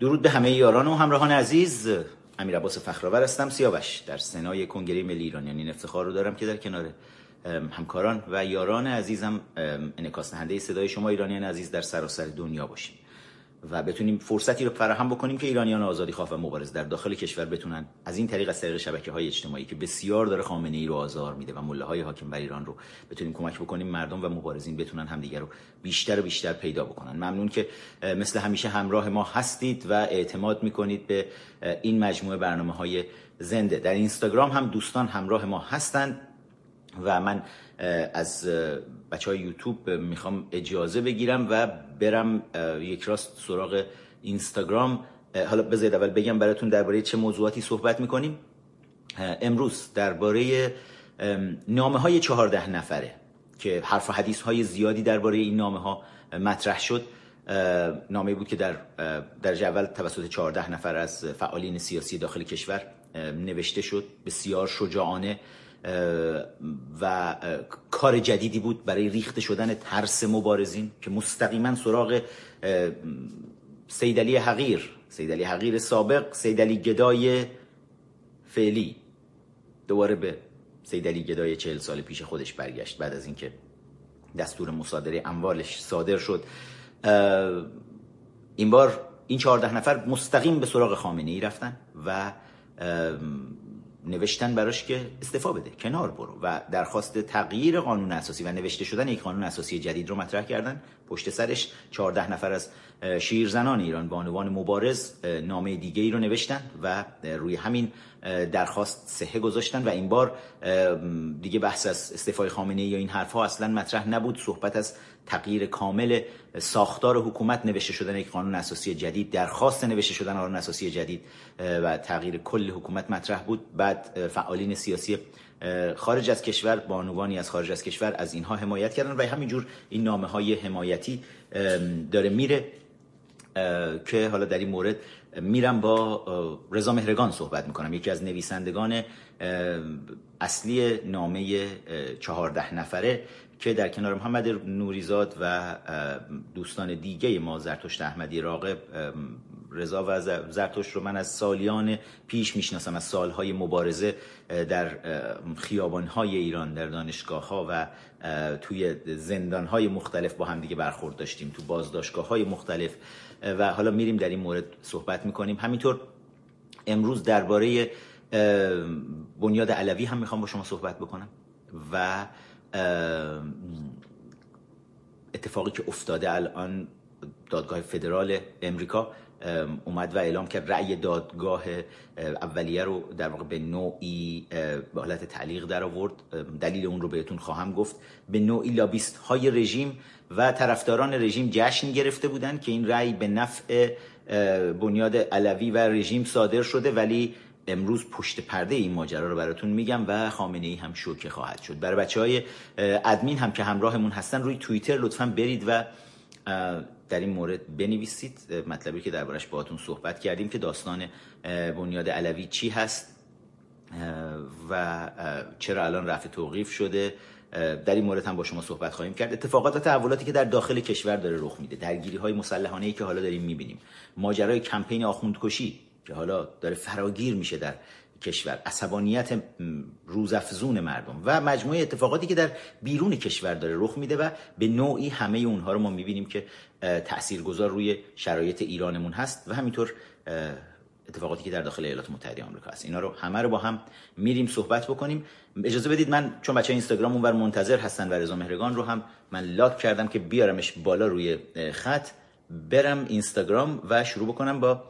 درود به همه یاران و همراهان عزیز. امیر عباس فخرآور هستم سیاوش. در سنای کنگره ملی ایران یعنی افتخار رو دارم که در کنار همکاران و یاران عزیزم انعکاس دهنده صدای شما ایرانیان عزیز در سراسر دنیا باشیم. و بتونیم فرصتی رو فراهم بکنیم که ایرانیان آزادی خواه و مبارز در داخل کشور بتونن از این طریق از طریق شبکه های اجتماعی که بسیار داره خامنه ای رو آزار میده و مله های حاکم بر ایران رو بتونیم کمک بکنیم مردم و مبارزین بتونن همدیگه رو بیشتر و بیشتر پیدا بکنن. ممنون که مثل همیشه همراه ما هستید و اعتماد می‌کنید به این مجموعه برنامه های زنده. در اینستاگرام هم دوستان همراه ما هستند و من از بچه های یوتیوب می‌خوام اجازه بگیرم و برم یک راست سراغ اینستاگرام. حالا بذارید اول بگم براتون درباره چه موضوعاتی صحبت می‌کنیم. امروز درباره نامه های چهارده نفره که حرف و حدیث های زیادی درباره این نامه ها مطرح شد. نامه بود که در در اول توسط 14 نفر از فعالین سیاسی داخل کشور نوشته شد. بسیار شجاعانه. و کار جدیدی بود برای ریخته شدن ترس مبارزین که مستقیما سراغ سیدلی حقیر سیدلی حقیر سابق سیدلی گدای فعلی. دوباره به سیدلی گدای چهل سال پیش خودش برگشت بعد از اینکه دستور مصادره اموالش صادر شد. این بار این چهارده نفر مستقیم به سراغ خامنه ای رفتن و نوشتن براش که استفا بده کنار برو. و درخواست تغییر قانون اساسی و نوشته شدن یک قانون اساسی جدید رو مطرح کردن. پشت سرش 14 نفر از شیرزنان ایران بانوان مبارز نامه دیگه ای رو نوشتن و روی همین درخواست صحه گذاشتن و این بار دیگه بحث از استعفای خامنه ای یا این حرف ها اصلا مطرح نبود. صحبت از تغییر کامل ساختار حکومت نوشته شدن یک قانون اساسی جدید درخواست نوشته شدن قانون اساسی جدید و تغییر کل حکومت مطرح بود. بعد فعالین سیاسی خارج از کشور بانوانی از خارج از کشور از اینها حمایت کردن و همینجور این نامه های حمایتی داره میره که حالا در این مورد میرم با رضا مهرگان صحبت می‌کنم. یکی از نویسندگان اصلی نامه چهارده نفره. که در کنار محمد نوریزاد و دوستان دیگه ما زرتشت احمدی راقب رضا و زرتشت رو من از سالیان پیش می‌شناسم از سالهای مبارزه در خیابانهای ایران در دانشگاه ها و توی زندان های مختلف با هم دیگه برخورد داشتیم تو بازداشتگاه های مختلف و حالا میریم در این مورد صحبت می‌کنیم. همینطور امروز درباره بنیاد علوی هم می‌خوام با شما صحبت بکنم. و اتفاقی که افتاده الان دادگاه فدرال امریکا اومد و اعلام کرد رأی دادگاه اولیه رو در واقع به نوعی به حالت تعلیق در آورد. دلیل اون رو بهتون خواهم گفت. به نوعی لابیست های رژیم و طرفداران رژیم جشن گرفته بودند که این رأی به نفع بنیاد علوی و رژیم صادر شده ولی امروز پشت پرده این ماجرا رو براتون میگم و خامنه ای هم شوکه خواهد شد. برای بچه های ادمین هم که همراهمون هستن روی توییتر لطفا برید و در این مورد بنویسید مطلبی که دربارش باهاتون صحبت کردیم که داستان بنیاد علوی چی هست و چرا الان رفع توقیف شده. در این مورد هم با شما صحبت خواهیم کرد. اتفاقات و تحولاتی که در داخل کشور داره رخ میده. درگیری های مسلحانه ای که حالا داریم می‌بینیم. ماجرای کمپین آخوندکشی. که حالا داره فراگیر میشه در کشور. عصبانیت روزافزون مردم و مجموعه اتفاقاتی که در بیرون کشور داره رخ میده و به نوعی همه اونها رو ما می‌بینیم که تاثیرگذار روی شرایط ایرانمون هست و همینطور اتفاقاتی که در داخل ایالات متحده آمریکا هست. اینا رو همه رو با هم میریم صحبت بکنیم. اجازه بدید من چون بچه اینستاگرام اونور منتظر هستن و رضا مهرگان رو هم من لاک کردم که بیارمش بالا روی خط. برم اینستاگرام و شروع بکنم با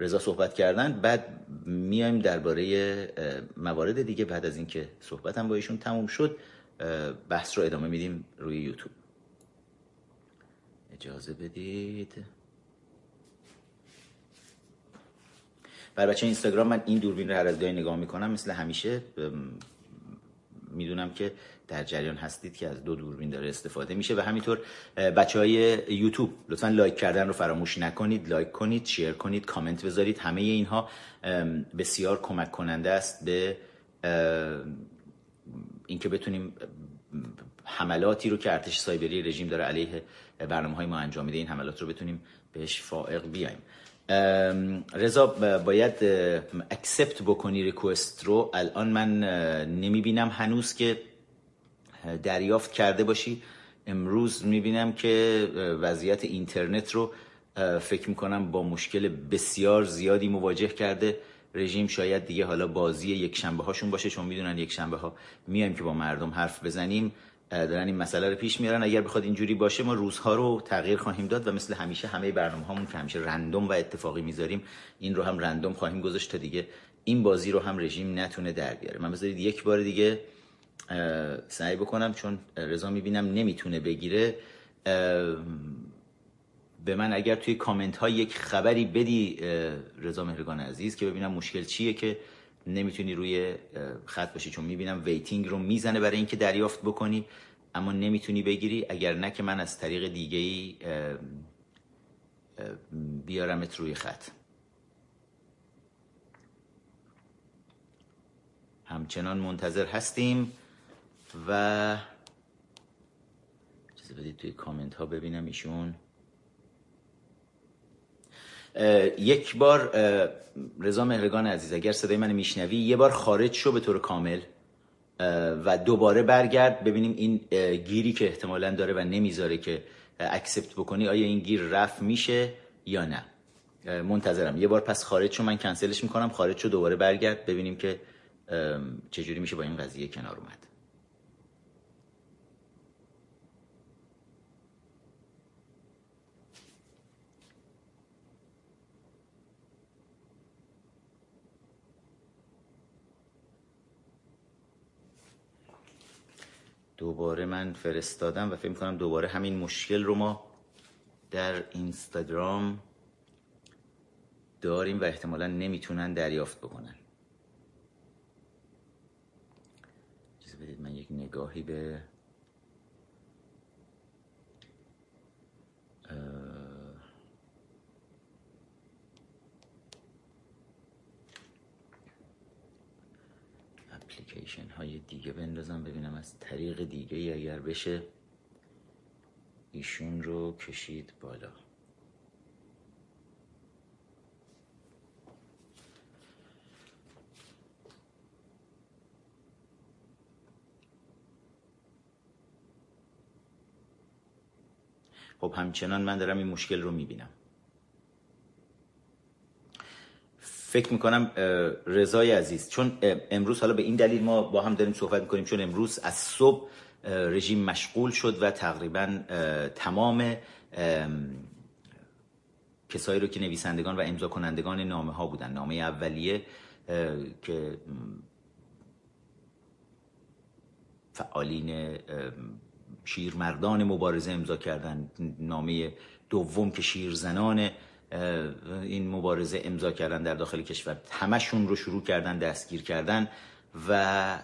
رضا صحبت کردن بعد میایم درباره موارد دیگه بعد از اینکه صحبتم با ایشون تموم شد بحث رو ادامه میدیم روی یوتیوب. اجازه بدید. بر بچه اینستاگرام من این دوربین رو هر از گاهی نگاه می‌کنم مثل همیشه می‌دونم که در جریان هستید که از دو دوربین داره استفاده میشه و همینطور بچه های یوتیوب لطفا لایک کردن رو فراموش نکنید لایک کنید شیر کنید کامنت بذارید. همه اینها بسیار کمک کننده است به اینکه بتونیم حملاتی رو که ارتش سایبری رژیم داره علیه برنامه های ما انجام میده این حملات رو بتونیم بهش فائق بیایم. رضا باید اکسپت بکنی ریکوست رو. الان من نمی‌بینم هنوز که دریافت کرده باشی امروز می‌بینم که وضعیت اینترنت رو فکر می‌کنم با مشکل بسیار زیادی مواجه کرده. رژیم شاید دیگه حالا بازی یک شنبه هاشون باشه چون می‌دونن یک شنبه ها میایم که با مردم حرف بزنیم. دارن این مسئله رو پیش میارن. اگر بخواد اینجوری باشه ما روزها رو تغییر خواهیم داد و مثل همیشه همه برنامه هامون که همیشه رندوم و اتفاقی می‌ذاریم این رو هم رندوم خواهیم گذاشت تا دیگه این بازی رو هم رژیم نتونه در بیاره. من بذارید یک بار دیگه سعی بکنم چون رضا می‌بینم نمی‌تونه بگیره به من اگر توی کامنت ها یک خبری بدی رضا مهرگان عزیز که ببینم مشکل چیه که نمی‌تونی روی خط باشی. چون می‌بینم ویتینگ رو می‌زنه برای اینکه دریافت بکنی اما نمی‌تونی بگیری. اگر نه که من از طریق دیگه ای بیارمت روی خط. همچنان منتظر هستیم. و چیزی بدید توی کامنت ها ببینم ایشون. یک بار رضا مهرگان عزیز اگر صدای من میشنوی یه بار خارج شو به طور کامل و دوباره برگرد. ببینیم این گیری که احتمالا داره و نمی‌ذاره که اکسپت بکنی آیا این گیر رفت میشه یا نه. منتظرم. یه بار پس خارج شو من کنسلش می‌کنم خارج شو دوباره برگرد. ببینیم که چجوری میشه با این قضیه کنار اومد. دوباره من فرستادم و فکر کنم دوباره همین مشکل رو ما در اینستاگرام داریم و احتمالا نمی‌تونن دریافت بکنن. چیز بدید من یک نگاهی به اپلیکیشن های دیگه بندازم ببینم از طریق دیگه ای اگر بشه ایشون رو کشید بالا. خب همچنان من دارم این مشکل رو می‌بینم. فکر می‌کنم رضای عزیز. چون امروز حالا به این دلیل ما با هم داریم صحبت می‌کنیم چون امروز از صبح رژیم مشغول شد و تقریبا تمام کسایی رو که نویسندگان و امضا کنندگان نامه ها بودن. نامه اولیه که فعالین شیرمردان مبارزه امضا کردن. نامه دوم که شیرزنان این مبارزه امضا کردن در داخل کشور. همشون رو شروع کردن دستگیر کردن و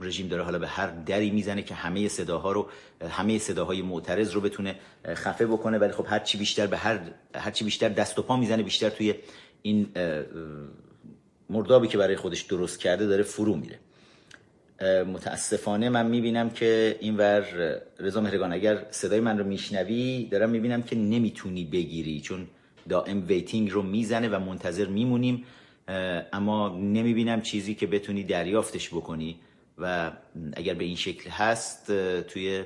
رژیم داره حالا به هر دری می‌زنه که همه صداها رو همه صداهای معترض رو بتونه خفه بکنه. ولی خب هرچی بیشتر به هر هرچی بیشتر دست و پا می‌زنه بیشتر توی این مردابی که برای خودش درست کرده داره فرو میره. متاسفانه من می‌بینم که این ور رضا مهرگان اگر صدای من رو میشنوی دارم می‌بینم که نمی‌تونی بگیری چون دائم waiting رو می‌زنه و منتظر میمونیم. اما نمی‌بینم چیزی که بتونی دریافتش بکنی و اگر به این شکل هست توی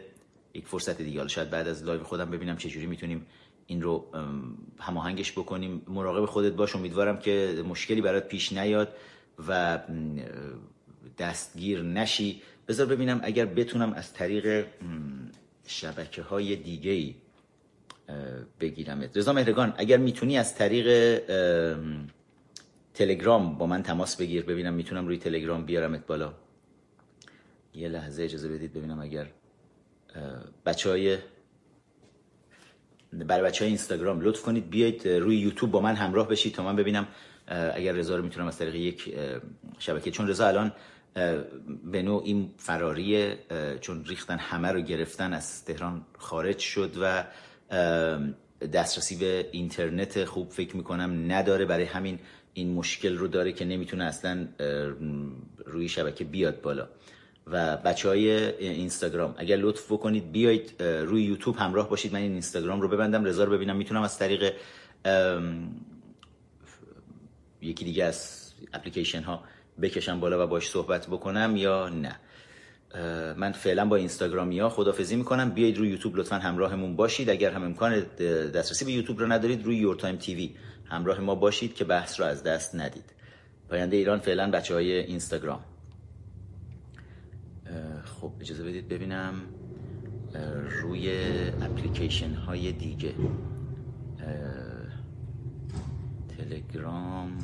یک فرصت دیگه شاید بعد از live خودم ببینم چجوری می‌تونیم این رو هماهنگش بکنیم. مراقب خودت باش امیدوارم که مشکلی برات پیش نیاد و دستگیر نشی. بذار ببینم اگر بتونم از طریق شبکه های دیگه ای بگیرم رضا مهرگان اگر می‌تونی از طریق تلگرام با من تماس بگیر. ببینم می‌تونم روی تلگرام بیارمت بالا. یه لحظه اجازه بدید ببینم اگر بچه های برای بچه های اینستاگرام لطف کنید. بیایید روی یوتیوب با من همراه بشید تا من ببینم اگر رضا رو می‌تونم از طریق یک شبکه. چون رضا الان به نوع این فراریه چون ریختن همه رو گرفتن از تهران خارج شد و دسترسی به اینترنت خوب فکر می‌کنم نداره. برای همین این مشکل رو داره که نمی‌تونه اصلا روی شبکه بیاد بالا. و بچه های اینستاگرام اگر لطف بکنید بیایید روی یوتیوب همراه باشید. من این اینستاگرام رو ببندم رضا رو ببینم. می‌تونم از طریق یکی دیگه از اپلیکیشن ها بکشم بالا و باش صحبت بکنم یا نه. من فعلا با اینستاگرامی ها خدافزی می‌کنم. بیایید روی یوتیوب لطفا همراهمون باشید. اگر هم امکان دسترسی به یوتیوب رو ندارید روی یور تایم تیوی همراه ما باشید که بحث رو از دست ندید. پاینده ایران فعلا بچه های اینستاگرام خب اجازه بدید ببینم. روی اپلیکیشن های دیگه تلگرام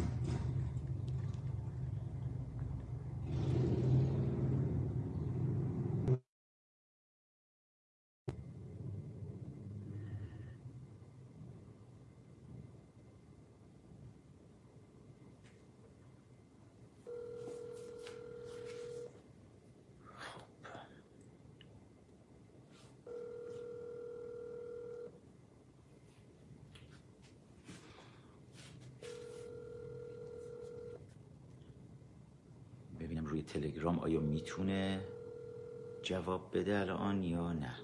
تلگرام آیا می‌تونه جواب بده الان یا نه؟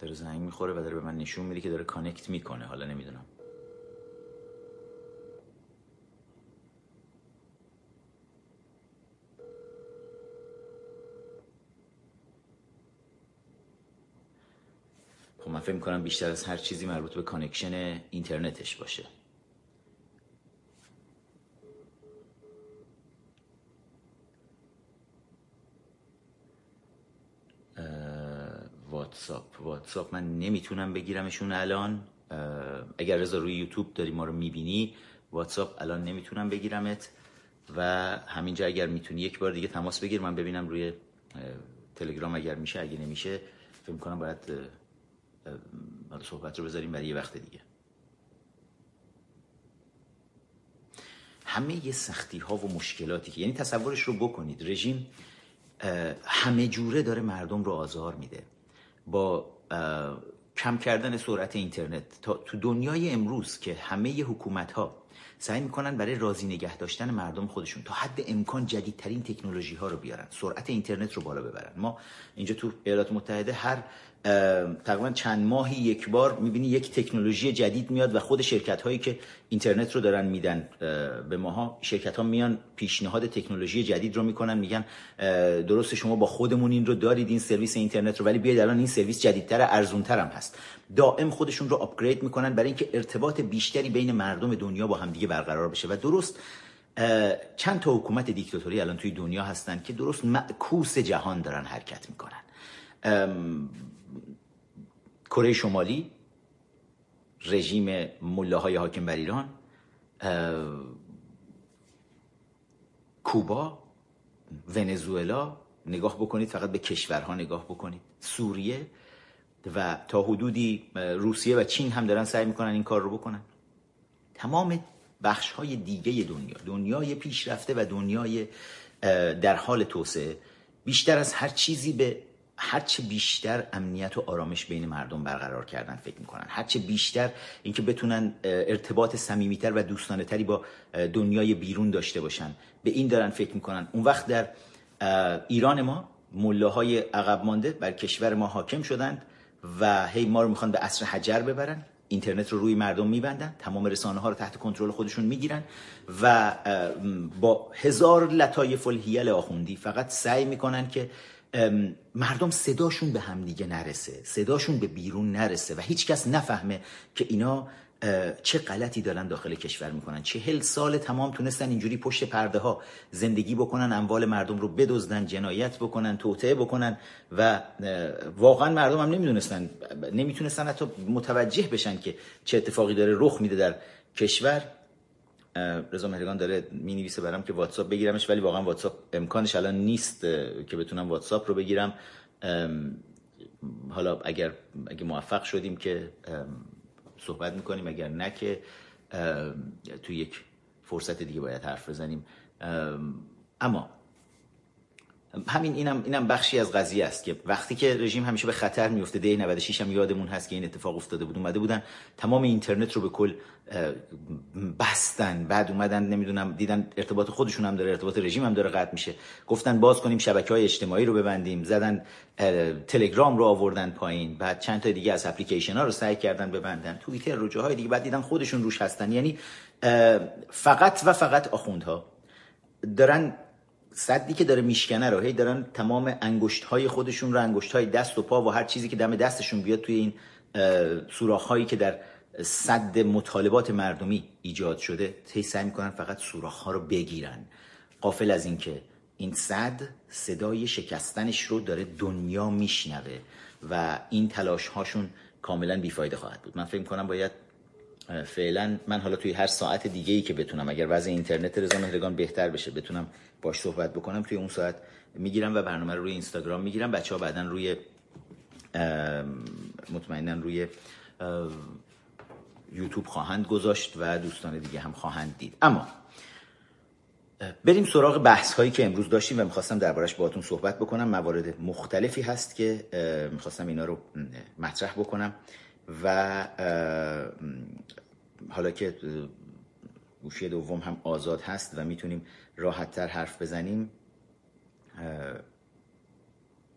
داره زنگ می‌خوره و داره به من نشون میده که داره کانکت می‌کنه حالا نمی‌دونم من فکر کنم بیشتر از هر چیزی مربوط به connection اینترنتش باشه. واتساپ. واتساپ من نمی‌تونم بگیرمشون الان. اگر رضا روی یوتیوب داری ما رو می‌بینی واتساپ الان نمی‌تونم بگیرمت. و همینجا اگر می‌تونی یک بار دیگه تماس بگیر من ببینم روی تلگرام اگر میشه اگه نمیشه فکر کنم باید صحبت رو بذاریم برای یه وقت دیگه. همه یه سختی ها و مشکلاتی که یعنی تصورش رو بکنید. رژیم همه جوره داره مردم رو آزار میده. با کم کردن سرعت اینترنت. تا تو دنیای امروز که همه حکومت ها سعی می‌کنن برای راضی نگه داشتن مردم خودشون تا حد امکان جدیدترین تکنولوژی ها رو بیارن. سرعت اینترنت رو بالا ببرن. ما اینجا تو ایالات متحده هر تقریبا چند ماهی یک بار می‌بینی یک تکنولوژی جدید میاد و خود شرکت هایی که اینترنت رو دارن میدن به ماها شرکت ها میان پیشنهاد تکنولوژی جدید رو می‌کنن میگن درست شما با خودمون این رو دارید این سرویس اینترنت رو ولی بیاید الان این سرویس جدیدتر ارزونتر هم هست. دائم خودشون رو آپگرید می‌کنن برای اینکه ارتباط بیشتری بین مردم دنیا با هم دیگه برقرار بشه و درست چند تا حکومت دیکتاتوری الان توی دنیا هستن که درست معکوس جهان دارن حرکت می‌کنن. کره شمالی رژیم ملاهای حاکم بر ایران کوبا ونزوئلا نگاه بکنید فقط به کشورها نگاه بکنید سوریه و تا حدودی روسیه و چین هم دارن سعی می‌کنن این کار رو بکنن. تمام بخش های دیگه دنیا دنیای پیشرفته و دنیای در حال توسعه بیشتر از هر چیزی به هرچه بیشتر امنیت و آرامش بین مردم برقرار کردن فکر می‌کنن. هرچه بیشتر اینکه بتونن ارتباط صمیمیتر و دوستانه تری با دنیای بیرون داشته باشن. به این دارن فکر می‌کنن. اون وقت در ایران ما ملاهای عقب مانده بر کشور ما حاکم شدند و هی ما رو می‌خوان به عصر حجر ببرن. اینترنت رو روی مردم میبندن. تمام رسانه ها رو تحت کنترل خودشون می‌گیرن و با هزار لطایف الهیل آخوندی فقط سعی می‌کنن که مردم صداشون به همدیگه نرسه. صداشون به بیرون نرسه و هیچکس نفهمه که اینا چه غلطی دارن داخل کشور می‌کنن. چهل سال تمام تونستن اینجوری پشت پرده ها زندگی بکنن اموال مردم رو بدزدن جنایت بکنن توطعه بکنن و واقعا مردم هم نمی‌دونستن نمی‌تونستن حتی متوجه بشن که چه اتفاقی داره رخ میده در کشور. رضا مهرگان داره می نویسه برام که واتساپ بگیرمش ولی واقعا واتساپ امکانش الان نیست که بتونم واتساپ رو بگیرم. حالا اگر اگه موفق شدیم که صحبت می‌کنیم اگر نه که تو یک فرصت دیگه باید حرف بزنیم. اما همین اینم اینم بخشی از قضیه است که وقتی که رژیم همیشه به خطر میفته دی 96 هم یادمون هست که این اتفاق افتاده بود اومده بودن تمام اینترنت رو به کل بستن بعد اومدن نمی‌دونم دیدن ارتباط خودشون هم داره ارتباط رژیم هم داره قطع میشه. گفتن باز کنیم شبکه های اجتماعی رو ببندیم زدن تلگرام رو آوردن پایین بعد چند تا دیگه از اپلیکیشن ها رو سعی کردن ببندن. توییتر رو جاهای دیگه بعد دیدن خودشون روش هستن. یعنی فقط و فقط آخوندها دارن صدی که داره میشکنه رو هی دارن تمام انگشت های خودشون رو انگشت های دست و پا و هر چیزی که دم دستشون بیاد توی این سوراخ هایی که در صد مطالبات مردمی ایجاد شده هی سعی می‌کنن فقط سوراخ ها رو بگیرن. قافل از اینکه این صد صدای شکستنش رو داره دنیا میشنوه و این تلاش هاشون کاملا بیفایده خواهد بود. من فکر کنم باید فعلا من حالا توی هر ساعت دیگه ای که بتونم اگر وضع اینترنت رضا مهرگان بهتر بشه بتونم باش صحبت بکنم توی اون ساعت می‌گیرم و برنامه رو روی اینستاگرام می‌گیرم. بچه ها بعدا روی مطمئنا روی یوتیوب خواهند گذاشت و دوستان دیگه هم خواهند دید. اما بریم سراغ بحث هایی که امروز داشتیم و می‌خواستم دربارش باهاتون صحبت بکنم. موارد مختلفی هست که می‌خواستم اینا رو مطرح بکنم. و حالا که گوشی دوم هم آزاد هست و می‌تونیم راحت تر حرف بزنیم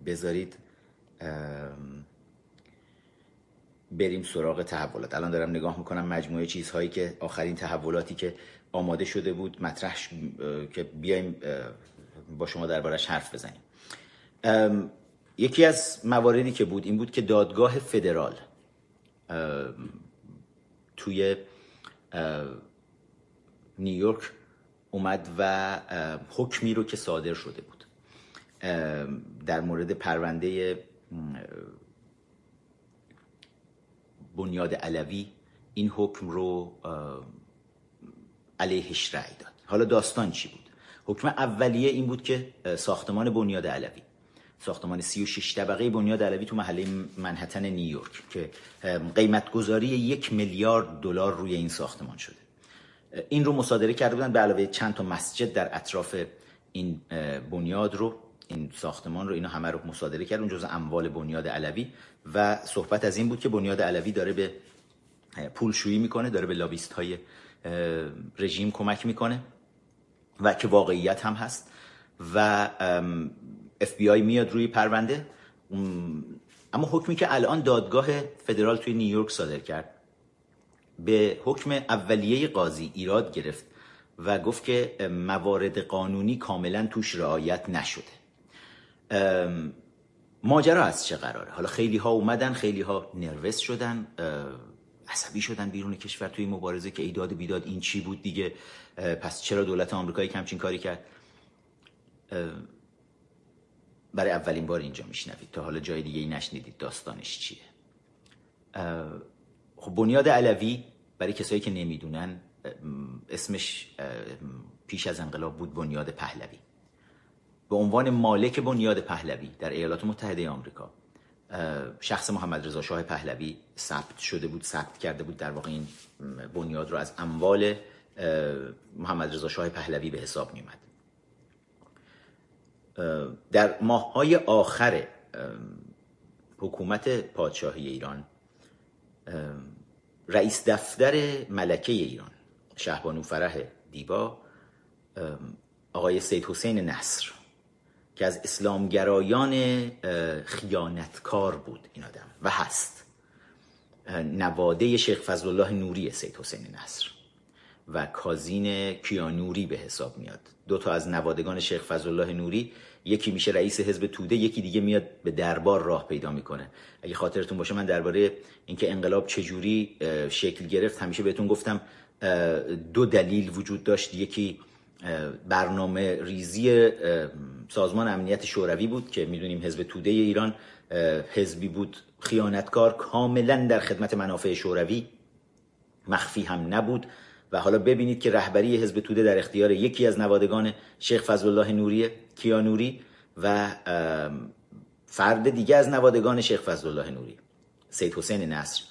بذارید بریم سراغ تحولات. الان دارم نگاه می‌کنم مجموعه چیزهایی که آخرین تحولاتی که آماده شده بود مطرح که بیایم با شما دربارش حرف بزنیم. یکی از مواردی که بود این بود که دادگاه فدرال توی نیویورک اومد و حکمی رو که صادر شده بود. در مورد پرونده بنیاد علوی این حکم رو علیهش رأی داد. حالا داستان چی بود؟ حکم اولیه این بود که ساختمان بنیاد علوی. ساختمان 36 طبقه بنیاد علوی تو محله منحتن نیویورک که قیمت گذاری یک میلیارد دلار روی این ساختمان شده. این رو مصادره کرده بودن به علاوه چند تا مسجد در اطراف این بنیاد رو این ساختمان رو اینا همه رو مصادره کرد. اون جزء اموال بنیاد علوی. و صحبت از این بود که بنیاد علوی داره به پولشویی می‌کنه داره به لابیست های رژیم کمک می‌کنه و که واقعیت هم هست. و اف بی آی میاد روی پرونده. اما حکمی که الان دادگاه فدرال توی نیویورک صادر کرد به حکم اولیه قاضی ایراد گرفت و گفت که موارد قانونی کاملا توش رعایت نشده. ماجرا از چه قراره؟ حالا خیلی ها اومدن خیلی ها نروس شدن عصبی شدن بیرون کشور توی مبارزه که ایداد بیداد این چی بود دیگه؟ پس چرا دولت آمریکایی کمچین کاری کرد؟ برای اولین بار اینجا میشنوید تا حالا جای دیگه ای نشنیدید داستانش چیه. خب بنیاد علوی برای کسایی که نمی‌دونن اسمش پیش از انقلاب بود بنیاد پهلوی. به عنوان مالک بنیاد پهلوی در ایالات متحده آمریکا شخص محمد رضا شاه پهلوی ثبت شده بود ثبت کرده بود در واقع این بنیاد رو از اموال محمد رضا شاه پهلوی به حساب میومد در ماههای آخر حکومت پادشاهی ایران رئیس دفتر ملکه ایران شهبانو فرح دیبا آقای سید حسین نصر که از اسلامگرایان خیانتکار بود این آدم و هست. نواده شیخ فضل الله نوری سید حسین نصر و کازین کیانوری به حساب میاد. دو تا از نوادگان شیخ فضل الله نوری یکی میشه رئیس حزب توده یکی دیگه میاد به دربار راه پیدا می‌کنه. اگه خاطرتون باشه من درباره اینکه انقلاب چجوری شکل گرفت همیشه بهتون گفتم دو دلیل وجود داشت. یکی برنامه ریزی سازمان امنیت شوروی بود که می‌دونیم حزب توده ایران حزبی بود خیانتکار کاملا در خدمت منافع شوروی مخفی هم نبود. و حالا ببینید که رهبری حزب توده در اختیار یکی از نوادگان شیخ فضل الله نوری کیانوری و فرد دیگه از نوادگان شیخ فضل الله نوری سید حسین نصر.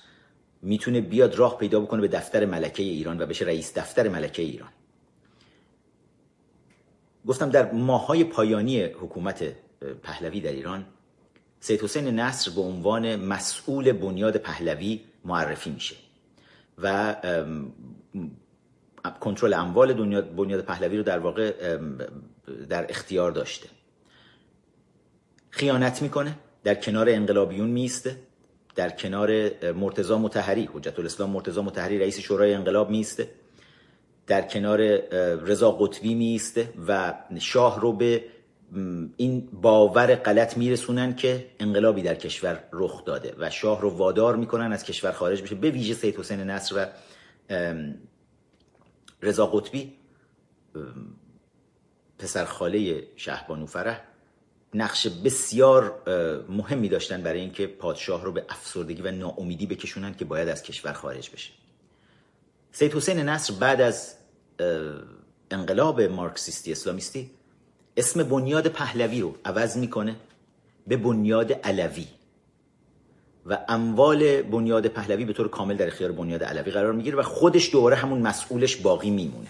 می‌تونه بیاد راه پیدا بکنه به دفتر ملکه ایران و بشه رئیس دفتر ملکه ایران. گفتم در ماهای پایانی حکومت پهلوی در ایران سید حسین نصر به عنوان مسئول بنیاد پهلوی معرفی میشه و کنترل اموال بنیاد پهلوی رو در واقع در اختیار داشته. خیانت می‌کنه در کنار انقلابیون میسته در کنار مرتضا متحری حجت الاسلام مرتضا متحری رئیس شورای انقلاب میسته در کنار رضا قطبی میسته و شاه رو به این باور غلط میرسونن که انقلابی در کشور رخ داده و شاه رو وادار می‌کنن از کشور خارج بشه به ویژه سید حسین نصر و رضا قطبی پسر خاله شهبانو فرح نقش بسیار مهمی داشتن برای اینکه پادشاه رو به افسردگی و ناامیدی بکشونن که باید از کشور خارج بشه. سید حسین نصر بعد از انقلاب مارکسیستی اسلامیستی اسم بنیاد پهلوی رو عوض می‌کنه به بنیاد علوی. و اموال بنیاد پهلوی به طور کامل در اختیار بنیاد علوی قرار می‌گیره و خودش دوباره همون مسئولش باقی میمونه.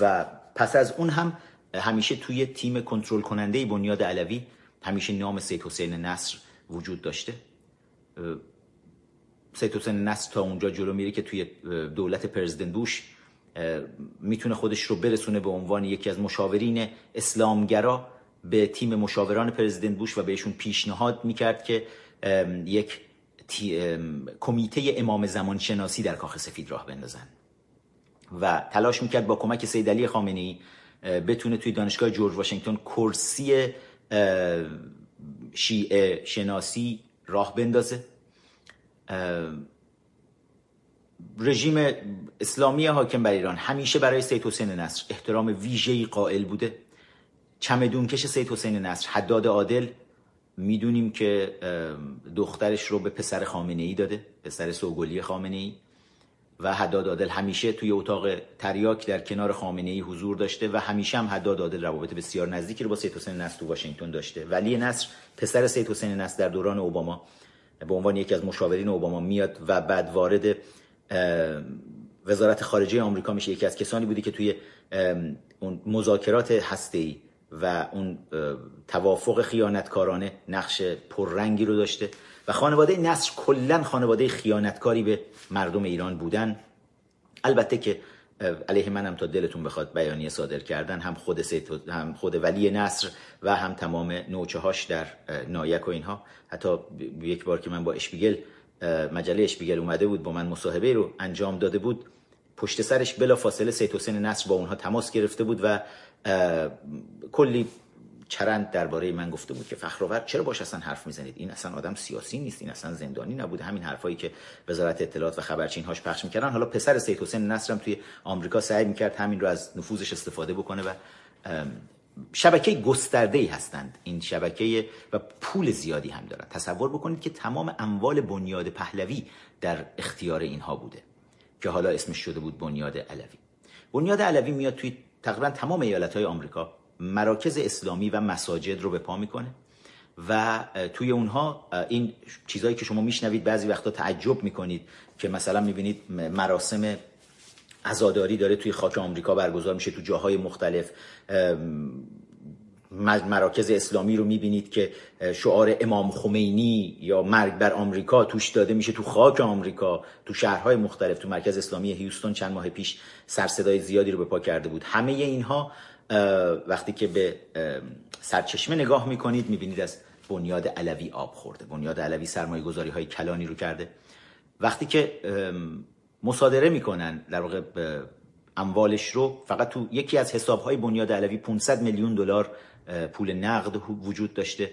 و پس از اون هم همیشه توی تیم کنترل کننده بنیاد علوی همیشه نام سید حسین نصر وجود داشته. سید حسین نصر تا اونجا جلو میره که توی دولت پرزیدنت بوش می‌تونه خودش رو برسونه به عنوان یکی از مشاورین اسلامگرا به تیم مشاوران پرزیدنت بوش و بهشون پیشنهاد می‌کرد که یک کمیته امام زمان شناسی در کاخ سفید راه بندازن. و تلاش می‌کرد با کمک سید علی خامنه ای بتونه توی دانشگاه جورج واشنگتن کرسی شیعه شناسی راه بندازه. رژیم اسلامی حاکم بر ایران همیشه برای سید حسین نصر احترام ویژه‌ای قائل بوده. چمدونکش سید حسین نصر حداد عادل می‌دونیم که دخترش رو به پسر خامنه ای داده پسر سوگلی خامنه ای و حداد عادل همیشه توی اتاق تریاک در کنار خامنه ای حضور داشته و همیشه هم حداد عادل روابط بسیار نزدیکی رو با سید حسین نصر تو واشنگتن داشته. ولی نصر پسر سید حسین نصر در دوران اوباما به عنوان یکی از مشاورین اوباما میاد و بعد وارد وزارت خارجه آمریکا میشه. یکی از کسانی بودی که توی مذاکرات هسته‌ای و اون توافق خیانتکارانه نقش پررنگی رو داشته. و خانواده نصر کلا خانواده خیانتکاری به مردم ایران بودن. البته که علیه منم تا دلتون بخواد بیانیه صادر کردن هم خود هم خود ولی نصر و هم تمام نوچه هاش در نایک و اینها. حتی یک بار که من با اشبیگل مجله اشبیگل اومده بود با من مصاحبه رو انجام داده بود. پشت سرش بلا فاصله سید حسین نصر با اونها تماس گرفته بود و کلی چرند درباره من گفته بود که فخرآور چرا باش اصلا حرف می‌زنید؟ این اصلا آدم سیاسی نیست این اصلا زندانی نبوده همین حرفایی که وزارت اطلاعات و خبرچین هاش پخش می‌کردن. حالا پسر سید حسین نصرم توی آمریکا سعی می‌کرد همین رو از نفوذش استفاده بکنه و شبکه گسترده ای هستند. این شبکه و پول زیادی هم دارن. تصور بکنید که تمام اموال بنیاد پهلوی در اختیار اینها بوده که حالا اسمش شده بود بنیاد علوی. بنیاد علوی میاد توی تقریبا تمام ایالت های آمریکا مراکز اسلامی و مساجد رو به پا می‌کنه و توی اونها این چیزهایی که شما میشنوید بعضی وقتا تعجب می‌کنید که مثلا می‌بینید مراسم عزاداری داره توی خاک آمریکا برگزار میشه تو جاهای مختلف مراکز اسلامی رو می‌بینید که شعار امام خمینی یا مرگ بر آمریکا توش داده میشه تو خاک آمریکا تو شهرهای مختلف تو مرکز اسلامی هیوستون چند ماه پیش سرصدای زیادی رو به پا کرده بود. همه اینها وقتی که به سرچشمه نگاه می‌کنید می‌بینید از بنیاد علوی آب خورده بنیاد علوی سرمایه گذاری های کلانی رو کرده. وقتی که مصادره می‌کنن در واقع اموالش رو فقط تو یکی از حساب های بنیاد علوی 500 میلیون دلار پول نقد وجود داشته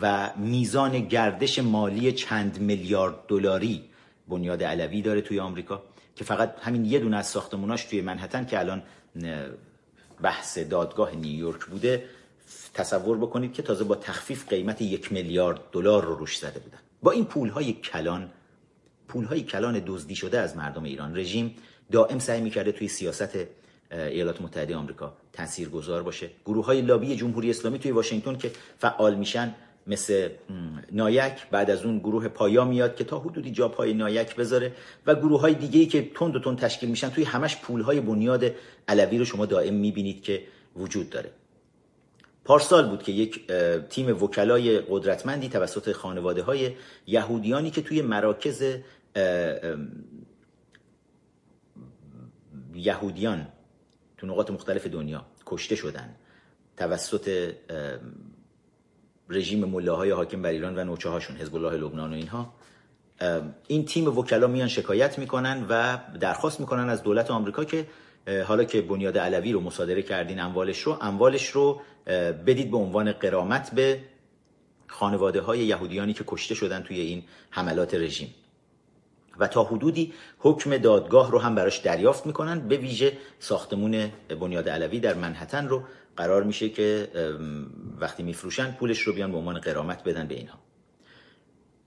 و میزان گردش مالی چند میلیارد دلاری بنیاد علوی داره توی آمریکا که فقط همین یه دونه از ساختموناش توی منحتن که الان بحث دادگاه نیویورک بوده تصور بکنید که تازه با تخفیف قیمت یک میلیارد دلار رو روش زده بودن. با این پولهای کلان پولهای کلان دزدی شده از مردم ایران. رژیم دائم سعی می‌کرده توی سیاست ایالات متحده آمریکا تاثیر گذار باشه. گروه های لابی جمهوری اسلامی توی واشنگتن که فعال میشن مثل نایک بعد از اون گروه پایا میاد که تا حدودی جا پای نایک بذاره و گروه های دیگه ای که تند و تند تشکیل میشن توی همش پول های بنیاد علوی رو شما دائم می‌بینید که وجود داره. پارسال بود که یک تیم وکلای قدرتمندی توسط خانواده های یهودیانی که توی مراکز یهودیان تو نقاط مختلف دنیا کشته شدن. توسط رژیم ملاهای حاکم بر ایران و نوچه هاشون حزب الله لبنان و اینها این تیم وکلا میان شکایت می‌کنن و درخواست می‌کنن از دولت آمریکا که حالا که بنیاد علوی رو مصادره کردین اموالش رو اموالش رو بدید به عنوان قرامت به خانواده های یهودیانی که کشته شدن توی این حملات رژیم. و تا حدودی حکم دادگاه رو هم براش دریافت می‌کنن به ویژه ساختمون بنیاد علوی در منحتن رو. قرار میشه که وقتی میفروشن پولش رو بیان به عنوان قرامت بدن به اینها.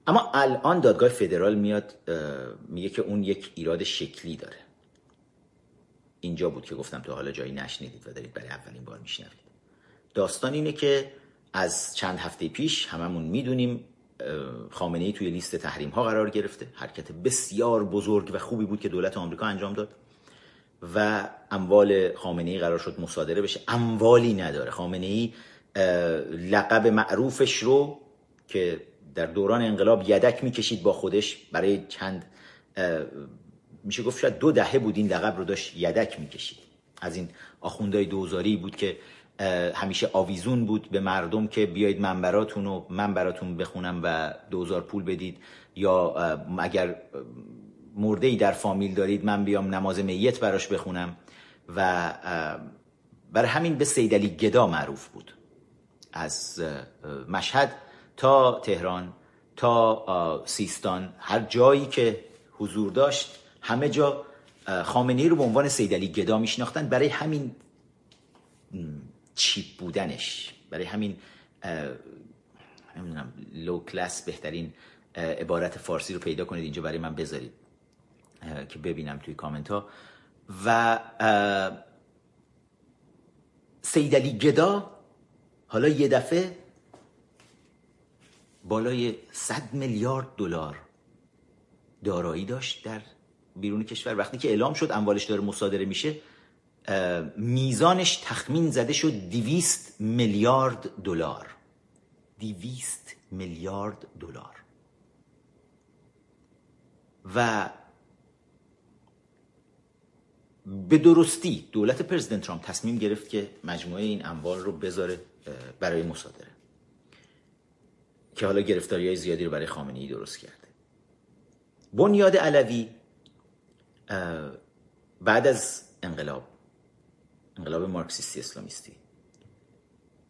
اما الان دادگاه فدرال میاد میگه که اون یک ایراد شکلی داره. اینجا بود که گفتم تو حالا جایی نشنیدید و دارید برای اولین بار میشنوید. داستان اینه که از چند هفته پیش هممون می‌دونیم خامنه ای توی لیست تحریم ها قرار گرفته. حرکت بسیار بزرگ و خوبی بود که دولت آمریکا انجام داد و اموال خامنه ای قرار شد مصادره بشه. اموالی نداره. خامنه ای لقب معروفش رو که در دوران انقلاب یدک می‌کشید با خودش برای چند میشه گفت شاید دو دهه بود این لقب رو داشت یدک می‌کشید. از این آخوندهای دوزاری بود که همیشه آویزون بود به مردم که بیایید منبراتون و من براتون بخونم و دوزار پول بدید. یا اگر مرده در فامیل دارید من بیام نماز میت براش بخونم. و برای همین به سیدلی گدا معروف بود. از مشهد تا تهران تا سیستان. هر جایی که حضور داشت همه جا خامنه رو به عنوان سیدلی گدا میشناختن. برای همین چیپ بودنش. برای همین نمی‌دونم لو کلاس بهترین عبارت فارسی رو پیدا کنید اینجا برای من بذارید که ببینم توی کامنت ها. و سیدلی گدا حالا یه دفعه بالای 100 میلیارد دلار دارایی داشت در بیرون کشور. وقتی که اعلام شد اموالش داره مصادره میشه میزانش تخمین زده شد دیویست میلیارد دلار. دیویست میلیارد دلار. و به درستی دولت پرزیدنت ترامپ تصمیم گرفت که مجموعه این اموال رو بذاره برای مصادره. که حالا گرفتاری های زیادی رو برای خامنه ای درست کرده. بنیاد علوی بعد از انقلاب انقلاب مارکسیستی اسلامیستی.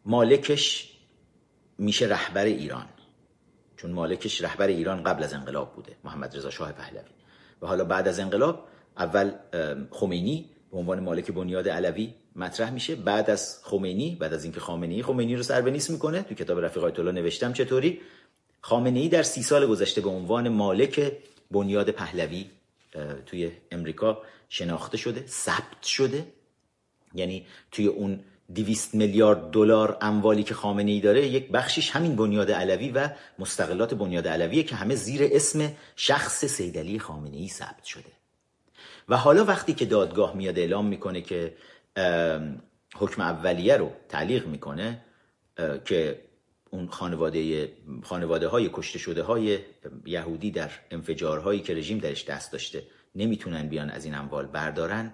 مالکش میشه رهبر ایران. چون مالکش رهبر ایران قبل از انقلاب بوده محمد رضا شاه پهلوی. و حالا بعد از انقلاب اول خمینی به عنوان مالک بنیاد علوی مطرح میشه. بعد از خمینی بعد از اینکه خامنه‌ای خمینی رو سر نیست می‌کنه. تو کتاب رفیق آیت الله نوشتم چطوری؟ خامنه‌ای در سی سال گذشته به عنوان مالک بنیاد پهلوی توی امریکا شناخته شده ثبت شده. یعنی توی اون 200 میلیارد دلار اموالی که خامنه ای داره یک بخشیش همین بنیاد علوی و مستقلات بنیاد علویه که همه زیر اسم شخص سیدلی خامنه ای ثبت شده. و حالا وقتی که دادگاه میاد اعلام می‌کنه که حکم اولیه رو تعلیق می‌کنه که اون خانواده خانواده های کشته شده های یهودی در انفجارهایی که رژیم درش دست داشته نمی‌تونن بیان از این اموال بردارن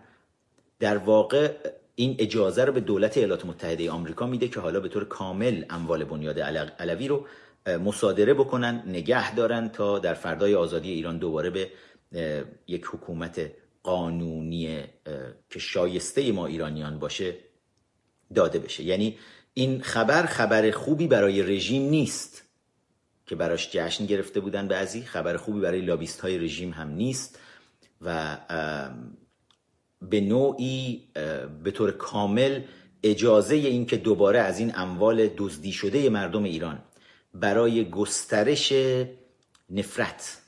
در واقع این اجازه رو به دولت ایالات متحده آمریکا میده که حالا به طور کامل اموال بنیاد علوی رو مصادره بکنن نگه دارن تا در فردای آزادی ایران دوباره به یک حکومت قانونی که شایسته ما ایرانیان باشه داده بشه. یعنی این خبر خبر خوبی برای رژیم نیست که براش جشن گرفته بودن بعضی خبر خوبی برای لابیست های رژیم هم نیست و به نوعی به طور کامل اجازه این که دوباره از این اموال دزدی شده مردم ایران برای گسترش نفرت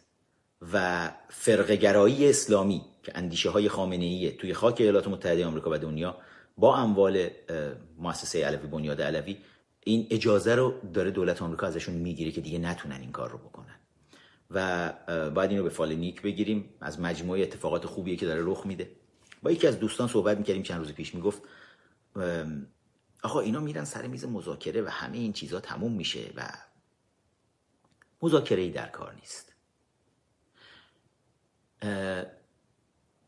و فرقگرایی اسلامی که اندیشه های خامنه توی خاک ایالات متحده آمریکا و دنیا با اموال مؤسسه علوی بنیاد علوی این اجازه رو داره دولت آمریکا ازشون می‌گیره که دیگه نتونن این کار رو بکنن. و باید اینو به فال نیک بگیریم. از مجموعه اتفاقات خوبیه که داره رخ میده. با یکی از دوستان صحبت می‌کردیم چند روز پیش می‌گفت آقا اینا میرن سر میز مذاکره و همه این چیزها تموم میشه و مذاکره ای در کار نیست.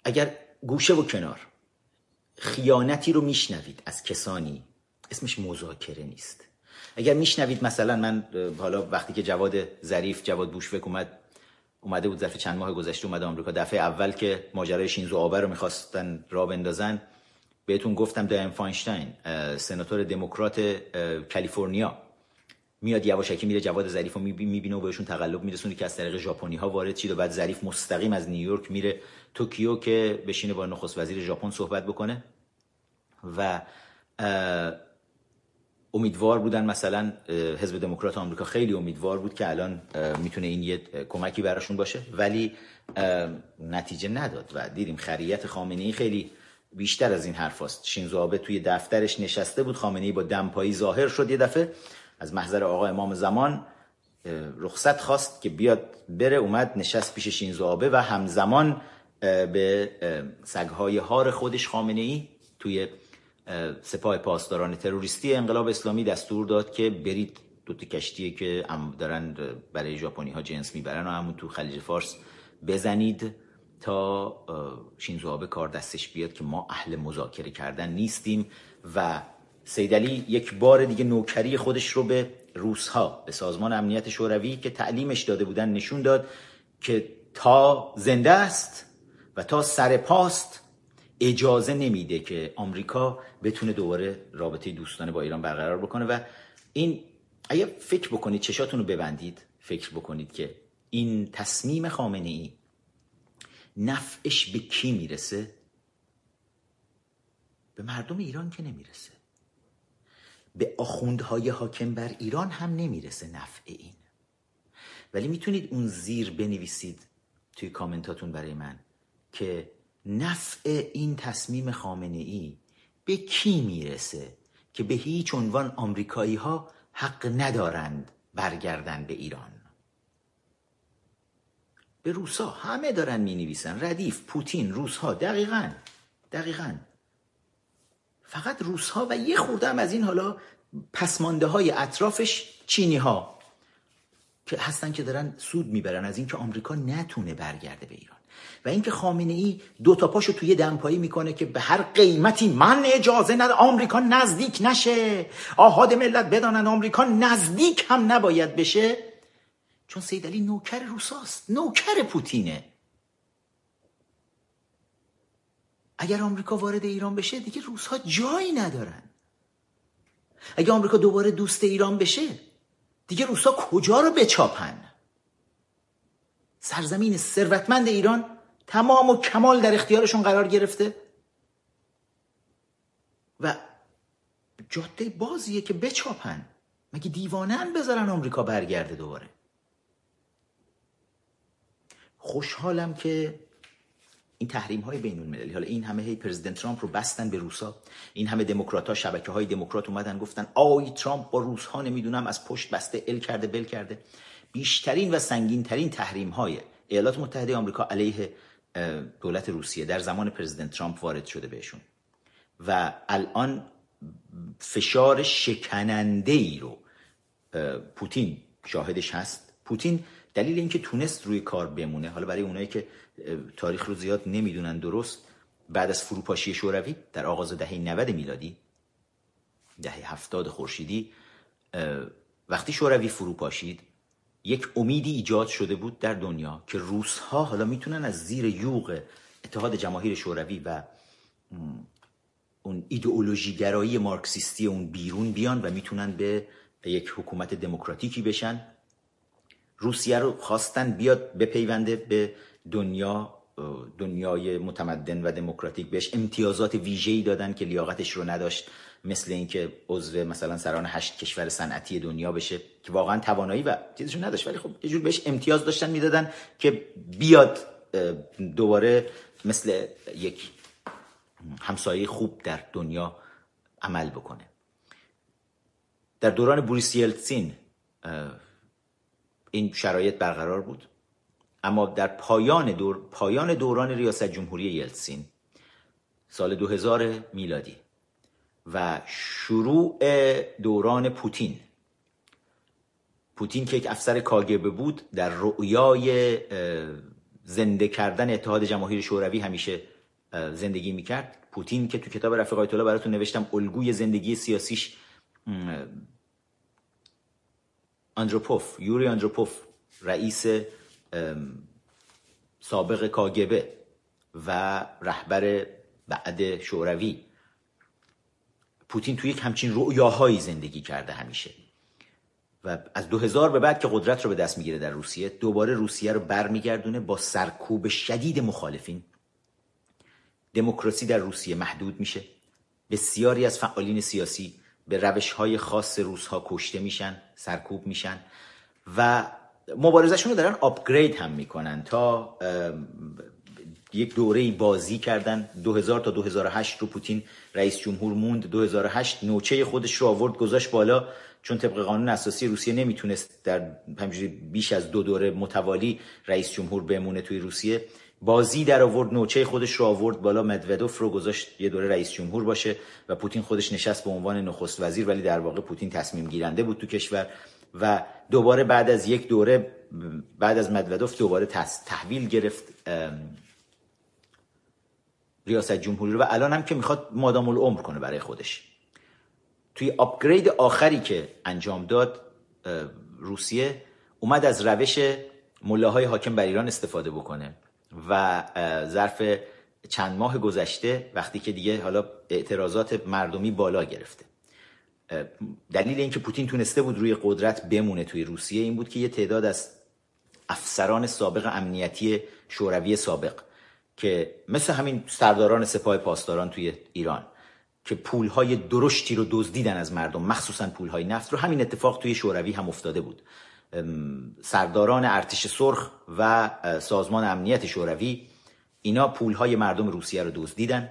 اگر گوشه و کنار خیانتی رو میشنوید از کسانی اسمش مذاکره نیست. اگر میشنوید مثلا من حالا وقتی که جواد ظریف جواد بوشوک اومد اومده بود ظرف چند ماه گذشته اومده آمریکا. دفعه اول که ماجرای شینزو آبه رو می‌خواستن راه بندازن بهتون گفتم دایان فاینشتاین سناتور دموکرات کالیفرنیا. میاد یواشکی میره جواد ظریف رو می‌بینه و بهشون تقلب میرسونه که از طریق ژاپنی ها وارد شید و بعد ظریف مستقیم از نیویورک میره توکیو که بشینه با نخست وزیر ژاپن صحبت بکنه و امیدوار بودن مثلا حزب دموکرات آمریکا خیلی امیدوار بود که الان می‌تونه این یه کمکی براشون باشه ولی نتیجه نداد و دیدیم خریت خامنه ای خیلی بیشتر از این حرف هست. شینزو آبه توی دفترش نشسته بود خامنه ای با دمپایی ظاهر شد یه دفعه از محضر آقا امام زمان رخصت خواست که بیاد بره اومد نشست پیش شینزو آبه و همزمان به سگهای هار خودش خامنه ای توی سپاه پاسداران تروریستی انقلاب اسلامی دستور داد که برید دو تا کشتیه که دارن برای ژاپنی ها جنس می‌برن و همون تو خلیج فارس بزنید تا شینزو آبه کار دستش بیاد که ما اهل مذاکره کردن نیستیم و سیدلی یک بار دیگه نوکری خودش رو به روسها به سازمان امنیت شوروی که تعلیمش داده بودن نشون داد که تا زنده است و تا سر پاست اجازه نمیده که آمریکا بتونه دوباره رابطه دوستانه با ایران برقرار بکنه و این اگه فکر بکنید چشاتون رو ببندید فکر بکنید که این تصمیم خامنه ای نفعش به کی می‌رسه؟ به مردم ایران که نمی‌رسه. به آخوندهای حاکم بر ایران هم نمی‌رسه نفع این. ولی می‌تونید اون زیر بنویسید توی کامنتاتون برای من که نفع این تصمیم خامنه ای به کی می‌رسه که به هیچ عنوان آمریکایی ها حق ندارند برگردن به ایران؟ به روسا همه دارن می نویسن ردیف پوتین روسها دقیقا دقیقا. فقط روسها و یه خوردم از این حالا پسمانده های اطرافش چینی ها که هستن که دارن سود می‌برن از اینکه آمریکا نتونه برگرده به ایران. و اینکه خامنه ای دو تا پاشو توی دمپایی می‌کنه که به هر قیمتی من اجازه ند آمریکا نزدیک نشه. آهاد ملت بدانن آمریکا نزدیک هم نباید بشه. چون سید علی نوکر روساست. نوکر پوتینه. اگر آمریکا وارد ایران بشه دیگه روسها جایی ندارن. اگر آمریکا دوباره دوست ایران بشه دیگه روسا کجا رو بچاپن؟ سرزمین ثروتمند ایران تمام و کمال در اختیارشون قرار گرفته. و جاده بازیه که بچاپن. مگه دیوانن بذارن آمریکا برگرده دوباره؟ خوشحالم که این تحریم های بین المللی حالا این همه هی پرزیدنت ترامپ رو بستن به روسا این همه دموکرات ها شبکه های دموکرات اومدن گفتن آی ترامپ با روس ها نمی‌دونم از پشت بسته ال کرده بل کرده. بیشترین و سنگین ترین تحریم های ایالات متحده آمریکا علیه دولت روسیه در زمان پرزیدنت ترامپ وارد شده بهشون. و الان فشار شکننده ای رو پوتین شاهدش هست. پوتین دلیل اینکه تونست روی کار بمونه حالا برای اونایی که تاریخ رو زیاد نمی‌دونن درست بعد از فروپاشی شوروی در آغاز دهه 90 میلادی دهه 70 خورشیدی وقتی شوروی فروپاشید یک امیدی ایجاد شده بود در دنیا که روس ها حالا می‌تونن از زیر یوغ اتحاد جماهیر شوروی و اون ایدئولوژی گرایی مارکسیستی اون بیرون بیان و می‌تونن به یک حکومت دموکراتیکی بشن روسیه رو خواستن بیاد بپیونده به دنیا دنیای متمدن و دموکراتیک بهش امتیازات ویژه‌ای دادن که لیاقتش رو نداشت. مثل اینکه عضو مثلا سران هشت کشور صنعتی دنیا بشه که واقعا توانایی و چیزشون نداشت. ولی خب یه جور بهش امتیاز داشتن می‌دادن که بیاد دوباره مثل یک همسایه خوب در دنیا عمل بکنه. در دوران بوریس یلتسین این شرایط برقرار بود. اما در پایان دور پایان دوران ریاست جمهوری یلتسین سال 2000 میلادی و شروع دوران پوتین. پوتین که یک افسر کاگبه بود در رؤیای زنده کردن اتحاد جماهیر شوروی همیشه زندگی می‌کرد. پوتین که تو کتاب رفیق آیت الله براتون نوشتم الگوی زندگی سیاسیش اندروپوف یوری اندروپوف رئیس سابق کاگبه و رهبر بعد شوروی. پوتین توی یک همچین رؤیاهایی زندگی کرده همیشه. و از 2000 به بعد که قدرت رو به دست می‌گیره در روسیه دوباره روسیه رو برمیگردونه با سرکوب شدید مخالفین. دموکراسی در روسیه محدود میشه. بسیاری از فعالین سیاسی به روش های خاص روس ها کشته میشن سرکوب میشن و مبارزشون رو دارن آپگرید هم می‌کنن تا یک دوره بازی کردن. 2000 تا 2008 رو پوتین رئیس جمهور موند. 2008 نوچه خودش رو آورد گذاشت بالا. چون طبق قانون اساسی روسیه نمی‌تونست در همجوری بیش از دو دوره متوالی رئیس جمهور بمونه توی روسیه. بازی در آورد نوچه خودش رو آورد بالا. مدودوف رو گذاشت یه دوره رئیس جمهور باشه و پوتین خودش نشست به عنوان نخست وزیر. ولی در واقع پوتین تصمیم گیرنده بود تو کشور و دوباره بعد از یک دوره بعد از مدودوف دوباره تحویل گرفت ریاست جمهوری رو و الان هم که می‌خواد مادام العمر کنه برای خودش. توی آپگرید آخری که انجام داد روسیه اومد از روش ملاهای حاکم بر ایران استفاده بکنه و ظرف چند ماه گذشته وقتی که دیگه حالا اعتراضات مردمی بالا گرفته. دلیل اینکه پوتین تونسته بود روی قدرت بمونه توی روسیه این بود که یه تعداد از افسران سابق امنیتی شوروی سابق که مثل همین سرداران سپاه پاسداران توی ایران که پولهای درشتی رو دزدیدن از مردم مخصوصا پولهای نفت رو همین اتفاق توی شوروی هم افتاده بود. سرداران ارتش سرخ و سازمان امنیت شوروی اینا پولهای مردم روسیه رو دزدیدن.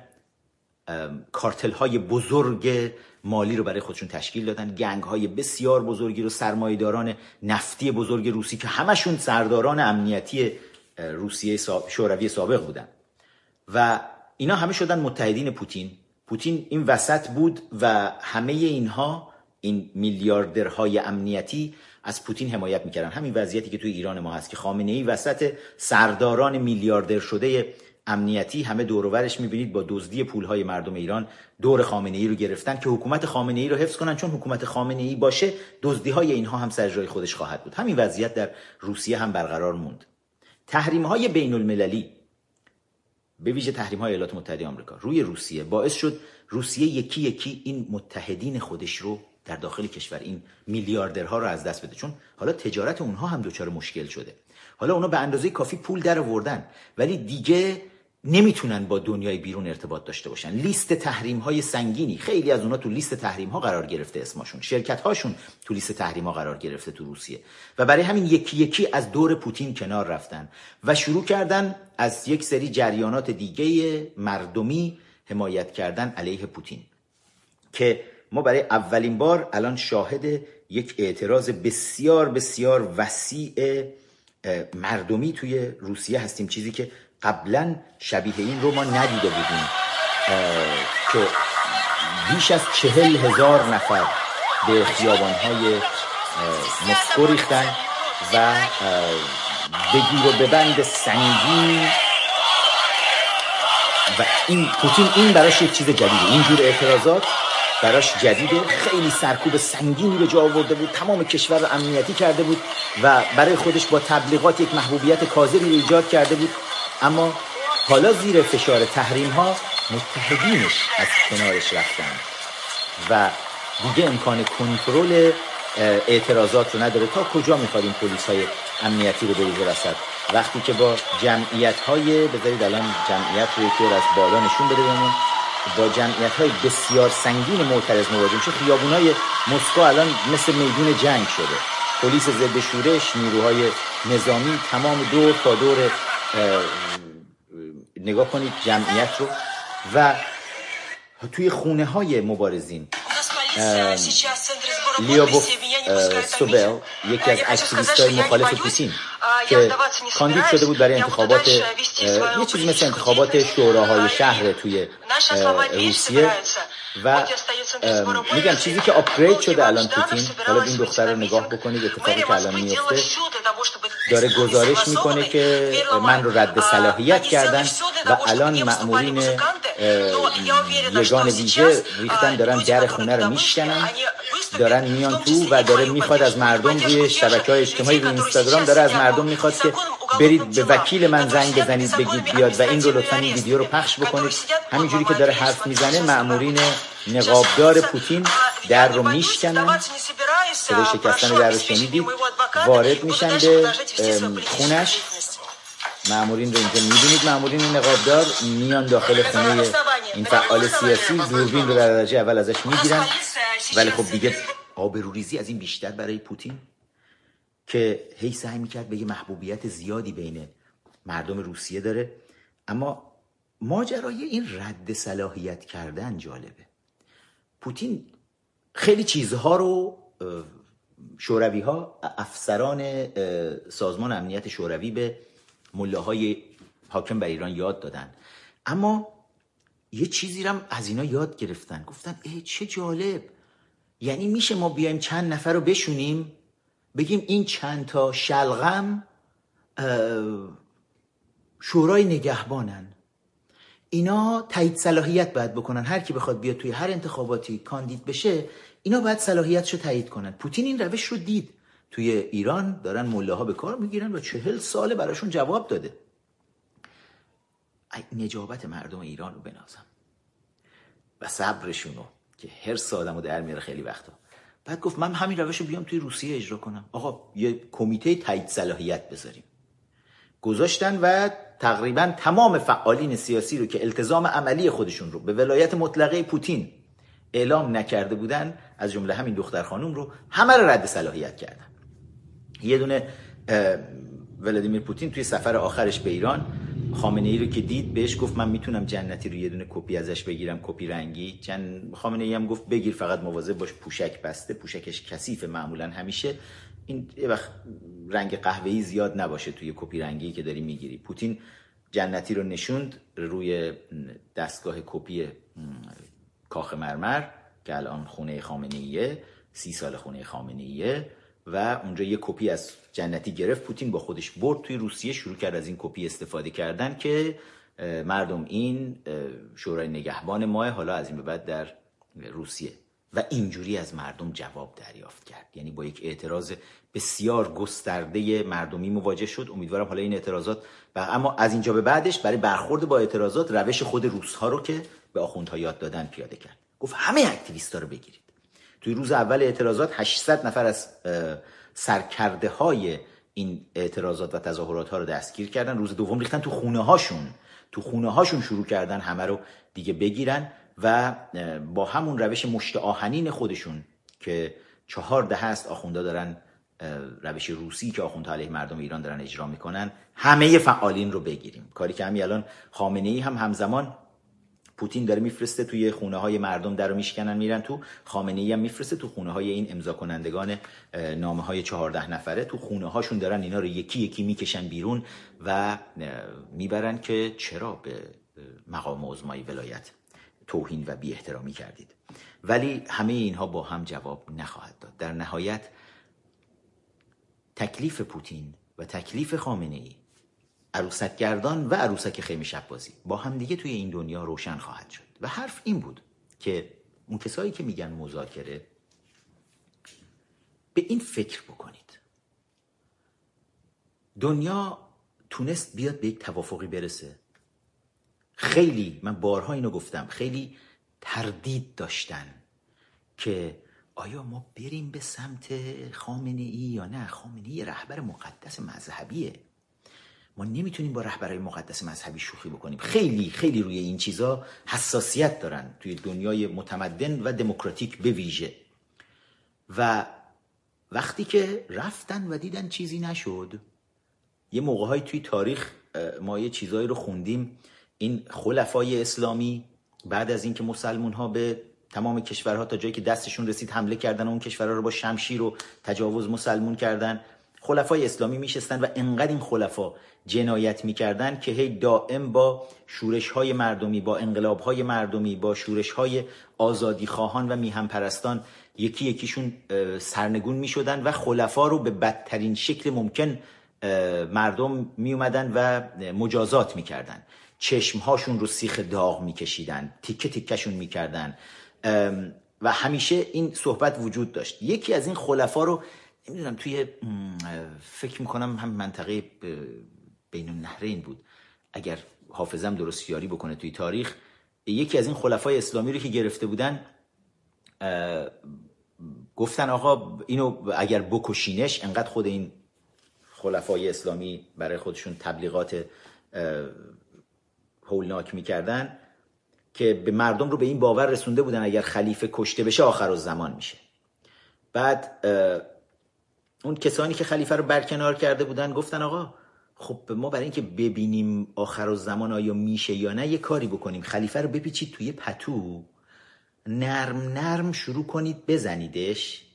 کارتل های بزرگ مالی رو برای خودشون تشکیل دادن. گنگ های بسیار بزرگی رو سرمایداران نفتی بزرگ روسی که همشون سرداران امنیتی روسیه شوروی سابق بودن. و اینا همه شدن متحدین پوتین. پوتین این وسط بود و همه اینها این میلیاردرهای امنیتی از پوتین حمایت می‌کردن. همین وضعیتی که توی ایران ما هست که خامنه ای وسط سرداران میلیاردر شده امنیتی همه دورورش می‌بینید با دزدی پولهای مردم ایران دور خامنه ای رو گرفتن که حکومت خامنه ای رو حفظ کنن. چون حکومت خامنه ای باشه دزدی های اینها هم سر جای خودش خواهد بود. همین وضعیت در روسیه هم برقرار موند. تحریم های بین المللی به ویژه تحریم های ایالات متحده آمریکا. روی روسیه. باعث شد روسیه یکی یکی این متحدین خودش رو در داخل کشور این میلیاردرها رو از دست بده. چون حالا تجارت اونها هم دچار مشکل شده. حالا اونا به اندازه کافی پول در آوردن. ولی دیگه نمی‌تونن با دنیای بیرون ارتباط داشته باشن. لیست تحریم های سنگینی. خیلی از اونا تو لیست تحریم ها قرار گرفته اسمشون. شرکت هاشون تو لیست تحریم ها قرار گرفته تو روسیه. و برای همین یکی یکی از دور پوتین کنار رفتن و شروع کردن از یک سری جریانات دیگه مردمی حمایت کردن علیه پوتین. که ما برای اولین بار الان شاهد یک اعتراض بسیار بسیار وسیع مردمی توی روسیه هستیم. چیزی که قبلا شبیه این رو ما ندیده بودیم. که بیش از چهل هزار نفر به خیابانهای مسکو ریختن و بگیر و ببند سنگین. و این پوتین این براش یک چیز جدیده. اینجور اعتراضات براش جدیده. خیلی سرکوب سنگینی به جا آورده بود. تمام کشور امنیتی کرده بود و برای خودش با تبلیغات یک محبوبیت کاذبی ایجاد کرده بود. اما حالا زیر فشار تحریم ها متحدینش از کنارش رفتن و دیگه امکان کنترل اعتراضات رو نداره. تا کجا می‌خواد پلیس های امنیتی رو بریزه وسط؟ وقتی که با جمعیت های بذارید الان جمعیت رو یکی از بالا نشون بده بهمون. با جمعیت های بسیار سنگین معترض مواجه میشه. خیابون های مسکو الان مثل میدون جنگ شده. پلیس ضد شورش نیروهای نظامی تمام دور تا دور نگاه کنید جمعیت رو. و توی خونه های مبارزین لیوبوف سوبل یکی از اکتیویست های مخالف پوتین که کاندید شده بود برای انتخابات یه چیزی مثل انتخابات شوراهای شهر توی روسیه و میگم چیزی که آپگرید شده الان پوتین حالا این دختر رو نگاه بکنید اتفاقی که الان میفته داره گزارش می‌کنه که من رو رد صلاحیت کردن و الان مأمورین یگان ویژه ریختن دارن در خونه رو میشکنن دارن میان تو و داره می‌خواد از مردم روی شبکه های اجتماعی روی اینستاگرام داره از مردم می‌خواد که برید به وکیل من زنگ بزنید بگید بیاد و این رو لطفا این ویدیو رو پخش بکنید. همینجوری که داره حرف می‌زنه مأمورین نقابدار پوتین در رو میشکنن. صدای شکستن در رو شنیدید وارد میشن به خونش. معمورین رو اینجا می‌بینید. معمورین نقابدار میان داخل خونه این فعال سیاسی. دوربین رو در درجه اول ازش می‌گیرن. ولی خب دیگه آبروریزی از این بیشتر برای پوتین که هی سعی می‌کرد به یه محبوبیت زیادی بین مردم روسیه داره. اما ماجرای این رد صلاحیت کردن جالبه. پوتین خیلی چیزها رو شوروی ها افسران سازمان امنیت شوروی به ملاهای حاکم بر ایران یاد دادن. اما یه چیزی رو از اینا یاد گرفتن. گفتن ای چه جالب. یعنی میشه ما بیایم چند نفر رو بشونیم بگیم این چند تا شلغم شورای نگهبانن. اینا تایید صلاحیت باید بکنن. هر کی بخواد بیاد توی هر انتخاباتی کاندید بشه اینا باید صلاحیتشو تایید کنن. پوتین این روش رو دید. توی ایران دارن ملاها به کار می‌گیرن و چهل ساله براشون جواب داده. نجابت مردم ایران رو بنازم. و صبرشونو که هر آدم رو در میاره خیلی وقتا. بعد گفت من همین روش رو بیام توی روسیه اجرا کنم. آقا یه کمیته تایید صلاحیت بذاریم. گذاشتن و تقریبا تمام فعالین سیاسی رو که التزام عملی خودشون رو به ولایت مطلقه پوتین اعلام نکرده بودن از جمله همین دختر خانم رو همه رو رد صلاحیت کردن. یه دونه ولادیمیر پوتین توی سفر آخرش به ایران. خامنه ای رو که دید بهش گفت من می‌تونم جنتی رو یه دونه کپی ازش بگیرم کپی رنگی. جن... خامنه ای هم گفت بگیر فقط مواظب باش پوشک بسته پوشکش کثیف معمولا همیشه. این یه وقت رنگ قهوه‌ای زیاد نباشه توی کپی رنگی که داری می‌گیری. پوتین جنتی رو نشوند روی دستگاه کپی کاخ مرمر که الان خونه خامنه ایه سی سال خونه خامنه ایه و اونجا یه کپی از جنتی گرفت. پوتین با خودش برد توی روسیه شروع کرد از این کپی استفاده کردن که مردم این شورای نگهبان ماه حالا از این به بعد در روسیه. و اینجوری از مردم جواب دریافت کرد. یعنی با یک اعتراض بسیار گسترده مردمی مواجه شد. امیدوارم حالا این اعتراضات و اما از اینجا به بعدش برای برخورد با اعتراضات روش خود روس ها رو که به آخوندها یاد دادن پیاده کرد. گفت همه اکتیویستا رو بگیرید. توی روز اول اعتراضات 800 نفر از سرکرده های این اعتراضات و تظاهرات ها رو دستگیر کردن. روز دوم ریختن تو خونه هاشون تو خونه هاشون شروع کردن همه رو دیگه بگیرن و با همون روش مشت آهنین خودشون که چهار ده هست آخوندا دارن روش روسی که آخوندها علیه مردم ایران دارن اجرا می‌کنن همه فعالین رو بگیریم. کاری که همین الان خامنه ای هم همزمان پوتین داره میفرسته توی خونه های مردم در رو میشکنن میرن تو خامنه ای هم میفرسته تو خونه های این امضا کنندگان نامه های چهارده نفره. تو خونه هاشون دارن اینا رو یکی یکی می‌کشن بیرون و می‌برن که چرا به مقام عظمای ولایت توهین و بی احترامی کردید. ولی همه اینها با هم جواب نخواهد داد. در نهایت تکلیف پوتین و تکلیف خامنه ای عروسکگردان و عروسک خیمه شب بازی. با هم دیگه توی این دنیا روشن خواهد شد. و حرف این بود که اون کسایی که میگن مذاکره به این فکر بکنید. دنیا تونست بیاد به یک توافقی برسه. خیلی من بارها اینو گفتم خیلی تردید داشتن که آیا ما بریم به سمت خامنه ای یا نه؟ خامنه ای رهبر مقدس مذهبیه. ما نمی‌تونیم با رهبرای مقدس مذهبی شوخی بکنیم. خیلی خیلی روی این چیزا حساسیت دارن توی دنیای متمدن و دموکراتیک به ویژه. و وقتی که رفتن و دیدن چیزی نشد یه موقع توی تاریخ ما یه چیزایی رو خوندیم. این خلفای اسلامی بعد از اینکه مسلمون ها به تمام کشورها تا جایی که دستشون رسید حمله کردن و اون کشورها رو با شمشیر و تجاوز مسلمون کردن خلفای اسلامی میشستن و انقدر این خلفا جنایت می‌کردن که هی دائم با شورش های مردمی با انقلاب های مردمی با شورش های آزادی خواهان و میهم پرستان یکی یکیشون سرنگون می‌شدن و خلفا رو به بدترین شکل ممکن مردم می اومدن و مجازات می‌کردن. چشمهاشون رو سیخ داغ میکشیدن تیکه تیکشون می‌کردن. و همیشه این صحبت وجود داشت. یکی از این خلفا رو نمی‌دونم توی فکر می‌کنم هم منطقه بین النهرین بود. اگر حافظم درست یاری بکنه توی تاریخ یکی از این خلفای اسلامی رو که گرفته بودن گفتن آقا اینو اگر بکشینش انقدر خود این خلفای اسلامی برای خودشون تبلیغات هولناک می‌کردن که به مردم رو به این باور رسونده بودن اگر خلیفه کشته بشه آخر زمان میشه. بعد اون کسانی که خلیفه رو برکنار کرده بودن گفتن آقا خب ما برای اینکه ببینیم آخر زمان آیا میشه یا نه یه کاری بکنیم. خلیفه رو بپیچید توی پتو نرم نرم شروع کنید بزنیدش.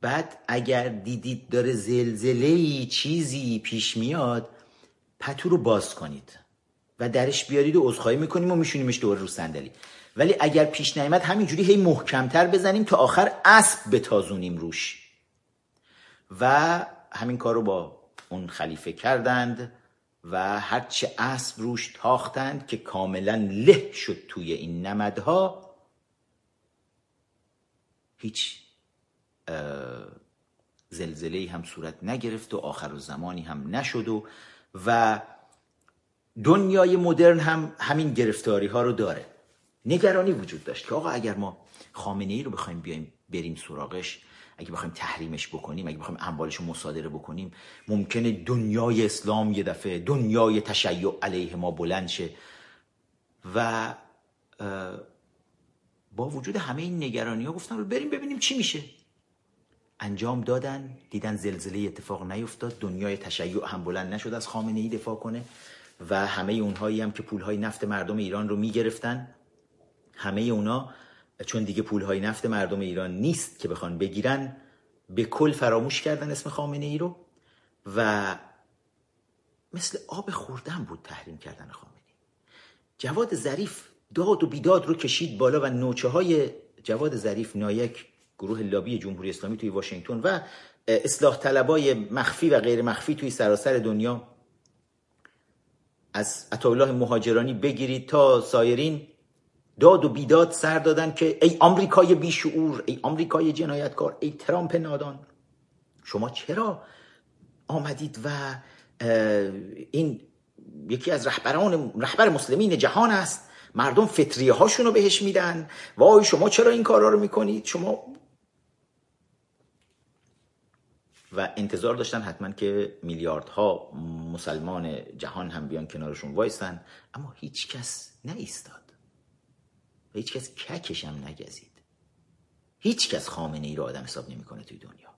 بعد اگر دیدید داره زلزله چیزی پیش میاد پتو رو باز کنید و درش بیارید و عذرخواهی می‌کنیم و میشونیمش دور رو صندلی. ولی اگر پیش نیامد همینجوری هی محکمتر بزنیم تا آخر اسب بتازونیم روش. و همین کار رو با اون خلیفه کردند و هرچه اسب روش تاختند که کاملا له شد توی این نمدها هیچ زلزله هم صورت نگرفت و آخر و زمانی هم نشد و و دنیای مدرن هم همین گرفتاری ها رو داره. نگرانی وجود داشت که آقا اگر ما خامنه ای رو بخوایم بیایم بریم سراغش اگه بخوایم تحریمش بکنیم اگه بخوایم اموالش رو مصادره بکنیم ممکنه دنیای اسلام یه دفعه دنیای تشیع علیه ما بلند شه. و با وجود همه این نگرانی ها گفتن بریم ببینیم چی میشه. انجام دادن دیدن زلزله اتفاق نیفتاد دنیای تشیع هم بلند نشد از خامنه ای دفاع کنه و همه اونهایی هم که پولهای نفت مردم ایران رو می‌گرفتن. همه اونا چون دیگه پولهای نفت مردم ایران نیست که بخوان بگیرن به کل فراموش کردن اسم خامنه ای رو و مثل آب خوردن بود تحریم کردن خامنه جواد ظریف داد و بیداد رو کشید بالا و نوچه های جواد ظریف نایک گروه لابی جمهوری اسلامی توی واشنگتن و اصلاح طلبای مخفی و غیر مخفی توی سراسر دنیا از عطاالله مهاجرانی بگیرید تا سایرین داد و بیداد سر دادن که ای آمریکای بیشعور ای آمریکای جنایتکار ای ترامپ نادان. شما چرا آمدید و این یکی از رهبران رهبر مسلمین جهان است. مردم فطریه هاشون رو بهش میدن. وای شما چرا این کارا رو می‌کنید؟ شما و انتظار داشتن حتما که میلیاردها مسلمان جهان هم بیان کنارشون وایسن. اما هیچ کس نایستاد و هیچ کس ککش هم نگزید. هیچ کس خامنه ای رو آدم حساب نمی‌کنه توی دنیا.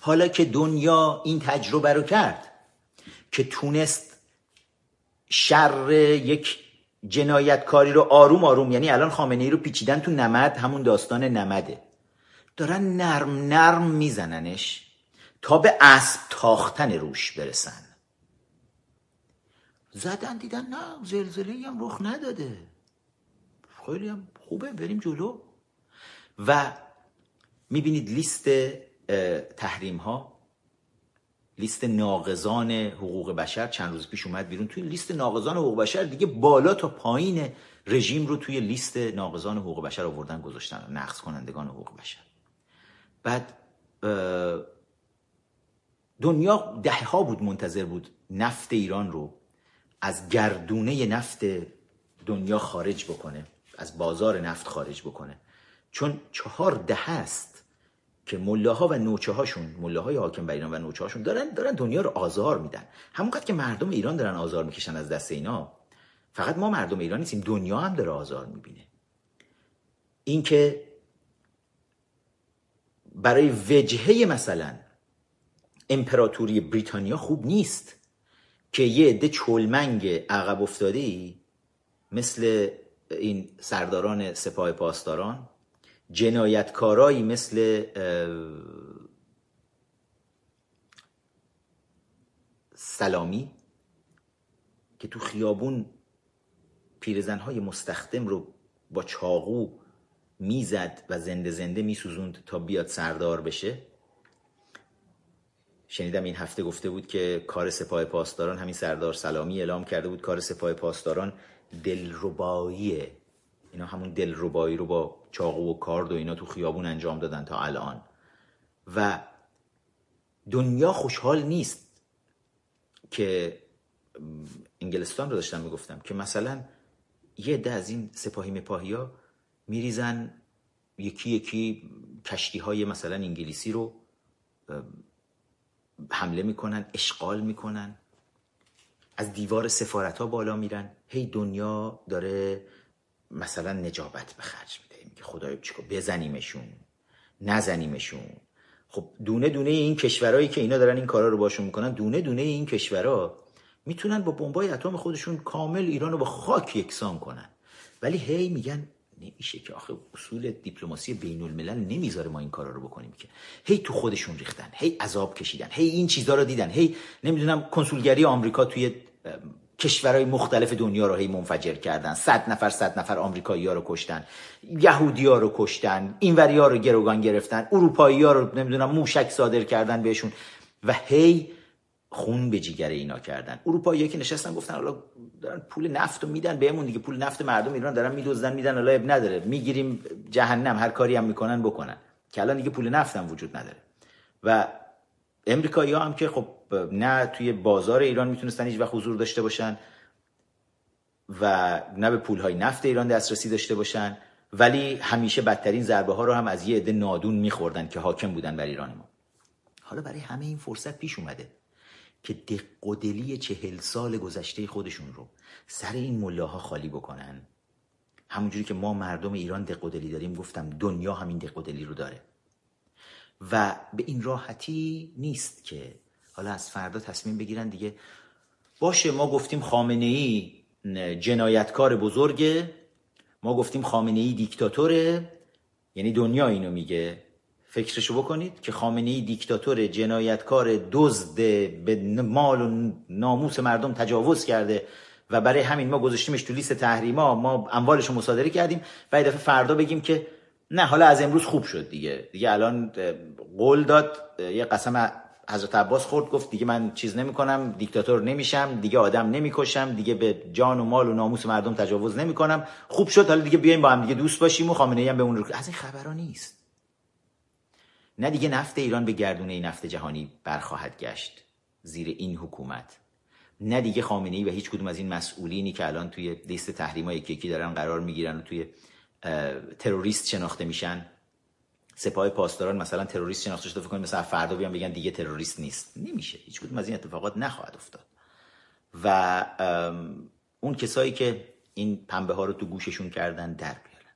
حالا که دنیا این تجربه رو کرد که تونست شر یک جنایتکاری رو آروم آروم یعنی الان خامنه ای رو پیچیدن تو نمد همون داستان نمده. دارن نرم نرم میزننش تا به اسب تاختن روش برسن. زدن دیدن نه زلزله هم رخ نداده. خیلی هم خوبه. بریم جلو. و می‌بینید لیست تحریم ها لیست ناقضان حقوق بشر. چند روز پیش اومد بیرون. توی لیست ناقضان حقوق بشر دیگه بالا تا پایین رژیم رو توی لیست ناقضان حقوق بشر آوردن گذاشتن. نقض کنندگان حقوق بشر. بعد دنیا ده ها بود منتظر بود نفت ایران رو از گردونه نفت دنیا خارج بکنه. از بازار نفت خارج بکنه. چون چهار ده است که ملاها و نوچه هاشون ملاهای حاکم بر ایران و نوچه هاشون دارن دارن دنیا رو آزار میدن. همونقدر که مردم ایران دارن آزار می‌کشن از دست اینا فقط ما مردم ایران نیستیم دنیا هم داره آزار می‌بینه. اینکه برای وجهه مثلا امپراتوری بریتانیا خوب نیست که یه عده چلمنگ عقب افتاده ای مثل این سرداران سپاه پاسداران جنایتکارایی مثل سلامی که تو خیابون پیرزنهای مستخدم رو با چاقو می‌زد و زنده زنده میسوزوند تا بیاد سردار بشه. شنیدم این هفته گفته بود که کار سپاه پاسداران همین سردار سلامی اعلام کرده بود کار سپاه پاسداران دلرباییه اینا همون دلربایی رو با چاقو و کارد و اینا تو خیابون انجام دادن تا الان. و دنیا خوشحال نیست که انگلستان رو داشتم می‌گفتم که مثلا یه ده از این سپاهی مپاهی ها میریزن یکی یکی کشتی های مثلا انگلیسی رو حمله می‌کنن اشغال می‌کنن از دیوار سفارت ها بالا میرن. هی دنیا داره مثلا نجابت به خرج میده. میگه خدایا چیکار بزنیمشون. نزنیمشون. خب دونه دونه این کشورهایی که اینا دارن این کارا رو باشون می‌کنن دونه دونه این کشورها می‌تونن با بمبای اتم خودشون کامل ایران رو با خاک یکسان کنن. ولی هی میگن نمیشه که آخه اصول دیپلماسی بین الملل نمی‌ذاره ما این کارا رو بکنیم که. هی تو خودشون ریختن هی عذاب کشیدن هی این چیزا رو دیدن هی نمی‌دونم کنسولگری آمریکا توی کشورهای مختلف دنیا رو هی منفجر کردن. صد نفر صد نفر آمریکایی ها رو کشتن. یهودی ها رو کشتن. اینوری ها رو گروگان گرفتن. اروپایی ها رو نمی‌دونم موشک صادر کردن بهشون. و هی خون به جیگر اینا کردن. اروپایی که نشستن گفتن حالا دارن پول نفت رو میدن بهمون دیگه. پول نفت مردم ایران دارن میدوزدن میدن حالا اب نداره. می‌گیریم جهنم هر کاری هم می‌کنن بکنن. که الان دیگه پول نفت هم وجود نداره. و امریکایی ها هم که خب نه توی بازار ایران می‌تونستن هیچ وقت حضور داشته باشن و نه به پول های نفت ایران دسترسی داشته باشن ولی همیشه بدترین ضربه ها رو هم از یه عده نادون میخوردن که حاکم بودن بر ایران ما. حالا برای همه این فرصت پیش اومده که دق و دلی چهل سال گذشته خودشون رو سر این ملاها خالی بکنن. همونجوری که ما مردم ایران دق و دلی داریم گفتم دنیا همین دق و دلی رو داره. و به این راحتی نیست که حالا از فردا تصمیم بگیرن دیگه. باشه ما گفتیم خامنه ای جنایتکار بزرگه. ما گفتیم خامنه ای دیکتاتوره. یعنی دنیا اینو میگه. فکرشو بکنید که خامنه ای دیکتاتور جنایتکار دزد به مال و ناموس مردم تجاوز کرده و برای همین ما گذاشتیمش تو لیست تحریما. ما اموالش رو مصادره کردیم. و دفعه فردا بگیم که نه حالا از امروز خوب شد دیگه. دیگه الان قول داد یه قسم حضرت عباس خورد گفت دیگه من چیز نمی‌کنم دیکتاتور نمیشم دیگه آدم نمی‌کشم دیگه به جان و مال و ناموس مردم تجاوز نمی‌کنم. خوب شد حالا دیگه بیایم با هم دیگه دوست باشیم و خامنه ای هم به اون رو از این خبرا نیست. نه دیگه نفت ایران به گردونه نفت جهانی برخواهد گشت زیر این حکومت. نه دیگه خامنه ای و هیچ کدوم از این مسئولینی که الان توی لیست تحریم های یکی دارن قرار می‌گیرن و توی تروریست شناخته میشن. سپاه پاسداران مثلا تروریست شناخته شده فکر کنید مثلا فردا بیان بگن دیگه تروریست نیست. نمیشه. هیچ کدوم از این اتفاقات نخواهد افتاد. و اون کسایی که این پنبه ها رو تو گوششون کردن در بیارن.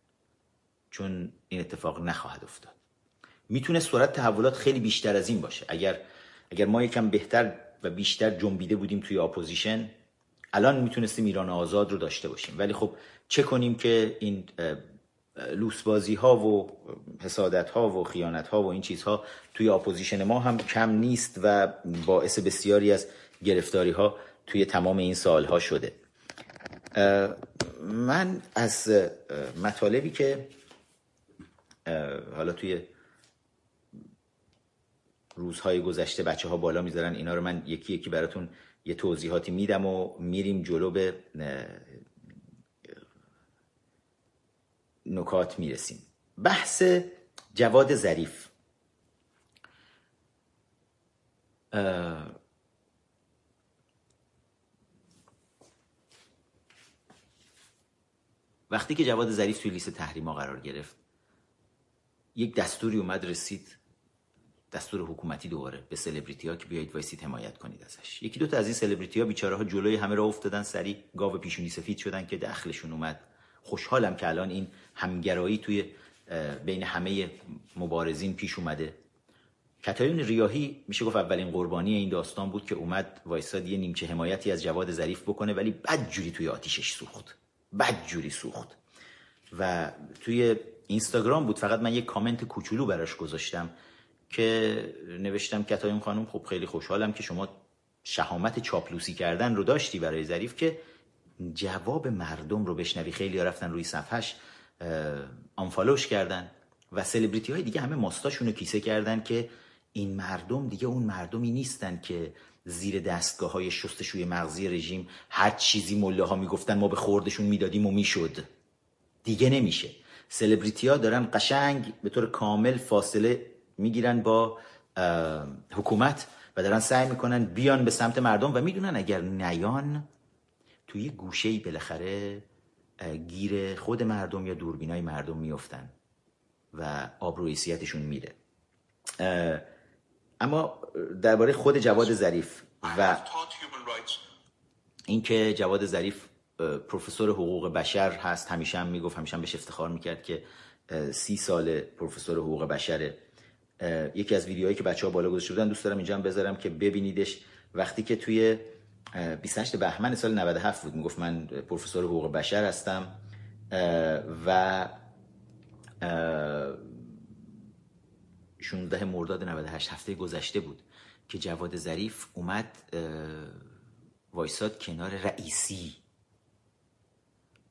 چون این اتفاق نخواهد افتاد. می‌تونه سرعت تحولات خیلی بیشتر از این باشه. اگر اگر ما یکم بهتر و بیشتر جنبیده بودیم توی اپوزیشن الان می‌تونستیم ایران آزاد رو داشته باشیم. ولی خب چه کنیم که این لوسبازی ها و حسادت ها و خیانت ها و این چیزها توی اپوزیشن ما هم کم نیست و باعث بسیاری از گرفتاری ها توی تمام این سال ها شده من از مطالبی که حالا توی روزهای گذشته بچه ها بالا می‌ذارن اینا رو من یکی یکی براتون یه توضیحاتی میدم و میریم جلو به نکات می‌رسیم. بحث جواد ظریف. وقتی که جواد ظریف توی لیست تحریما قرار گرفت یک دستوری اومد رسید دستور حکومتی دوباره به سلبریتی ها که بیایید وایسید حمایت کنید ازش. یکی دو تا از این سلبریتی ها بیچاره ها جلوی همه راه افتادن سریع گاو پیشونی سفید شدن که دخلشون اومد. خوشحالم که الان این همگرایی توی بین همه مبارزین پیش اومده. کتایون ریاهی میشه گفت اولین قربانی این داستان بود که اومد وایساد یه نیمچه حمایتی از جواد ظریف بکنه ولی بد جوری توی آتیشش سوخت. بد جوری سوخت. و توی اینستاگرام بود فقط من یه کامنت کوچولو براش گذاشتم که نوشتم کتایون خانم خب خیلی خوشحالم که شما شهامت چاپلوسی کردن رو داشتی برای ظریف که جواب مردم رو بشنوی. خیلی رفتن روی صفحش آنفالوش کردن و سلبریتی های دیگه همه ماستاشون رو کیسه کردن که این مردم دیگه اون مردمی نیستن که زیر دستگاه های شستشوی مغزی رژیم هر چیزی مله ها می‌گفتن ما به خوردشون می‌دادیم و می‌شد. دیگه نمیشه. سلبریتی ها دارن قشنگ به طور کامل فاصله می‌گیرن با حکومت و دارن سعی می‌کنن بیان به سمت مردم و می‌دونن اگر نیان توی گوشه ای بالاخره گیر خود مردم یا دوربینای مردم میفتن و آبرویسیتشون میره. اما درباره خود جواد ظریف و اینکه جواد ظریف پروفسور حقوق بشر هست همیشه هم می‌گفت همیشه هم بهش افتخار می‌کرد که سی سال پروفسور حقوق بشره. یکی از ویدیوهایی که بچه ها بالا گذاشته بودن دوست دارم اینجا هم بذارم که ببینیدش. وقتی که توی 28 بهمن سال 97 بود. می‌گفت من پروفسور حقوق بشر هستم. و 16 مرداد 98 هفته گذشته بود که جواد ظریف اومد وایساد کنار رئیسی.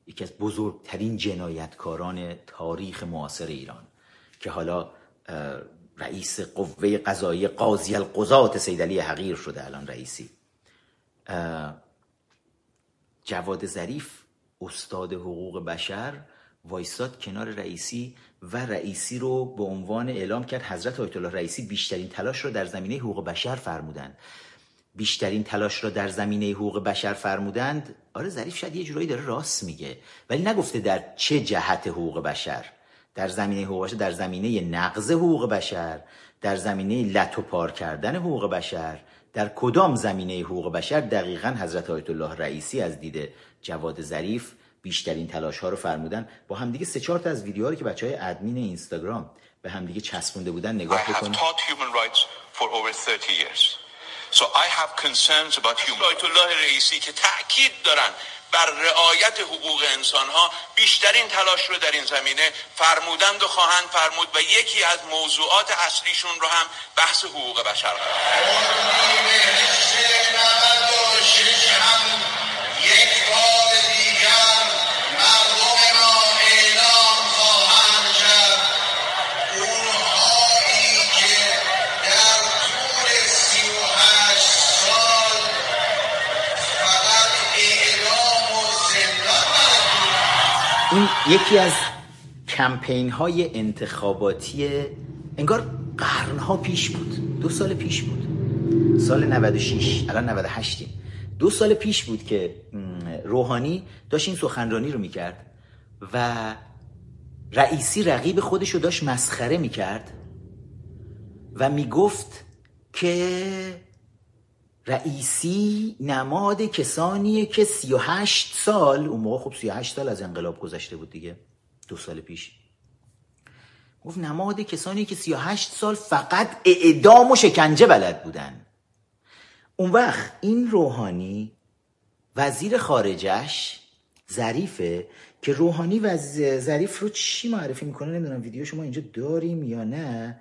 یکی از بزرگترین جنایتکاران تاریخ معاصر ایران که حالا رئیس قوه قضایی قاضی القضات سیدلی حقیر شده الان رئیسی. جواد ظریف استاد حقوق بشر وایساد کنار رئیسی و رئیسی رو به عنوان اعلام کرد حضرت آیت الله رئیسی بیشترین تلاش رو در زمینه حقوق بشر فرمودند. بیشترین تلاش را در زمینه حقوق بشر فرمودند. آره ظریف شاید یه جورایی داره راست میگه ولی نگفته در چه جهت حقوق بشر. در زمینه حقوق بشر در زمینه نقض حقوق بشر در زمینه لط و پار کردن حقوق بشر. در کدام زمینه حقوق بشر دقیقا حضرت آیت الله رئیسی از دید جواد ظریف بیشترین تلاش ها رو فرمودن؟ با همدیگه سه چهار تا از ویدیوهایی که بچه های ادمین اینستاگرام به همدیگه چسبونده بودن نگاه بکنید. So I have concerns about human آیت الله رئیسی که تاکید دارن بر رعایت حقوق انسان ها بیشترین تلاش رو در این زمینه فرمودند و خواهند فرمود و یکی از موضوعات اصلیشون رو هم بحث حقوق بشر هم یک بار یکی از کمپین های انتخاباتی انگار قرنها پیش بود. دو سال پیش بود. سال 96 الان 98 دو سال پیش بود که روحانی داشت این سخنرانی رو می‌کرد و رئیسی رقیب خودش رو داشت مسخره می‌کرد و می‌گفت که رئیسی نماد کسانیه که 38 سال اون موقع خب 38 سال از انقلاب گذشته بود دیگه دو سال پیش. گفت نماد کسانی که 38 سال فقط اعدام و شکنجه بلد بودن. اون وقت این روحانی وزیر خارجش ظریفه که روحانی و ظریف رو چی معرفی می‌کنه؟ نمی‌دونم ویدیو شما اینجا داریم یا نه؟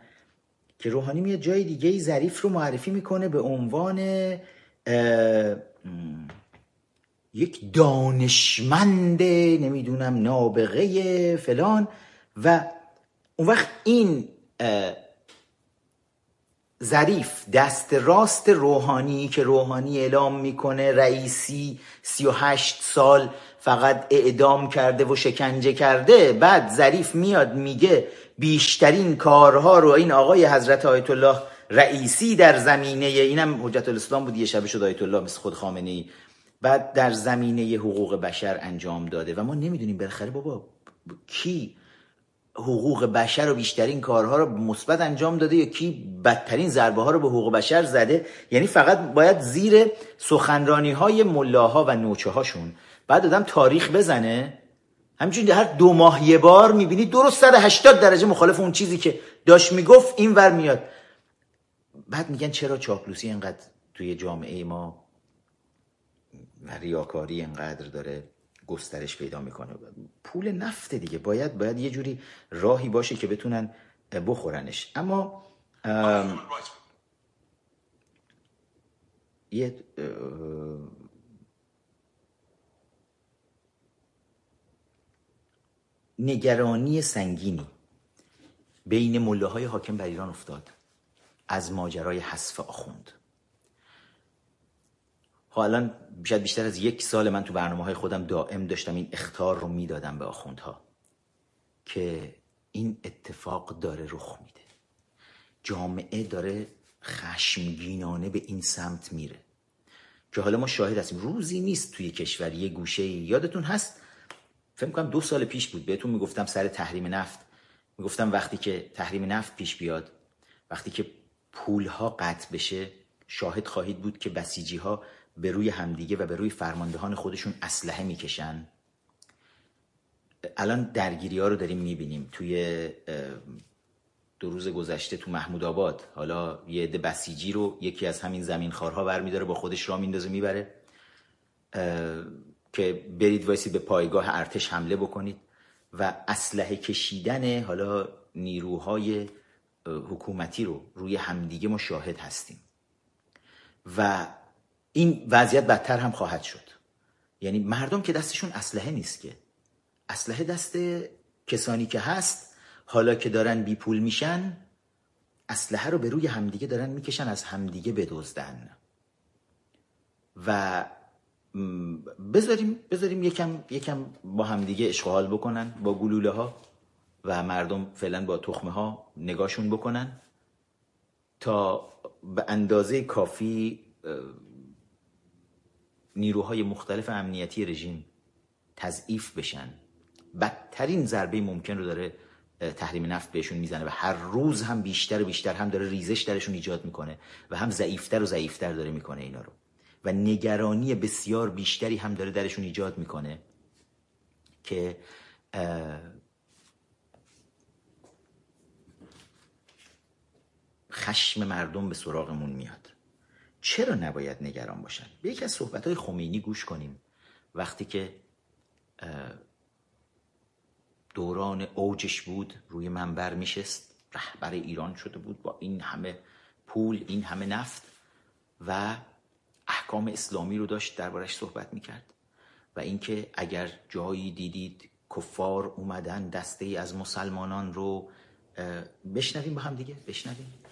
که روحانی میاد جای دیگه ای ظریف رو معرفی می‌کنه به عنوان یک دانشمند نمی‌دونم نابغه فلان. و اون وقت این ظریف دست راست روحانی که روحانی اعلام می‌کنه رئیسی 38 سال فقط اعدام کرده و شکنجه کرده بعد ظریف میاد میگه بیشترین کارها رو این آقای حضرت آیت الله رئیسی در زمینه اینم حجت الاسلام بود یه شبه شد آیت الله مثل خود خامنه ای بعد در زمینه حقوق بشر انجام داده. و ما نمی‌دونیم بالاخره بابا کی حقوق بشر و بیشترین کارها رو مثبت انجام داده یا کی بدترین ضربه ها رو به حقوق بشر زده. یعنی فقط باید زیر سخنرانی های ملاها و نوچه هاشون بعد آدم تاریخ بزنه. همچنین هر دو ماه یه بار می‌بینی درست 180 درجه مخالف اون چیزی که داشت می‌گفت این ور میاد. بعد میگن چرا چاپلوسی اینقدر توی جامعه ما و ریاکاری اینقدر داره گسترش پیدا می‌کنه؟ پول نفت دیگه. باید باید یه جوری راهی باشه که بتونن بخورنش. اما یه نگرانی سنگینی بین مله حاکم بر ایران افتاد. از ماجرای حذف آخوند. حالا شاید بیشتر از یک سال من تو برنامه های خودم دائم داشتم این اختار رو می‌دادم به آخوندها که این اتفاق داره رخ میده. جامعه داره خشمگینانه به این سمت میره. که حالا ما شاهد هستیم. روزی نیست توی کشور یه گوشه یادتون هست فکر کنم دو سال پیش بود. بهتون می‌گفتم سر تحریم نفت. می‌گفتم وقتی که تحریم نفت پیش بیاد وقتی که پول ها قطع بشه شاهد خواهید بود که بسیجی ها به روی همدیگه و به روی فرماندهان خودشون اسلحه می‌کشن. الان درگیری ها رو داریم می‌بینیم. توی دو روز گذشته تو محمود آباد حالا یه عده بسیجی رو یکی از همین زمین خارها برمیداره با خودش را میندازه می‌بره. که برید وایسی به پایگاه ارتش حمله بکنید و اسلحه کشیدن حالا نیروهای حکومتی رو روی همدیگه ما شاهد هستیم. و این وضعیت بدتر هم خواهد شد. یعنی مردم که دستشون اسلحه نیست که. اسلحه دست کسانی که هست حالا که دارن بی پول میشن اسلحه رو به روی همدیگه دارن می‌کشن از همدیگه بدزدن. و بذاریم بذاریم یکم یکم با همدیگه اشغال بکنن با گلوله ها و مردم فعلا با تخمه ها نگاهشون بکنن تا به اندازه کافی نیروهای مختلف امنیتی رژیم تضعیف بشن. بدترین ضربه ممکن رو داره تحریم نفت بهشون می‌زنه و هر روز هم بیشتر و بیشتر هم داره ریزش درشون ایجاد می‌کنه و هم ضعیفتر و ضعیفتر داره می‌کنه اینا رو. و نگرانی بسیار بیشتری هم داره درشون ایجاد می‌کنه که خشم مردم به سراغمون میاد. چرا نباید نگران باشن؟ به یکی از صحبت های خمینی گوش کنیم. وقتی که دوران اوجش بود روی منبر میشست رهبر ایران شده بود با این همه پول این همه نفت و احکام اسلامی رو داشت دربارش صحبت می‌کرد. و اینکه اگر جایی دیدید کفار اومدن دسته ای از مسلمانان رو بشنویم با هم دیگه بشنویم.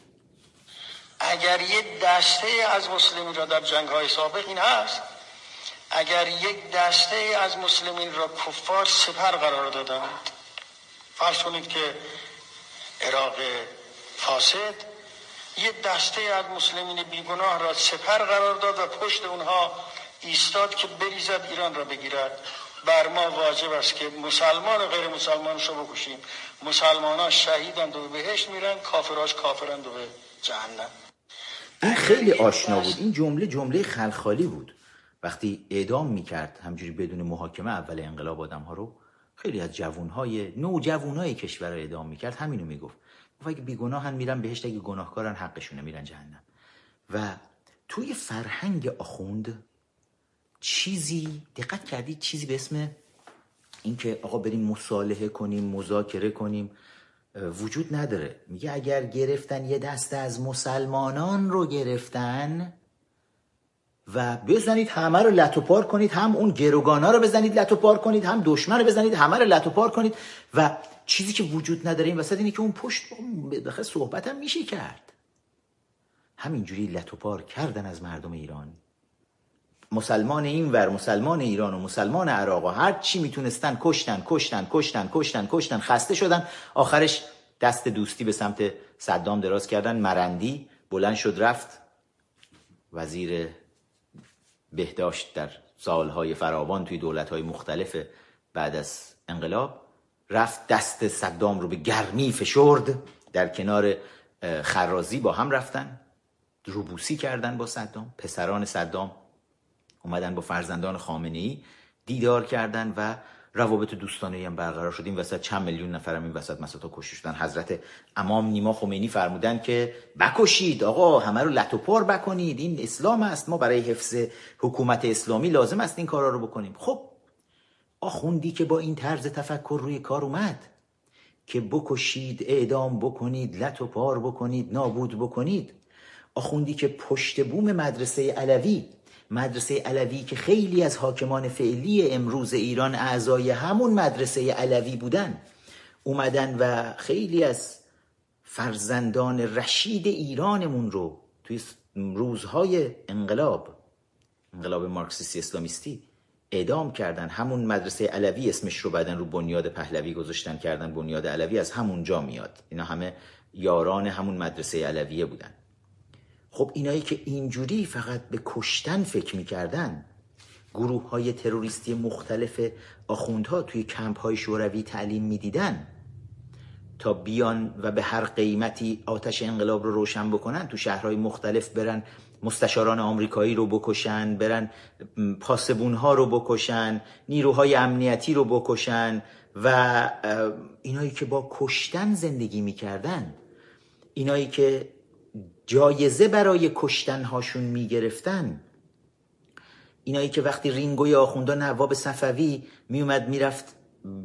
اگر یک دسته از مسلمین را در جنگ های سابق این هست اگر یک دسته از مسلمین را کفار سپر قرار دادند فرض کنید که عراق فاسد یه دسته از مسلمین بیگناه را سپر قرار داد و پشت اونها ایستاد که بریزد ایران را بگیرد. بر ما واجب است که مسلمان و غیر مسلمان رو بکشیم. مسلمان ها شهیدند و به بهشت میرن کافراش کافرند و به جهنم. این خیلی آشنا بود. این جمله جمله خلخالی بود. وقتی اعدام می‌کرد همجوری بدون محاکمه اول انقلاب آدم ها رو خیلی از جوانهای نو جوانهای کشور اعدام می‌کرد. همینو می‌گفت. گفت اگه بیگناهن میرن بهشت اگه گناهکارن حقشونه میرن جهنم. و توی فرهنگ آخوند چیزی دقت کردید چیزی به اسم اینکه آقا بریم مصالحه کنیم مذاکره کنیم وجود نداره. میگه اگر گرفتن یه دسته از مسلمانان رو گرفتن و بزنید همه رو لطوپار کنید هم اون گروگانا رو بزنید لطوپار کنید هم دشمن رو بزنید همه رو لطوپار کنید و چیزی که وجود نداره این وسط اینه که اون پشت بخیر صحبت هم میشه کرد. همینجوری لطوپار کردن از مردم ایران. مسلمان این ور مسلمان ایران و مسلمان عراق و هر چی می‌تونستن کشتن کشتن کشتن کشتن کشتن خسته شدن. آخرش دست دوستی به سمت صدام دراز کردن. مرندی بلند شد رفت. وزیر بهداشت در سالهای فراوان توی دولتهای مختلف بعد از انقلاب رفت دست صدام رو به گرمی فشرد. در کنار خرازی با هم رفتن. روبوسی کردن با صدام. پسران صدام اومدن با فرزندان خامنه ای دیدار کردن و روابط دوستانه هم برقرار شد. این وسط چند میلیون نفرم این وسط مساتا کشته شدن. حضرت امام نیما خمینی فرمودن که بکشید آقا همه رو لطوپار بکنید. این اسلام است. ما برای حفظ حکومت اسلامی لازم است این کارا رو بکنیم. خب آخوندی که با این طرز تفکر روی کار اومد؟ که بکشید اعدام بکنید لطوپار بکنید نابود بکنید. آخوندی که پشت بوم مدرسه علوی مدرسه علوی که خیلی از حاکمان فعلی امروز ایران اعضای همون مدرسه علوی بودن اومدن و خیلی از فرزندان رشید ایرانمون رو توی روزهای انقلاب انقلاب مارکسیستی اسلامیستی اعدام کردن. همون مدرسه علوی اسمش رو بعدن رو بنیاد پهلوی گذاشتن کردن بنیاد علوی از همون جا میاد. اینا همه یاران همون مدرسه علویه بودن. خب اینایی که اینجوری فقط به کشتن فکر می‌کردن گروه های تروریستی مختلف آخوندها توی کمپ های شوروی تعلیم می‌دیدن. تا بیان و به هر قیمتی آتش انقلاب رو روشن بکنن تو شهرهای مختلف برن مستشاران آمریکایی رو بکشن برن پاسبون ها رو بکشن نیروهای امنیتی رو بکشن و اینایی که با کشتن زندگی می‌کردن اینایی که جایزه برای کشتن هاشون می‌گرفتن اینایی که وقتی رینگوی آخوندا نواب صفوی میومد می‌رفت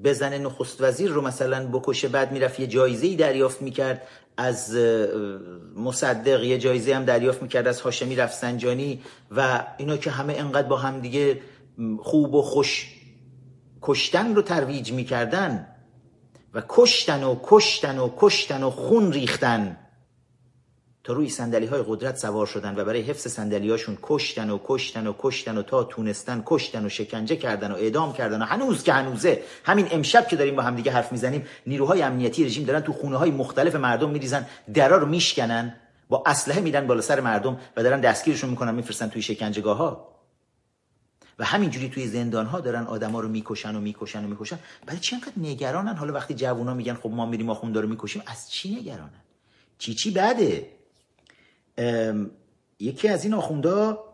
بزنه نخست وزیر رو مثلا بکشه بعد می‌رفت یه جایزه ای دریافت می‌کرد. از مصدق یه جایزه هم دریافت می‌کرد از هاشمی رفسنجانی و اینا که همه انقدر با هم دیگه خوب و خوش کشتن رو ترویج می‌کردن و کشتن و کشتن و کشتن و خون ریختن. تا روی سندلی های قدرت سوار شدن و برای حفظ سندلی هاشون کشتن و کشتن و کشتن و تا تونستن کشتن و شکنجه کردن و اعدام کردن و هنوز که هنوزه همین امشب که داریم با هم دیگه حرف می‌زنیم نیروهای امنیتی رژیم دارن تو خونه های مختلف مردم میریزن درا رو میشکنن با اسلحه میدن بالا سر مردم و دارن دستگیرشون می‌کنن میفرستن توی شکنجهگاه ها و همینجوری توی زندان ها دارن آدما رو می‌کشن و می‌کشن و می‌کشن. برای چی انقدر نگرانن؟ حالا وقتی جوونا میگن خب ما میریم آخوندا رو می‌کشیم. از چی نگرانن؟ چی چی بده یکی از این آخوندا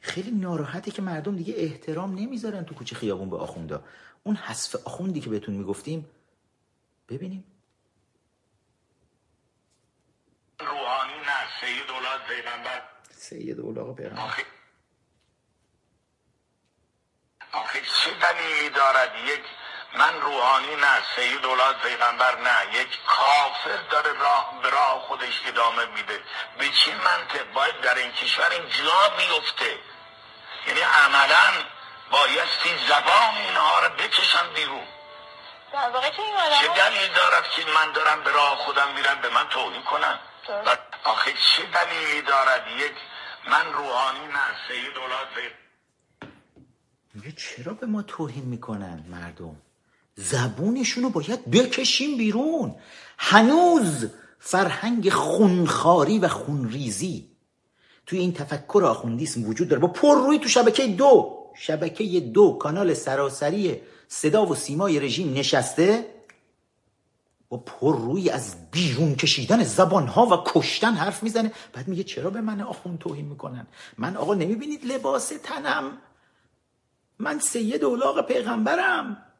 خیلی ناراحته که مردم دیگه احترام نمی‌ذارن تو کوچه خیابون به آخوندا. اون حذف آخوندی که بهتون می‌گفتیم ببینیم. روحانی نه سید اولاد پیغمبر. سید اولاد پیغمبر. آخه چه دلیلی دارد؟ یک من روحانی نه سید اولاد پیغمبر نه. یک کافر داره راه به راه خودش ادامه میده. به چه منطق؟ باید در این کشور این جا بیفته. یعنی عملا بایستی زبان اینها رو بکشن بیرون. چه دلیل دارد که من دارم به راه خودم میرم به من توهین کنن. و آخه چه دلیلی دارد یک من روحانی نه سید اولاد پیغمبر؟ میگه چرا به ما توهین می‌کنن مردم؟ زبونشونو باید بکشیم بیرون. هنوز فرهنگ خونخاری و خونریزی. توی این تفکر آخوندیسم وجود داره. با پر روی تو شبکه دو. شبکه دو کانال سراسری صدا و سیمای رژیم نشسته. با پر روی از بیرون کشیدن زبانها و کشتن حرف می‌زنه. بعد میگه چرا به من آخوند توهین می‌کنن؟ من آقا نمی‌بینید لباس تنم. من سید اولاغ پیغمبرم.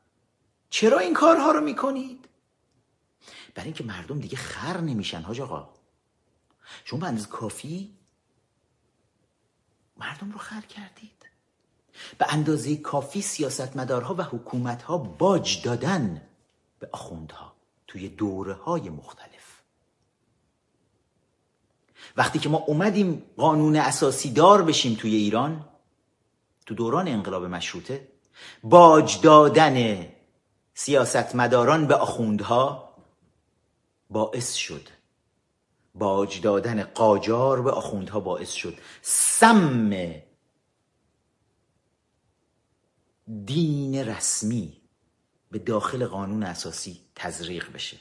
چرا این کارها رو می‌کنید؟ برای اینکه مردم دیگه خر نمیشن حاج آقا. شما به اندازه کافی مردم رو خر کردید. به اندازه کافی سیاستمدارها و حکومتها باج دادن به آخوندها توی دوره های مختلف. وقتی که ما اومدیم قانون اساسی دار بشیم توی ایران تو دوران انقلاب مشروطه باج دادن سیاستمداران به آخوندها باعث شد. باج دادن قاجار به آخوندها باعث شد. سم دین رسمی به داخل قانون اساسی تزریق بشه.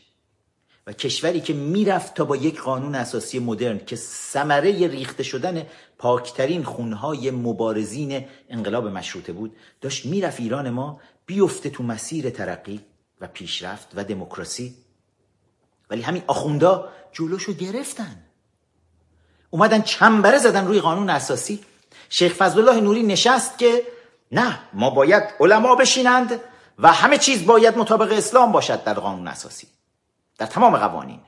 و کشوری که می‌رفت تا با یک قانون اساسی مدرن که ثمره ریخته شدن پاکترین خونهای مبارزین انقلاب مشروطه بود داشت می‌رفت ایران ما بیفته تو مسیر ترقی و پیشرفت و دموکراسی. ولی همین آخوندا جلوشو گرفتن. اومدن چنبره زدن روی قانون اساسی. شیخ فضل الله نوری نشست که نه ما باید علما بشینند و همه چیز باید مطابق اسلام باشد در قانون اساسی. در تمام قوانین.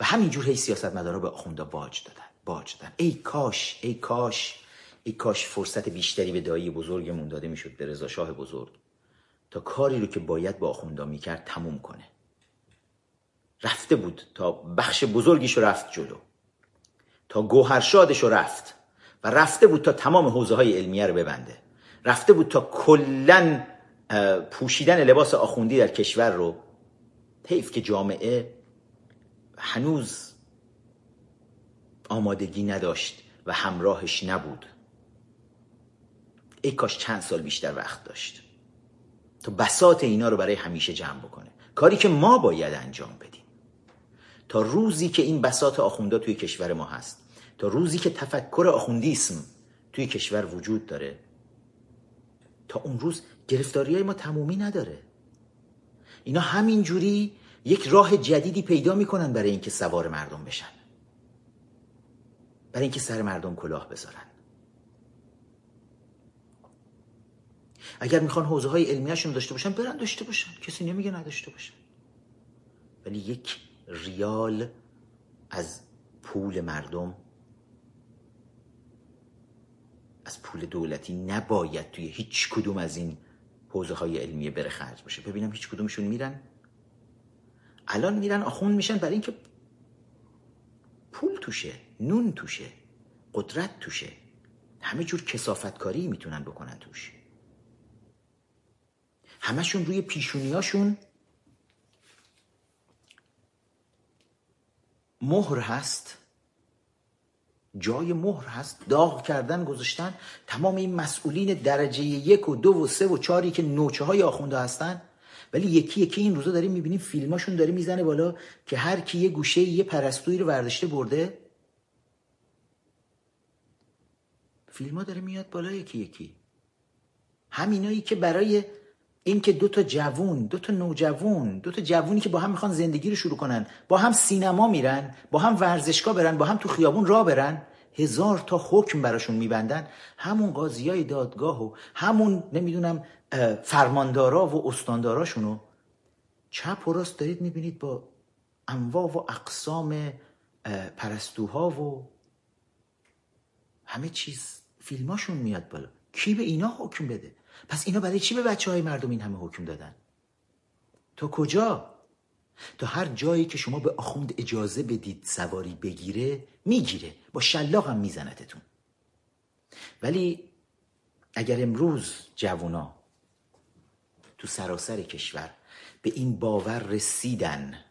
و همینجور هی سیاست مدارا به آخوندا باج دادن باج دادن. ای کاش ای کاش. ای کاش فرصت بیشتری به دایی بزرگمون داده می‌شد به رضا شاه بزرگ. تا کاری رو که باید با آخوندا می‌کرد تموم کنه. رفته بود تا بخش بزرگیش رفت جلو. تا گوهرشادش رفت و رفته بود تا تمام حوزه های علمیه رو ببنده. رفته بود تا کلا پوشیدن لباس آخوندی در کشور رو حیف که جامعه هنوز آمادگی نداشت و همراهش نبود. ای کاش چند سال بیشتر وقت داشت. تا بسات اینا رو برای همیشه جمع بکنه. کاری که ما باید انجام بدیم. تا روزی که این بسات آخوندا توی کشور ما هست تا روزی که تفکر آخوندیسم توی کشور وجود داره تا اون روز گرفتاری های ما تمومی نداره. اینا همینجوری یک راه جدیدی پیدا می‌کنن برای اینکه سوار مردم بشن. برای اینکه سر مردم کلاه بذارن. اگر می‌خوان حوزه های علمیهشون داشته باشن برن داشته باشن. کسی نمیگه نداشته باشن. ولی یک ریال از پول مردم از پول دولتی نباید توی هیچ کدوم از این حوزه های علمیه بره خرج باشه ببینم هیچ کدومشون میرن. الان میرن آخوند میشن برای اینکه پول توشه نون توشه قدرت توشه. همه جور کسافتکاری می‌تونن بکنن توش. همشون روی پیشونیاشون مهر هست جای مهر هست داغ کردن گذاشتن. تمام این مسئولین درجه یک و دو و سه و چاری که نوچه های آخونده هستن. ولی یکی یکی این روزا داریم می‌بینیم فیلماشون داره می‌زنه بالا که هر کی یه گوشه یه پرستویی رو ورداشته برده. فیلم داره میاد بالا یکی یکی. همینایی که برای اینکه دو تا جوون دو تا نوجوون دو تا جوونی که با هم می‌خوان زندگی رو شروع کنن با هم سینما میرن با هم ورزشگاه برن با هم تو خیابون را برن هزار تا حکم براشون میبندن. همون قاضی های دادگاه و همون نمی‌دونم فرماندارا و استانداراشونو چپ و راست دارید می‌بینید با انواع و اقسام پرستوها و همه چیز. فیلماشون میاد بالا. کی به اینا حکم بده؟ پس اینا برای چی به بچه های مردم این همه حکم دادن؟ تا کجا؟ تا هر جایی که شما به آخوند اجازه بدید سواری بگیره می‌گیره. با شلاق هم میزنتتون. ولی اگر امروز جوونا تو سراسر کشور به این باور رسیدن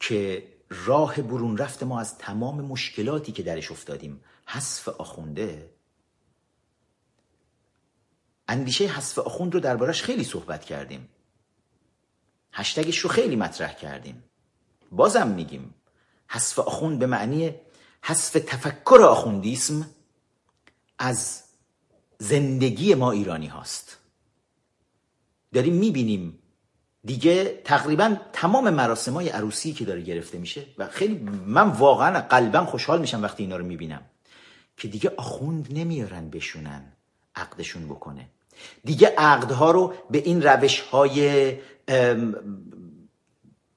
که راه برون رفت ما از تمام مشکلاتی که درش افتادیم حذف آخونده اندیشه حذف آخوند رو دربارش خیلی صحبت کردیم. هشتگش رو خیلی مطرح کردیم. بازم میگیم حذف آخوند به معنی حذف تفکر آخوندیسم از زندگی ما ایرانی هاست. داریم می‌بینیم دیگه تقریبا تمام مراسم های عروسی که داره گرفته میشه و خیلی من واقعا قلبا خوشحال میشم وقتی اینا رو می‌بینم که دیگه آخوند نمیارن بشونن. عقدشون بکنه. دیگه عقدها رو به این روش های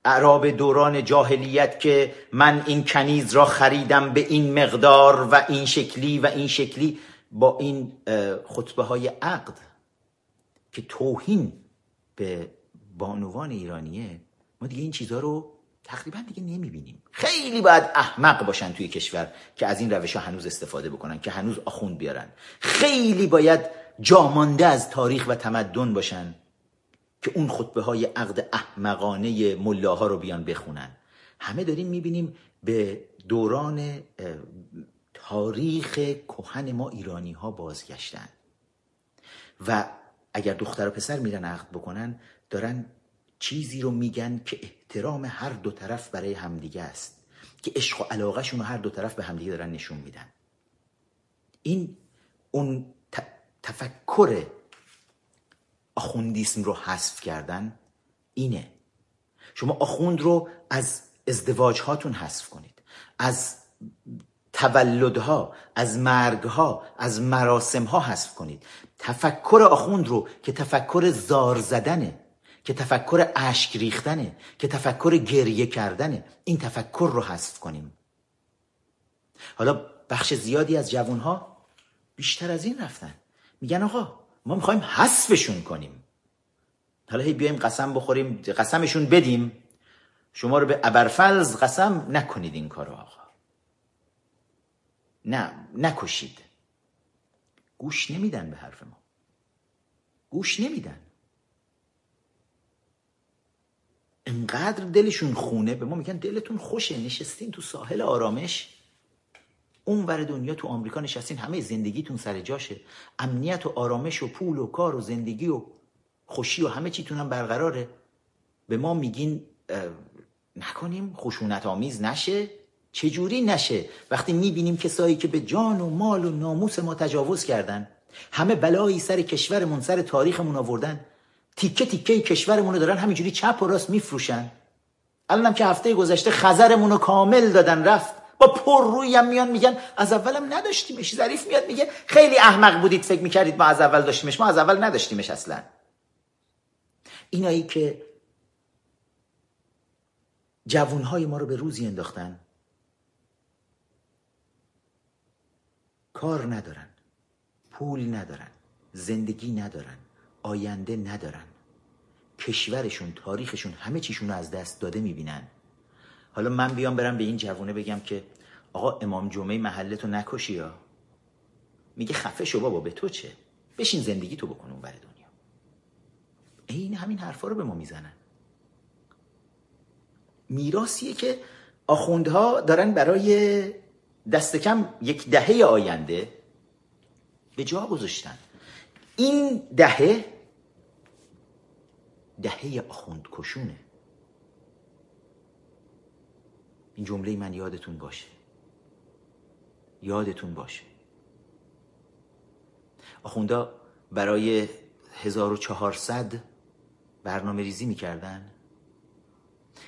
عرب دوران جاهلیت که من این کنیز را خریدم به این مقدار و این شکلی و این شکلی با این خطبه های عقد که توهین به بانوان ایرانیه ما دیگه این چیزها رو تقریبا دیگه نمی‌بینیم. خیلی باید احمق باشن توی کشور که از این روش ها هنوز استفاده بکنن که هنوز آخوند بیارن. خیلی باید جامانده از تاریخ و تمدن باشن که اون خطبه های عقد احمقانه ملاها رو بیان بخونن. همه داریم می‌بینیم به دوران تاریخ کهن ما ایرانی ها بازگشتن. و اگر دختر و پسر میرن عقد بکنن دارن چیزی رو میگن که احترام هر دو طرف برای همدیگه است که عشق و علاقهشون رو هر دو طرف به همدیگه دارن نشون میدن. این اون تفکر آخوندیسم رو حذف کردن اینه. شما آخوند رو از ازدواج هاتون حذف کنید از تولدها از مرگها از مراسم ها حذف کنید. تفکر آخوند رو که تفکر زار زدنه. که تفکر اشک ریختنه که تفکر گریه کردنه. این تفکر رو حذف کنیم. حالا بخش زیادی از جوانها بیشتر از این رفتن. میگن آقا ما می‌خوایم حذفشون کنیم. حالا هی بیایم قسم بخوریم قسمشون بدیم. شما رو به ابرفلز قسم نکنید این کارو آقا. نه نکشید. گوش نمیدن به حرف ما. گوش نمیدن. انقدر دلشون خونه به ما میگن دلتون خوشه نشستین تو ساحل آرامش. اون ور دنیا تو آمریکا نشستین همه زندگیتون سر جاشه. امنیت و آرامش و پول و کار و زندگی و خوشی و همه چیتون هم برقراره. به ما میگین نکنیم خشونت آمیز نشه؟ چجوری نشه؟ وقتی می‌بینیم کسایی که به جان و مال و ناموس ما تجاوز کردن همه بلایی سر کشورمون سر تاریخمون آوردن تیکه تیکه کشورمون رو دارن همینجوری چپ و راست میفروشن. الانم که هفته گذشته خزرمون رو کامل دادن رفت. با پر روی هم میان میگن از اولم نداشتیمش ظریف میاد میگه خیلی احمق بودید فکر می‌کردید ما از اول داشتیمش ما از اول نداشتیمش اصلا. اینایی که جوانهای ما رو به روزی انداختن کار ندارن پول ندارن زندگی ندارن. آینده ندارن. کشورشون تاریخشون همه چیشون رو از دست داده می‌بینن. حالا من بیام برم به این جوونه بگم که آقا امام جمعه محلتو نکشی یا؟ میگه خفه شو بابا به تو چه؟ بشین زندگی تو بکن اون بر دنیا. این همین حرفا رو به ما می‌زنن. میراسیه که آخوندها دارن برای دست کم یک دهه آینده به جا گذاشتن. این دهه دهه آخوند کشونه این جمله من یادتون باشه. یادتون باشه. آخوندا برای 1400 برنامه ریزی می‌کردن.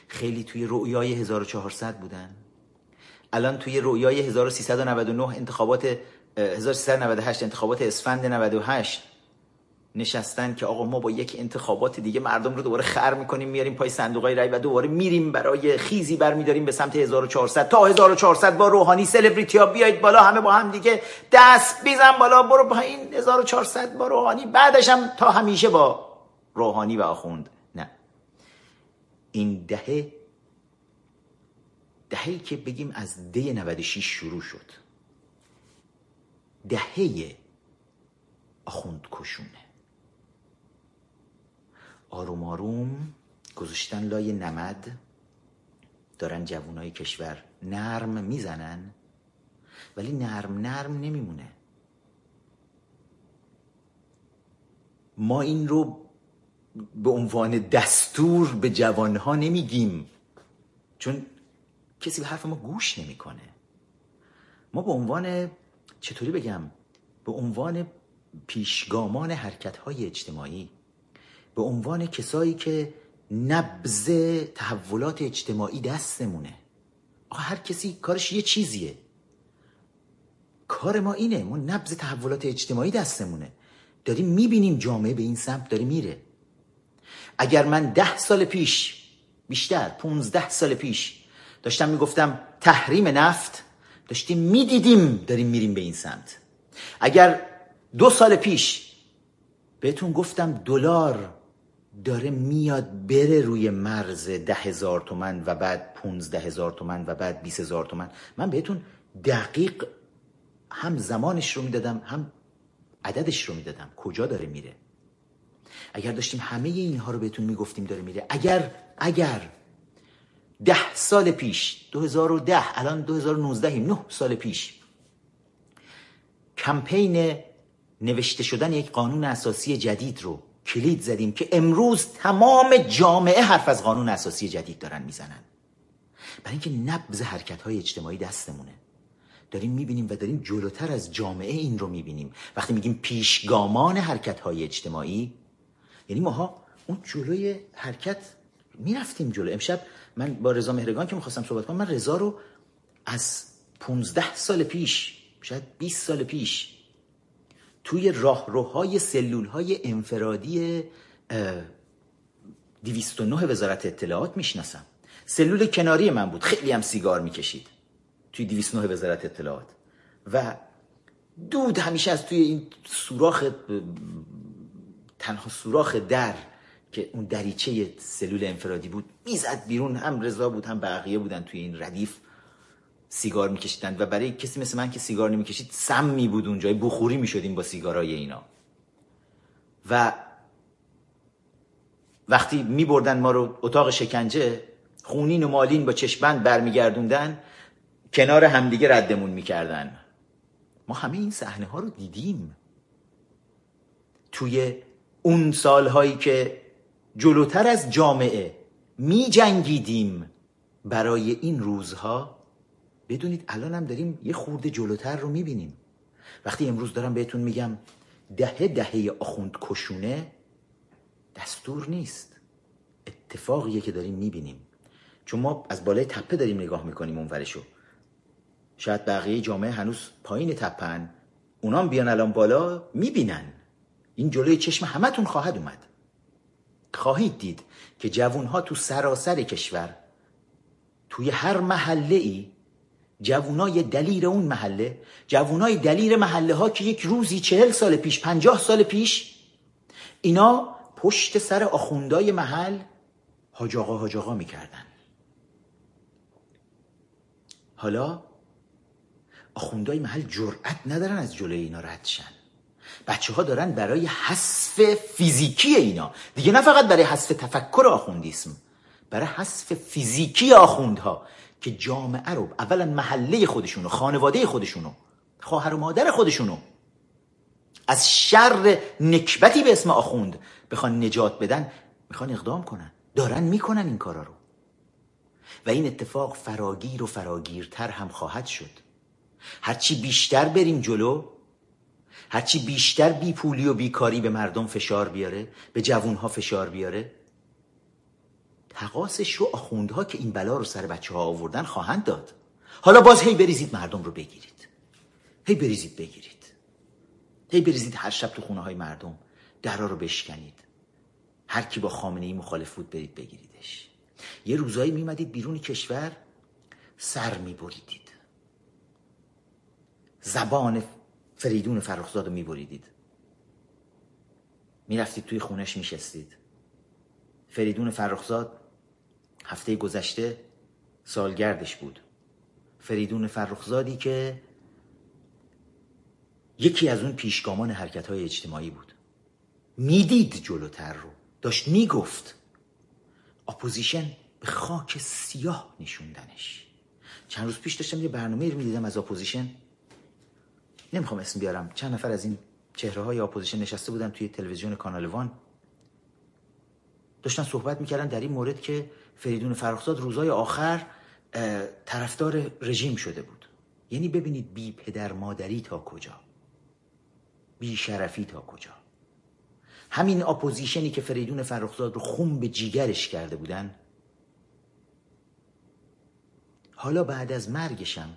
خیلی توی رؤیای 1400 بودن. الان توی رؤیای 1399 انتخابات 1398 انتخابات اسفند 98 نشستن که آقا ما با یک انتخابات دیگه مردم رو دوباره خر می‌کنیم میاریم پای صندوقای رای و دوباره میریم برای خیزی برمیداریم به سمت 1400 تا 1400 با روحانی سلبریتی ها بیایید بالا همه با هم دیگه دست بیزن بالا برو این 1400 با روحانی. بعدش هم تا همیشه با روحانی و آخوند. نه. این دهه دههی که بگیم از ده 96 شروع شد. دهه آخوند کشونه آروم آروم گذاشتن لای نمد. دارن جوانای کشور نرم می‌زنن ولی نرم نرم نمیمونه. ما این رو به عنوان دستور به جوانها نمیگیم چون کسی به حرف ما گوش نمی‌کنه. ما به عنوان چطوری بگم به عنوان پیشگامان حرکت های اجتماعی به عنوان کسایی که نبز تحولات اجتماعی دستمونه آقا هر کسی کارش یه چیزیه. کار ما اینه ما نبز تحولات اجتماعی دستمونه داریم می‌بینیم جامعه به این سمت داره میره. اگر من ده سال پیش بیشتر پونزده سال پیش داشتم می‌گفتم تحریم نفت داشتیم می‌دیدیم داریم میریم به این سمت. اگر دو سال پیش بهتون گفتم دلار داره میاد بره روی مرز ده هزار تومن و بعد پونزده هزار تومن و بعد بیس هزار تومن. من بهتون دقیق هم زمانش رو می‌دادم هم عددش رو می‌دادم. کجا داره میره؟ اگر داشتیم همه اینها رو بهتون می‌گفتیم داره میره. اگر اگر ده سال پیش 2010 الان 2019 نه سال پیش کمپین نوشته شدن یک قانون اساسی جدید رو کلید زدیم که امروز تمام جامعه حرف از قانون اساسی جدید دارن می‌زنن. برای اینکه نبز حرکت های اجتماعی دستمونه. داریم می‌بینیم و داریم جلوتر از جامعه این رو می‌بینیم. وقتی میگیم پیشگامان حرکت های اجتماعی یعنی ماها اون جلوی حرکت می‌رفتیم جلو. امشب من با رضا مهرگان که می‌خواستم صحبت کنم من رضا رو از 15 سال پیش شاید 20 سال پیش توی راهروهای سلول های انفرادی 209 وزارت اطلاعات می‌شناسم. سلول کناری من بود. خیلی هم سیگار می‌کشید توی 209 وزارت اطلاعات. و دود همیشه از توی این سوراخ تنها سوراخ در که اون دریچه سلول انفرادی بود می‌زد بیرون. هم رضا بود هم بقیه بودن توی این ردیف. سیگار میکشیدن و برای کسی مثل من که سیگار نمی‌کشید سمی بود اونجا. بخوری می‌شدیم با سیگارای اینا. و وقتی میبردن ما رو اتاق شکنجه خونین و مالین با چشمند برمیگردوندن کنار همدیگه ردمون می‌کردن. ما همه این صحنه ها رو دیدیم. توی اون سالهایی که جلوتر از جامعه می جنگیدیم برای این روزها بدونید الان هم داریم یه خورده جلوتر رو می‌بینیم. وقتی امروز دارم بهتون میگم دهه دهه آخوند کشونه دستور نیست. اتفاقیه که داریم می‌بینیم. چون ما از بالای تپه داریم نگاه می‌کنیم اونورشو. شاید بقیه جامعه هنوز پایین تپن. اونام بیان الان بالا می‌بینن. این جلوی چشم همتون خواهد اومد. خواهید دید که جوانها تو سراسر کشور توی هر محله ای جوانای دلیر اون محله جوانای دلیر محله ها که یک روزی چهل سال پیش پنجاه سال پیش اینا پشت سر آخوندای محل حاج آقا می‌کردن. حالا آخوندای محل جرأت ندارن از جلوی اینا رد شن. بچه ها دارن برای حذف فیزیکی اینا. دیگه نه فقط برای حذف تفکر آخوندیسم برای حذف فیزیکی آخوندها. که جامعه رو اولا محله خودشونو خانواده خودشونو خواهر و مادر خودشونو از شر نکبتی به اسم آخوند بخوان نجات بدن می‌خوان اقدام کنن. دارن می‌کنن این کارا رو. و این اتفاق فراگیر و فراگیرتر هم خواهد شد. هرچی بیشتر بریم جلو هرچی بیشتر بی پولی و بیکاری به مردم فشار بیاره به جوونها فشار بیاره تقاسش رو آخوندها که این بلا رو سر بچه ها آوردن خواهند داد. حالا باز هی بریزید مردم رو بگیرید. هی بریزید بگیرید. هی بریزید هر شب تو خونه های مردم. درا رو بشکنید. هر کی با خامنه ای مخالف بود برید بگیریدش. یه روزایی میمدید بیرون کشور سر میبریدید. زبان فریدون فرخزاد رو میبریدید. می‌رفتید توی خونش میشستید. فریدون فرخزاد هفته گذشته سالگردش بود. فریدون فرخزادی که یکی از اون پیشگامان حرکت های اجتماعی بود. می‌دید جلوتر رو. داشت می‌گفت اپوزیشن به خاک سیاه نشوندنش. چند روز پیش داشتم یه برنامه رو می‌دیدم از opposition. نمی‌خوام اسم بیارم. چند نفر از این چهره های opposition نشسته بودن توی تلویزیون کانال وان. داشتن صحبت می‌کردن در این مورد که فریدون فرخزاد روزای آخر طرفدار رژیم شده بود. یعنی ببینید بی پدر مادری تا کجا. بی شرفی تا کجا. همین opposition ی که فریدون فرخزاد رو خون به جیگرش کرده بودن حالا بعد از مرگشم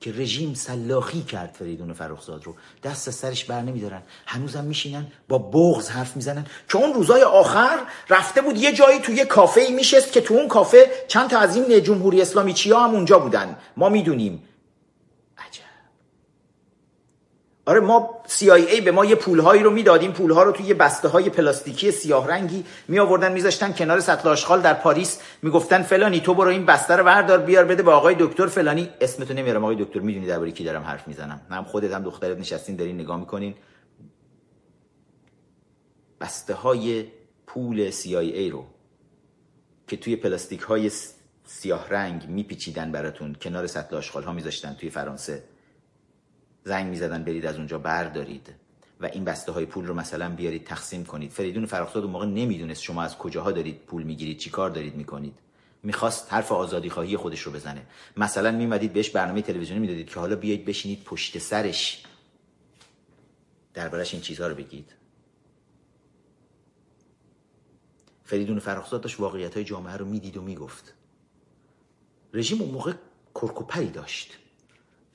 که رژیم سلاخی کرد فریدون فرخزاد رو. دست از سرش بر نمیدارن. هنوزم میشینن با بغز حرف می‌زنن. که اون روزای آخر رفته بود یه جایی توی کافه میشست که تو اون کافه چند تا از این جمهوری اسلامی چیا هم اونجا بودن. ما می‌دونیم آره ما CIA به ما یه پولهایی رو می‌دادیم. پولها رو توی یه بسته های پلاستیکی سیاه رنگی می آوردن میذاشتن کنار سطل آشغال در پاریس. می‌گفتن فلانی تو برو این بسته رو بردار بیار بده به آقای دکتر فلانی. اسمتو نمیارم آقای دکتر می‌دونی درباره کی دارم حرف می‌زنم. هم خودت هم دخترت نشستین دارین نگاه می‌کنین. بسته های پول CIA رو که توی پلاستیک های سیاه رنگ میپیچیدن براتون کنار سطل آشغال ها میذاشتن توی فرانسه. زنگ می‌زدن برید از اونجا بردارید. و این بسته های پول رو مثلا بیارید تقسیم کنید. فریدون فرخزاد اون موقع نمی‌دونست شما از کجاها دارید پول می‌گیرید چی کار دارید می‌کنید. می‌خواست حرف آزادی خواهی خودش رو بزنه. مثلا میمدید بهش برنامه تلویزیونی می‌دادید که حالا بیایید بشینید پشت سرش. دربارش این چیزها رو بگید. فریدون فرخزاد داشت واقعیت های جامعه رو می‌دید و می‌گفت. رژیم اون موقع کرکوپری داشت.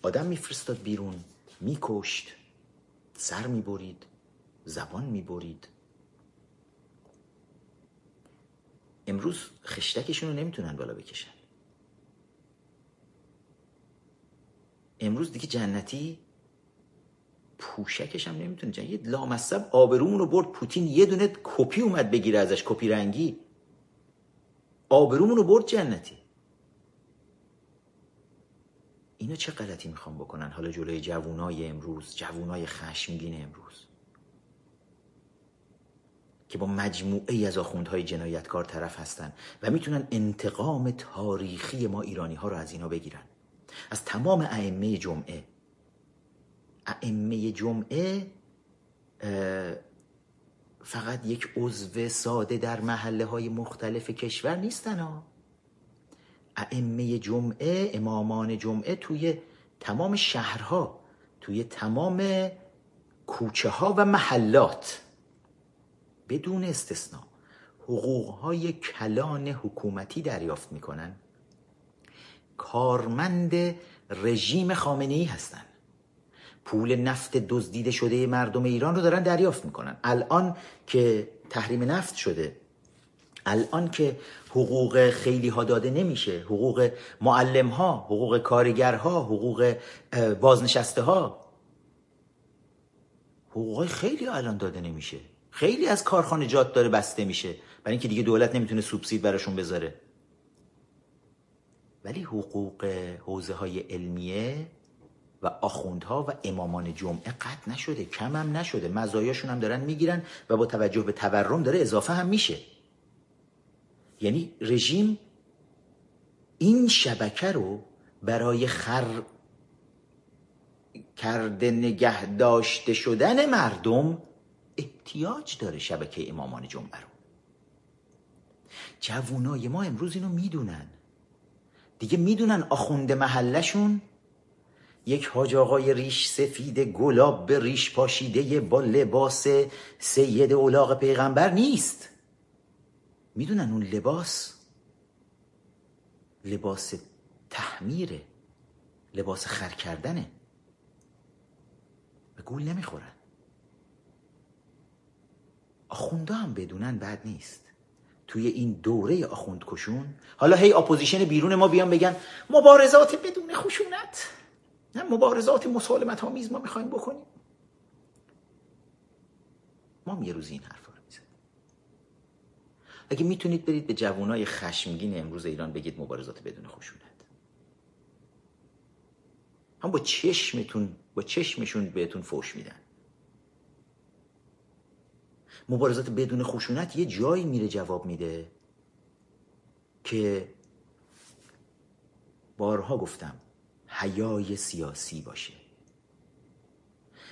آدم میفرستاد بیرون. میکشت سر می‌برید زبان می‌برید. امروز خشتکشون رو نمی‌تونن بالا بکشن. امروز دیگه جنتی پوشکش هم نمی‌تونه جنگ. یه لامصب آبرومون رو برد پوتین یه دونه کپی اومد بگیره ازش کپی رنگی. آبرومون رو برد جنتی. اینا چه غلطی می‌خوام بکنن؟ حالا جلوی جوونای امروز جوونای خشمگین امروز. که با مجموعه ای از آخوندهای جنایتکار طرف هستن و می‌تونن انتقام تاریخی ما ایرانی ها رو از اینا بگیرن. از تمام ائمه جمعه. ائمه جمعه فقط یک عضو ساده در محله های مختلف کشور نیستن ها. ائمه جمعه امامان جمعه توی تمام شهرها توی تمام کوچه ها و محلات. بدون استثنا حقوقهای کلان حکومتی دریافت می‌کنن. کارمند رژیم خامنه ای هستن. پول نفت دزدیده شده مردم ایران رو دارن دریافت می‌کنن. الان که تحریم نفت شده الان که حقوق خیلی ها داده نمیشه. حقوق معلم ها حقوق کارگرها حقوق بازنشسته ها حقوق خیلی الان داده نمیشه. خیلی از کارخانجات داره بسته میشه. برای اینکه دیگه دولت نمی‌تونه سوبسید براشون بذاره. ولی حقوق حوزه های علمیه و آخوندها و امامان جمعه قطع نشده کم هم نشده. مزایاشون هم دارن می‌گیرن و با توجه به تورم داره اضافه هم میشه. یعنی رژیم این شبکه رو برای خر کرده نگه داشته شدن مردم احتیاج داره شبکه امامان جمعه رو. جوونای ما امروز اینو می‌دونن. دیگه می‌دونن آخوند محلشون یک حاج آقای ریش سفید گلاب به ریش پاشیده با لباس سید اولاغ پیغمبر نیست. می‌دونن اون لباس لباس تحمیره لباس خر کردنه. به گول نمی‌خورن. آخونده هم بدونن بد نیست. توی این دوره آخوند کشون حالا هی opposition بیرون ما بیان بگن مبارزات بدون خشونت. نه مبارزات مسالمت آمیز ما می‌خوایم بکنیم. ما یه روز این حرف اگه می‌تونید برید به جوانای خشمگین امروز ایران بگید مبارزات بدون خشونت هم با چشمتون با چشمشون بهتون فوش میدن. مبارزات بدون خشونت یه جایی میره جواب میده که بارها گفتم حیای سیاسی باشه.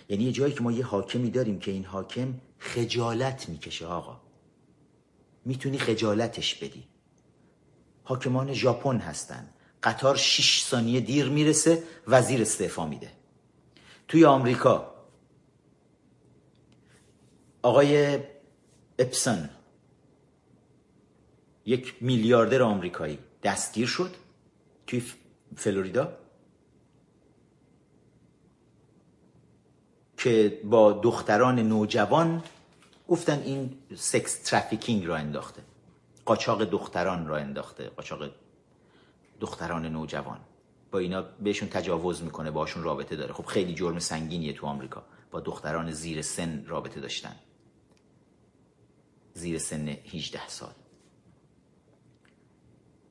یعنی یه جایی که ما یه حاکمی داریم که این حاکم خجالت می‌کشه آقا. می‌تونی خجالتش بدی. حاکمان ژاپن هستن. قطار 6 ثانیه دیر می‌رسه وزیر استعفا میده. توی آمریکا. آقای اپسن. یک میلیاردر آمریکایی. دستگیر شد توی فلوریدا. که با دختران نوجوان گفتن این سکس ترافیکینگ را انداخته. قاچاق دختران را انداخته. قاچاق دختران نوجوان. با اینا بهشون تجاوز می‌کنه باشون رابطه داره. خب خیلی جرم سنگینیه تو آمریکا. با دختران زیر سن رابطه داشتن. زیر سن 18 سال.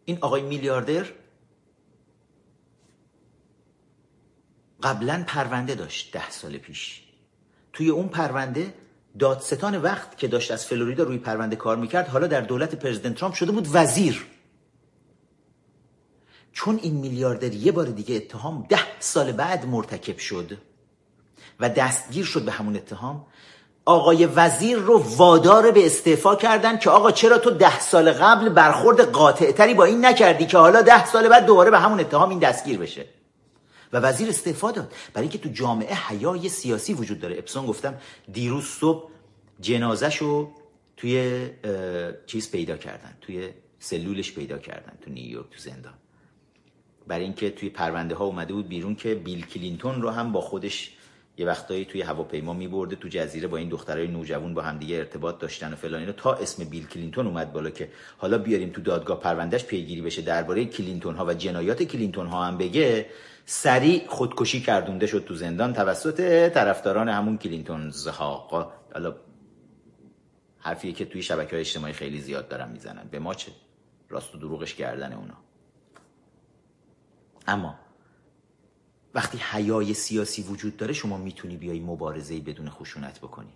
این آقای میلیاردر قبلا پرونده داشت ده سال پیش. توی اون پرونده دادستان وقت که داشت از فلوریدا روی پرونده کار می‌کرد حالا در دولت پرزیدنت ترامپ شده بود وزیر. چون این میلیاردر یه بار دیگه اتهام ده سال بعد مرتکب شد و دستگیر شد به همون اتهام آقای وزیر رو وادار به استعفا کردن که آقا چرا تو ده سال قبل برخورد قاطع تری با این نکردی که حالا ده سال بعد دوباره به همون اتهام این دستگیر بشه؟ و وزیر استعفا داد. برای اینکه تو جامعه حیای سیاسی وجود داره. اپستین گفتم دیروز صبح جنازش رو توی چیز پیدا کردن. توی سلولش پیدا کردن. تو نیویورک تو زندان. برای اینکه توی پرونده ها اومده بود بیرون که بیل کلینتون رو هم با خودش یه وقتایی توی هواپیما میبرده تو جزیره با این دخترای نوجوان با همدیگه ارتباط داشتن و فلان اینا. تا اسم بیل کلینتون اومد بالا که حالا بیاریم تو دادگاه پروندهش پیگیری بشه درباره کلینتون ها و جنایات کلینتون ها هم بگه. سریع خودکشی کردونده شد تو زندان توسط طرفداران همون کلینتونز ها حالا حرفیه که توی شبکه های اجتماعی خیلی زیاد دارن می‌زنن. به ما چه؟ راست و دروغش گردن اونا. اما وقتی حیای سیاسی وجود داره شما می‌تونی بیای مبارزه بدون خشونت بکنی.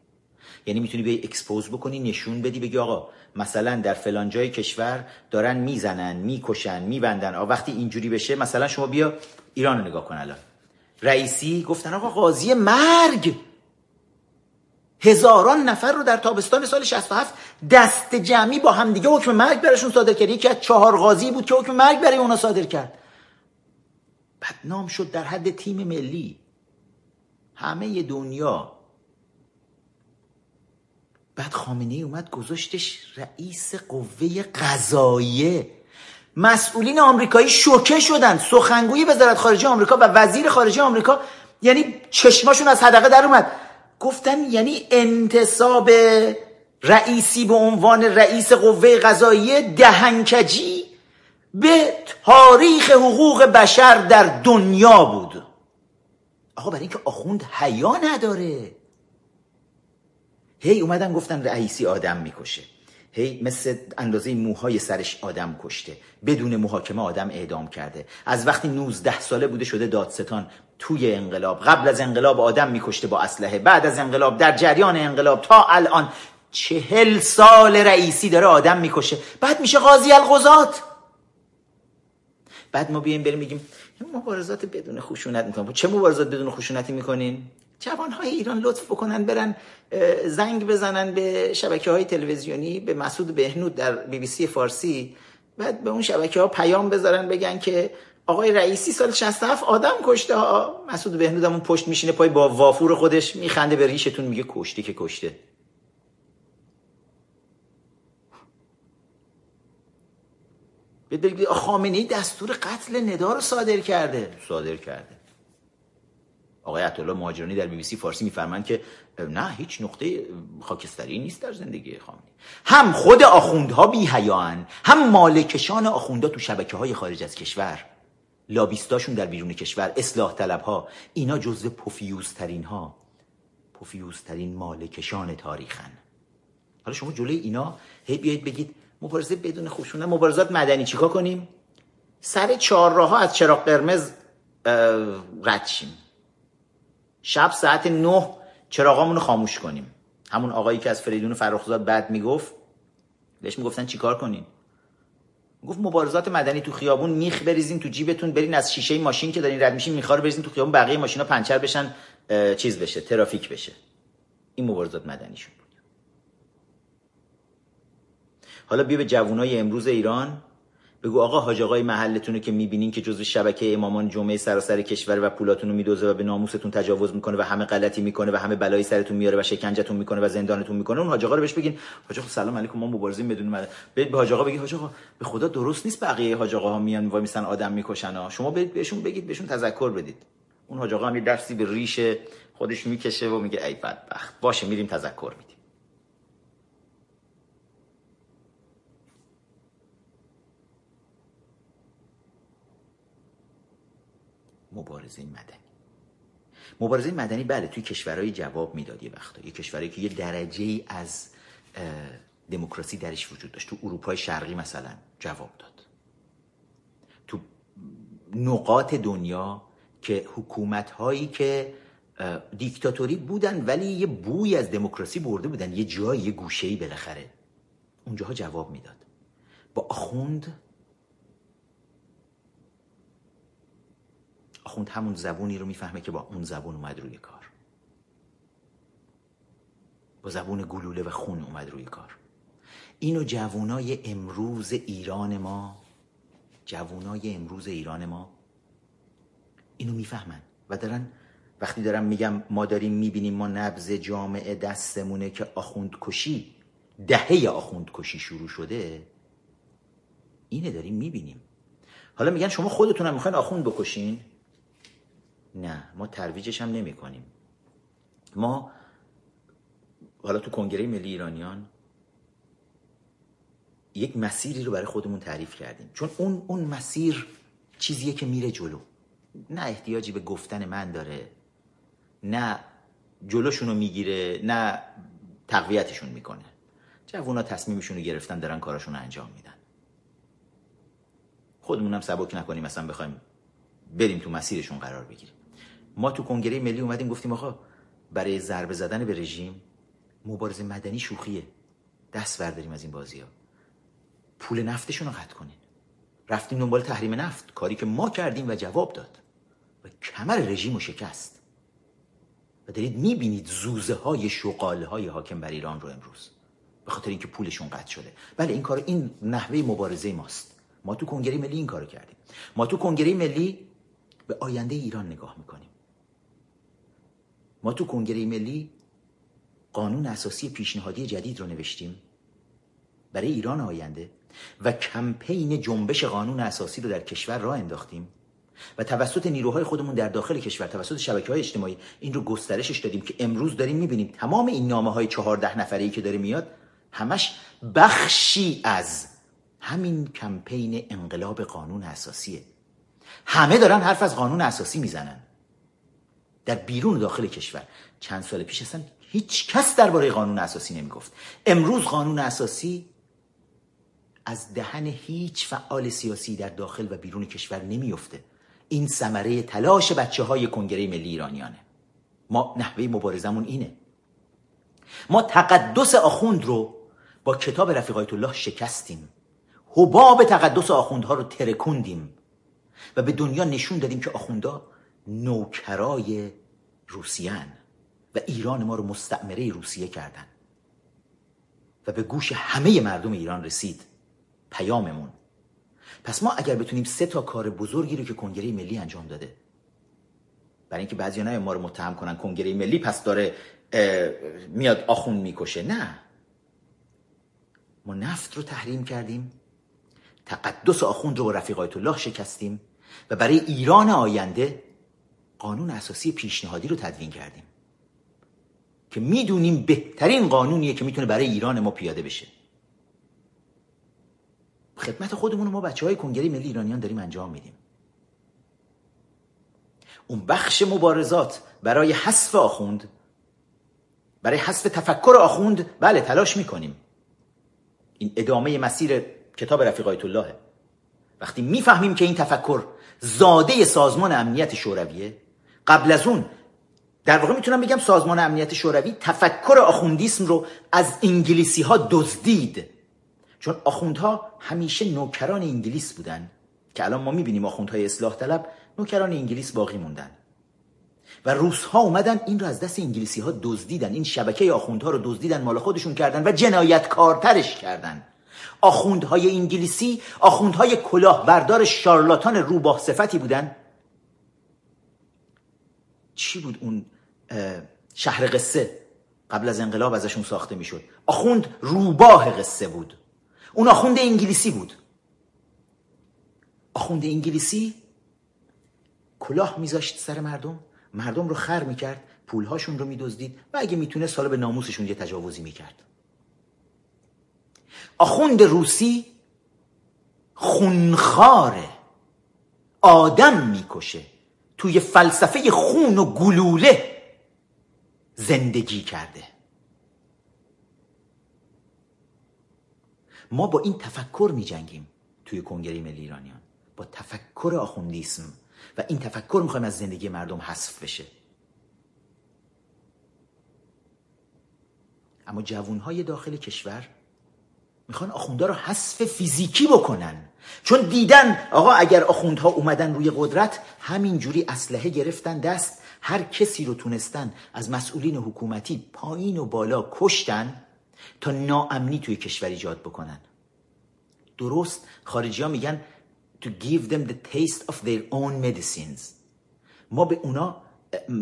یعنی می‌تونی بیای expose بکنی نشون بدی بگی آقا مثلا در فلان جای کشور دارن می‌زنن می‌کشن میبندن. آقا وقتی اینجوری بشه مثلا شما بیا ایران رو نگاه کن الان. رئیسی گفتن آقا قاضی مرگ. هزاران نفر رو در تابستان سال 67 دست جمعی با همدیگه حکم مرگ برشون صادر کرد. یکی از چهار قاضی بود که حکم مرگ برای اونا صادر کرد. بدنام شد در حد تیم ملی. همه دنیا بعد خامنه ای اومد گذاشتش رئیس قوه قضاییه. مسئولین آمریکایی شوکه شدن. سخنگوی وزارت خارجه آمریکا و وزیر خارجه آمریکا یعنی چشماشون از حدقه در اومد. گفتن یعنی انتصاب رئیسی به عنوان رئیس قوه قضاییه دهنکجی به تاریخ حقوق بشر در دنیا بود. آقا برای اینکه آخوند حیا نداره. هی اومدن گفتن رئیسی آدم می‌کشه. هی مثل اندازه موهای سرش آدم کشته. بدون محاکمه آدم اعدام کرده. از وقتی 19 ساله بوده شده دادستان توی انقلاب. قبل از انقلاب آدم میکشته با اسلحه. بعد از انقلاب در جریان انقلاب تا الان چهل سال رئیسی داره آدم می‌کشه. بعد میشه قاضی القضات. بعد ما بیایم بریم بگیم مبارزات بدون خشونت می‌کنیم چه مبارزات بدون خشونتی می‌کنین؟ جوانهای ایران لطف بکنن برن زنگ بزنن به شبکه های تلویزیونی به مسعود بهنود در بی بی سی فارسی. بعد به اون شبکه ها پیام بذارن بگن که آقای رئیسی سال 67 آدم کشته ها. مسعود بهنود اون پشت میشینه پای با وافور خودش میخنده به ریشتون میگه کشته که کشته. بگید خامنه ای دستور قتل ندا رو صادر کرده. صادر کرده. آقای عطالله مهاجرانی در بی بی سی فارسی میفرمند که نه هیچ نقطه خاکستری نیست در زندگی خامنه هم خود آخوندها بی هیان هم مالکشان آخوندها تو شبکه های خارج از کشور. لابیستاشون در بیرون کشور اصلاح طلب ها اینا جزو پوفیوزترین ها پوفیوزترین مالکشان تاریخن. حالا شما جلوی اینا هی بیایید بگید مبارزه بدون خشونت مبارزات مدنی چیکار کنیم؟ سر چهار راه ها از چراغ قرمز رد شیم. شب ساعت نه چراغامون رو خاموش کنیم. همون آقایی که از فریدون فرخزاد بعد می‌گفت بهش می‌گفتن چیکار کنیم گفت مبارزات مدنی تو خیابون میخ بریزین تو جیبتون برین از شیشه ماشین که دارین رد میشین میخوار بریزین تو خیابون بقیه ماشینا پنچر بشن چیز بشه ترافیک بشه. این مبارزات مدنیشون بود. حالا بیا به جوانای امروز ایران. بگو آقا حاج آقای محلتونه که می‌بینین که جزو شبکه امامان جمعه سراسر کشور و پولاتون رو میدوزه و به ناموستون تجاوز می‌کنه و همه غلطی می‌کنه و همه بلایی سرتون میاره و شکنجتون می‌کنه و زندانتون می‌کنه. اون حاج آقا رو بهش بگین. حاج آقا سلام علیکم ما مبارزین بدون مد برید به حاج آقا بگید حاج آقا به خدا درست نیست بقیه حاج آقا ها میان وای میسن آدم می‌کشن ها. شما برید بهشون بگید بهشون تذکر بدید. اون حاج آقا هم درسی به ریش خودش می‌کشه و میگه ای بدبخت. باشه میریم تذکر میدیم مبارزه مدنی. مبارزه مدنی بله توی کشورهای جواب می‌داد یه وقتا. یه کشورهایی که یه درجه ای از دموکراسی درش وجود داشت. تو اروپای شرقی مثلا جواب داد. تو نقاط دنیا که حکومت هایی که دیکتاتوری بودن ولی یه بوی از دموکراسی برده بودن. یه جایی یه گوشه‌ای بالاخره. اونجاها جواب می‌داد. با آخوند آخوند همون زبونی رو می‌فهمه که با اون زبون اومد روی کار. با زبون گلوله و خون اومد روی کار. اینو جوانای امروز ایران ما جوانای امروز ایران ما اینو می‌فهمن و دارن وقتی دارم میگم ما داریم می‌بینیم ما نبز جامعه دستمونه که آخوند کشی دهه آخوند کشی شروع شده اینه داریم می‌بینیم. حالا میگن شما خودتون هم می‌خواین آخوند بکشین. نه ما ترویجش هم نمی کنیم. ما حالا تو کنگره ملی ایرانیان یک مسیری رو برای خودمون تعریف کردیم. چون اون اون مسیر چیزیه که میره جلو. نه احتیاجی به گفتن من داره نه جلوشون رو می‌گیره نه تقویتشون می‌کنه. جوونا تصمیمشون رو گرفتن دارن کاراشون رو انجام میدن. خودمونم سبک نکنیم مثلا بخوایم بریم تو مسیرشون قرار بگیریم. ما تو کنگره ملی اومدیم گفتیم آقا برای ضربه زدن به رژیم مبارزه مدنی شوخیه. دست برداریم از این بازی ها پول نفتشون رو قطع کنین. رفتیم دنبال تحریم نفت کاری که ما کردیم و جواب داد. و کمر رژیم رو شکست. و دارید می‌بینید زوزه های شقاله های حاکم بر ایران رو امروز. به خاطر اینکه پولشون قطع شده. بله این کار این نحوه مبارزه ماست. ما تو کنگره ملی این کارو کردیم. ما تو کنگره ملی به آینده ایران نگاه می‌کنیم. ما تو کنگره ملی قانون اساسی پیشنهادی جدید رو نوشتیم. برای ایران آینده و کمپین جنبش قانون اساسی رو در کشور راه انداختیم و توسط نیروهای خودمون در داخل کشور توسط شبکه های اجتماعی این رو گسترشش دادیم که امروز داریم می‌بینیم تمام این نامه های چهارده نفره که داره میاد همش بخشی از همین کمپین انقلاب قانون اساسیه. همه دارن حرف از قانون اساسی می‌زنن. در بیرون داخل کشور. چند سال پیش اصلا هیچ کس درباره قانون اساسی نمی‌گفت. امروز قانون اساسی از دهن هیچ فعال سیاسی در داخل و بیرون کشور نمیفته این ثمره تلاش بچه های کنگره ملی ایرانیانه. ما نحوه مبارزمون اینه. ما تقدس آخوند رو با کتاب رفیق الله شکستیم. حباب تقدس آخوندها رو ترکوندیم. و به دنیا نشون دادیم که آخوندا نوکرای روسیان و ایران ما رو مستعمره روسیه کردن. و به گوش همه مردم ایران رسید پیاممون. پس ما اگر بتونیم سه تا کار بزرگی رو که کنگره ملی انجام داده برای اینکه بعضی نه ما رو متهم کنن کنگره ملی پس داره میاد آخون می‌کشه. نه. ما نفت رو تحریم کردیم تقدس آخوند رو با رفیقایت الله شکستیم و برای ایران آینده قانون اساسی پیشنهادی رو تدوین کردیم. که می‌دونیم بهترین قانونیه که می‌تونه برای ایران ما پیاده بشه. خدمت خودمون ما بچه های کنگره ملی ایرانیان داریم انجام میدیم. اون بخش مبارزات برای حذف آخوند برای حذف تفکر آخوند بله تلاش می‌کنیم. این ادامه مسیر کتاب رفیق الله وقتی می‌فهمیم که این تفکر زاده سازمان امنیت شورویه قبل از اون. در واقع می‌تونم بگم سازمان امنیت شوروی تفکر آخوندیسم رو از انگلیسی ها دزدید. چون آخوندها همیشه نوکران انگلیس بودن. که الان ما می‌بینیم آخوندهای اصلاح طلب نوکران انگلیس باقی موندن. و روس ها اومدن این رو از دست انگلیسی ها دزدیدن. این شبکه آخوندها رو دزدیدن مال خودشون کردن و جنایتکارترش کردن. آخوندهای انگلیسی آخوندهای کلاه بردار شارلاتان روباه صفتی بودن. چی بود اون شهر قصه؟ قبل از انقلاب ازشون ساخته می‌شد. آخوند روباه قصه بود. اون آخوند انگلیسی بود. آخوند انگلیسی کلاه میذاشت سر مردم. مردم رو خر می‌کرد. پولهاشون رو میدزدید. و اگه می‌تونه سال به ناموسشون یه تجاوزی می‌کرد. آخوند روسی خونخاره آدم می‌کشه. توی فلسفه خون و گلوله زندگی کرده. ما با این تفکر می جنگیم توی کنگره ملی ایرانیان. با تفکر آخوندیسم. و این تفکر می‌خوایم از زندگی مردم حذف بشه. اما جوانهای داخل کشور می‌خوان آخونده رو حذف فیزیکی بکنن. چون دیدن آقا اگر آخوندها اومدن روی قدرت همینجوری اسلحه گرفتن دست هر کسی رو تونستن از مسئولین حکومتی پایین و بالا کشتن تا ناامنی توی کشور ایجاد بکنن. درست خارجی ها میگن to give them the taste of their own medicines. ما به اونا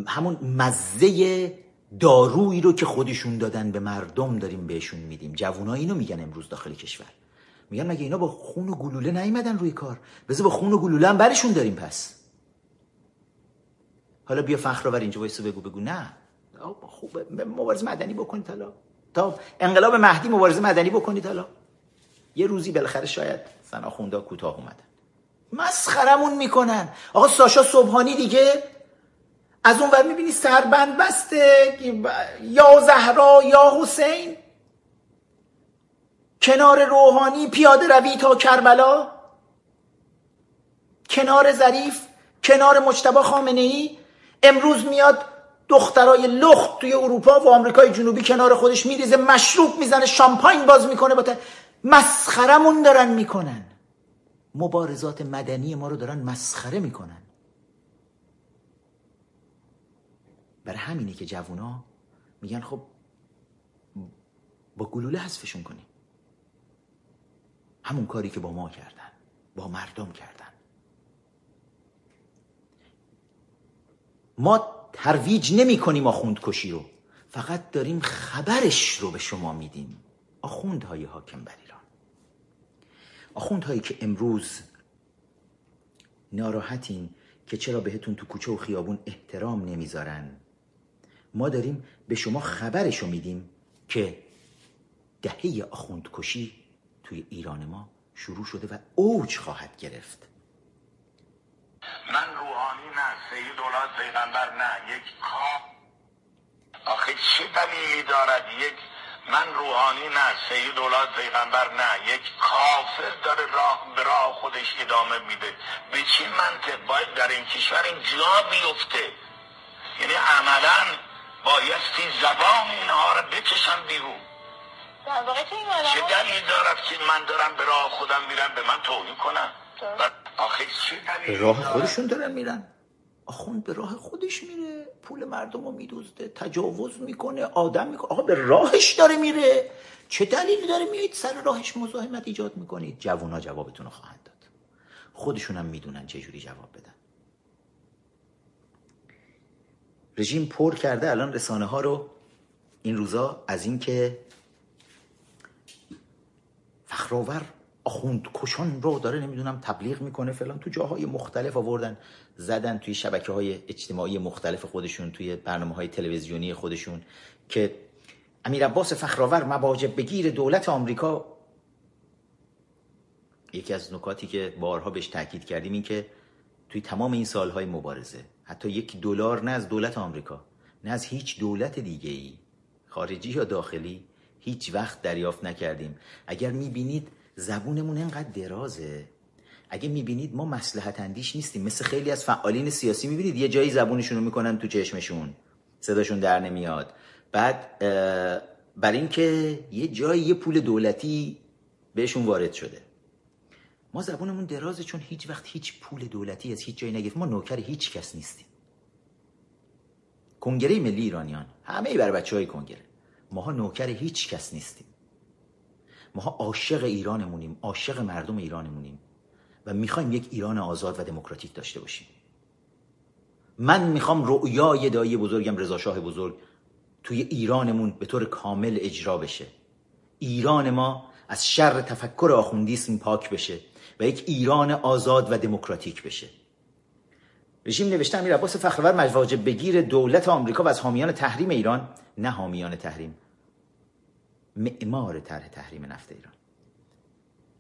همون مزه دارویی رو که خودشون دادن به مردم داریم بهشون میدیم. جوونا اینو میگن امروز داخل کشور. میگن مگه اینا با خون و گلوله نیومدن روی کار؟ بذار با خون و گلوله هم برشون داریم پس. حالا بیا فخر آور اینجا وایسو بگو بگو. نه. خوبه. مبارزه مدنی بکنید حالا. تا انقلاب مهدی مبارزه مدنی بکنید حالا. یه روزی بالاخره شاید سنا خوندا کوتاه اومدن. مسخرمون می‌کنن. آقا ساشا صبحانی دیگه. از اون ور می‌بینی سربند بسته. یا زهرا یا حسین. کنار روحانی پیاده روی تا کربلا؟ کنار ظریف کنار مجتبا خامنه ای امروز میاد دخترای لخت توی اروپا و آمریکای جنوبی کنار خودش میریزه مشروب می‌زنه شامپاین باز می‌کنه با مسخرمون دارن می‌کنن. مبارزات مدنی ما رو دارن مسخره می‌کنن. برای همینه که جوونا میگن خب با گلوله حذفشون کنیم. همون کاری که با ما کردن با مردم کردن. ما ترویج نمی کنیم آخوندکشی رو. فقط داریم خبرش رو به شما میدیم. آخوندهای حاکم بر ایران. آخوندهایی که امروز ناراحتین که چرا بهتون تو کوچه و خیابون احترام نمی‌ذارن. ما داریم به شما خبرش رو میدیم که دهه آخوندکشی توی ایران ما شروع شده و اوج خواهد گرفت. من روحانی نه سید اولاد پیغمبر نه. یک کام آخه چه دلیلی دارد یک من روحانی نه سید اولاد پیغمبر نه. یک کافر داره راه به راه خودش ادامه میده. به چه منطق باید در این کشور این جا بیفته؟ یعنی عملا بایستی زبان اینها رو بکشن بیرون. چه دلیل دارد که من دارم به راه خودم میرم به من توهین کنم آخه به راه خودشون دارن میرن. آخوند به راه خودش میره. پول مردم رو میدوزده تجاوز می‌کنه آدم می‌کنه آقا به راهش داره میره. چه دلیلی داره میایید سر راهش مزاحمت ایجاد می‌کنید؟ جوونا جوابتون رو خواهند داد. خودشون هم می‌دونن چه جوری جواب بدن. رژیم پر کرده الان رسانه ها رو این روزا از اینکه فخرآور آخوند کشان رو داره نمی‌دونم تبلیغ می‌کنه فلان. تو جاهای مختلف آوردن زدن توی شبکه های اجتماعی مختلف خودشون توی برنامه های تلویزیونی خودشون که امیر عباس فخرآور مواجب بگیر دولت آمریکا. یکی از نکاتی که بارها بهش تاکید کردیم این که توی تمام این سالهای مبارزه حتی یک دلار نه از دولت آمریکا نه از هیچ دولت دیگه ای خارجی یا داخلی هیچ وقت دریافت نکردیم. اگر می‌بینید زبونمون انقدر درازه. اگه می‌بینید ما مسلحت اندیش نیستیم. مثل خیلی از فعالین سیاسی می‌بینید یه جایی زبونشون رو می‌کنن تو چشمشون. صداشون در نمیاد. بعد بر اینکه یه جایی یه پول دولتی بهشون وارد شده. ما زبونمون درازه چون هیچ وقت هیچ پول دولتی از هیچ جایی نگرفت ما نوکر هیچ کس نیستیم. کنگره ملی ایرانیان. همه بر بچه های کنگره. ماها نوکر هیچ کس نیستیم. ماها عاشق ایرانمونیم عاشق مردم ایرانمونیم و می‌خوایم یک ایران آزاد و دموکراتیک داشته باشیم. من می‌خوام رؤیای دایی بزرگم رضا شاه بزرگ توی ایرانمون به طور کامل اجرا بشه. ایران ما از شر تفکر آخوندیسم پاک بشه و یک ایران آزاد و دموکراتیک بشه. رژیم نوشته امیر عباس فخرآور مواجب بگیر دولت آمریکا و از حامیان تحریم ایران نه حامیان تحریم. معمار طرح تحریم نفت ایران.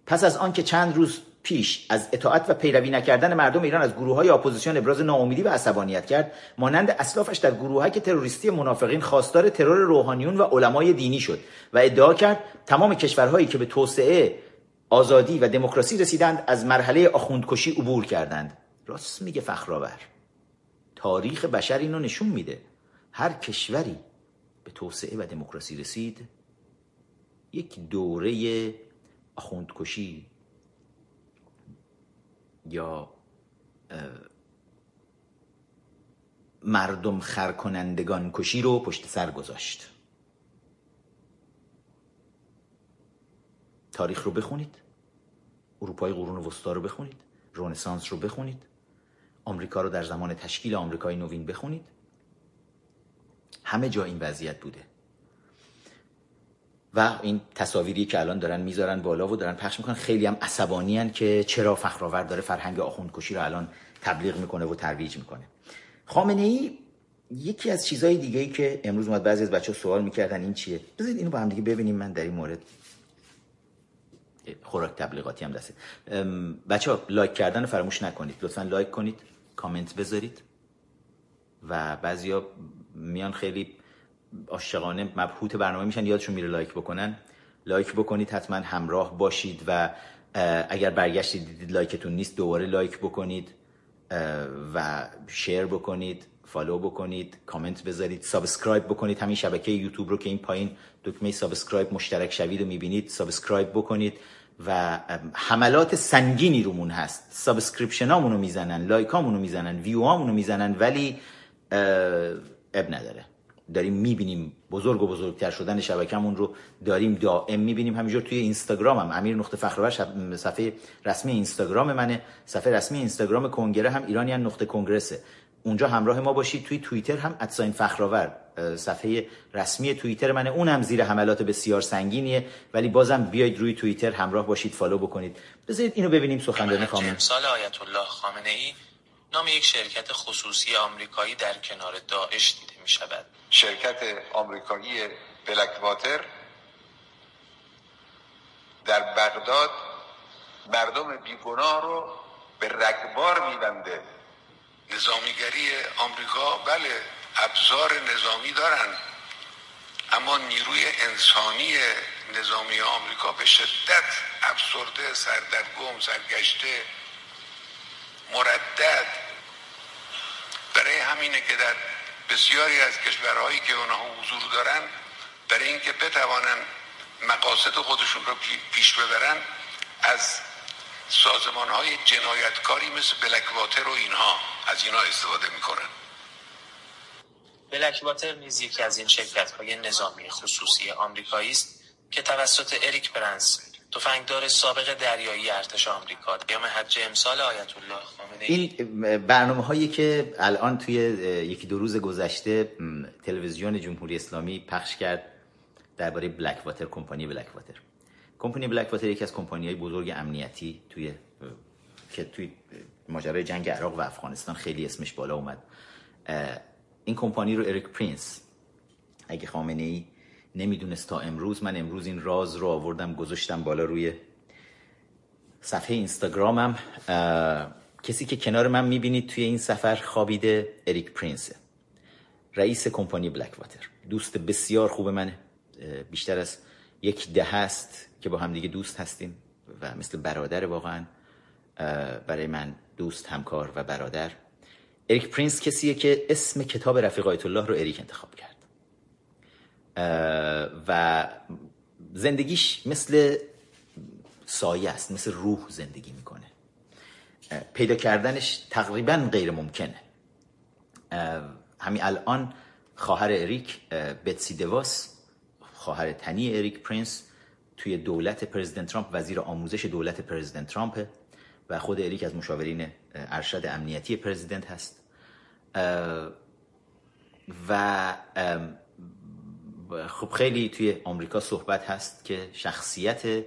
پس از آنکه چند روز پیش از اطاعت و پیروی نکردن مردم ایران از گروه های اپوزیسیون ابراز ناامیدی و عصبانیت کرد مانند اسلافش در گروه که تروریستی منافقین خواستار ترور روحانیون و علمای دینی شد و ادعا کرد تمام کشورهایی که به توسعه آزادی و دموکراسی رسیدند از مرحله آخوندکشی عبور کردند. راست میگه فخرآور. تاریخ بشر اینو نشون میده. هر کشوری به توسعه و دموکراسی رسید یک دوره آخوندکشی یا مردم خرکنندگان کشی رو پشت سر گذاشت. تاریخ رو بخونید. اروپای قرون وسطا رو بخونید. رونسانس رو بخونید. آمریکا رو در زمان تشکیل آمریکای نوین بخونید. همه جا این وضعیت بوده. و این تصاویری که الان دارن می‌ذارن بالا و دارن پخش می‌کنن خیلی هم عصبانی که چرا فخرآور داره فرهنگ آخوندکشی رو الان تبلیغ می‌کنه و ترویج می‌کنه. خامنه ای یکی از چیزهای دیگه ای که امروز اومد بعضی از بچه سوال می‌کردن این چیه؟ بذارید اینو با هم دیگه ببینیم من در این مورد خوراک تبلیغاتی هم دسته. بچه ها لایک کردن فراموش نکنید. لطفا لایک کنید کامنت بذارید و بعضیا میان خیلی عاشقانه مبهوت برنامه میشن یادشون میره لایک بکنن. لایک بکنید حتما همراه باشید و اگر برگشتید دیدید لایکتون نیست دوباره لایک بکنید و share بکنید follow بکنید کامنت بذارید subscribe بکنید. همین شبکه یوتیوب رو که این پایین دکمه subscribe مشترک شوید و می‌بینید. subscribe بکنید و حملات سنگینی رومون هست. subscription رو می‌زنن لایک رو می‌زنن ویو رو می‌زنن ولی عیب نداره. داریم می‌بینیم بزرگ و بزرگتر شدن شبکمون رو داریم دائم می‌بینیم. همینجور توی اینستاگرام هم. امیر نقطه فخرآور صفحه رسمی اینستاگرام منه. صفحه رسمی اینستاگرام کنگره هم ایرانیان نقطه کنگرسه. اونجا همراه ما باشید. توی توییتر هم ادساین فخرآور صفحه رسمی توییتر منه. اونم زیر حملات بسیار سنگینیه. ولی بازم بیاید روی توییتر همراه باشید فالو بکنید. بذارید اینو ببینیم سخنرانی خامنه سال آیت الله خامنه ای نام یک شرکت خصوصی آمریکایی در کنار داعش دیده می شود. شرکت آمریکایی بلک واتر در بغداد مردم بیگناه رو به رگبار میبنده. نظامیگری آمریکا بله ابزار نظامی دارن اما نیروی انسانی نظامی آمریکا به شدت افسرده سردرگم سرگشته مردد. برای همینه که در بسیاری از کشورهایی که اونها حضور دارن برای اینکه بتوانن مقاصد خودشون رو پیش ببرن از سازمان های جنایتکاری مثل بلکواتر و اینها از اینها استفاده می‌کنن. بلکواتر نیز یکی از این شرکت های نظامی خصوصی آمریکایی است که توسط اریک برنس تفنگدار سابق دریایی ارتش آمریکا قیام حج امسال آیت الله خامنه این برنامه هایی که الان توی یکی دو روز گذشته تلویزیون جمهوری اسلامی پخش کرد درباره بلک واتر کمپانی بلک واتر کمپانی بلک واتر یکی از کمپانی های بزرگ امنیتی توی که توی ماجرای جنگ عراق و افغانستان خیلی اسمش بالا اومد. این کمپانی رو اریک پرینس اگه خامنه ای نمی‌دونست تا امروز من امروز این راز رو آوردم گذاشتم بالا روی صفحه اینستاگرامم. کسی که کنار من می‌بینید توی این سفر خوابیده اریک پرینسه رئیس کمپانی بلک واتر دوست بسیار خوب منه. بیشتر از یک دهه هست که با هم دیگه دوست هستیم و مثل برادر واقعا برای من دوست همکار و برادر. اریک پرینس کسیه که اسم کتاب رفیق آیت الله رو اریک انتخاب کرد. و زندگیش مثل سایه است مثل روح زندگی می‌کنه. پیدا کردنش تقریبا غیر ممکنه. همین الان خواهر اریک بتسی دووس خواهر تنی اریک پرینس توی دولت پرزیدنت ترامپ وزیر آموزش دولت پرزیدنت ترامپ و خود اریک از مشاورین ارشد امنیتی پرزیدنت هست. و خب خیلی توی آمریکا صحبت هست که شخصیت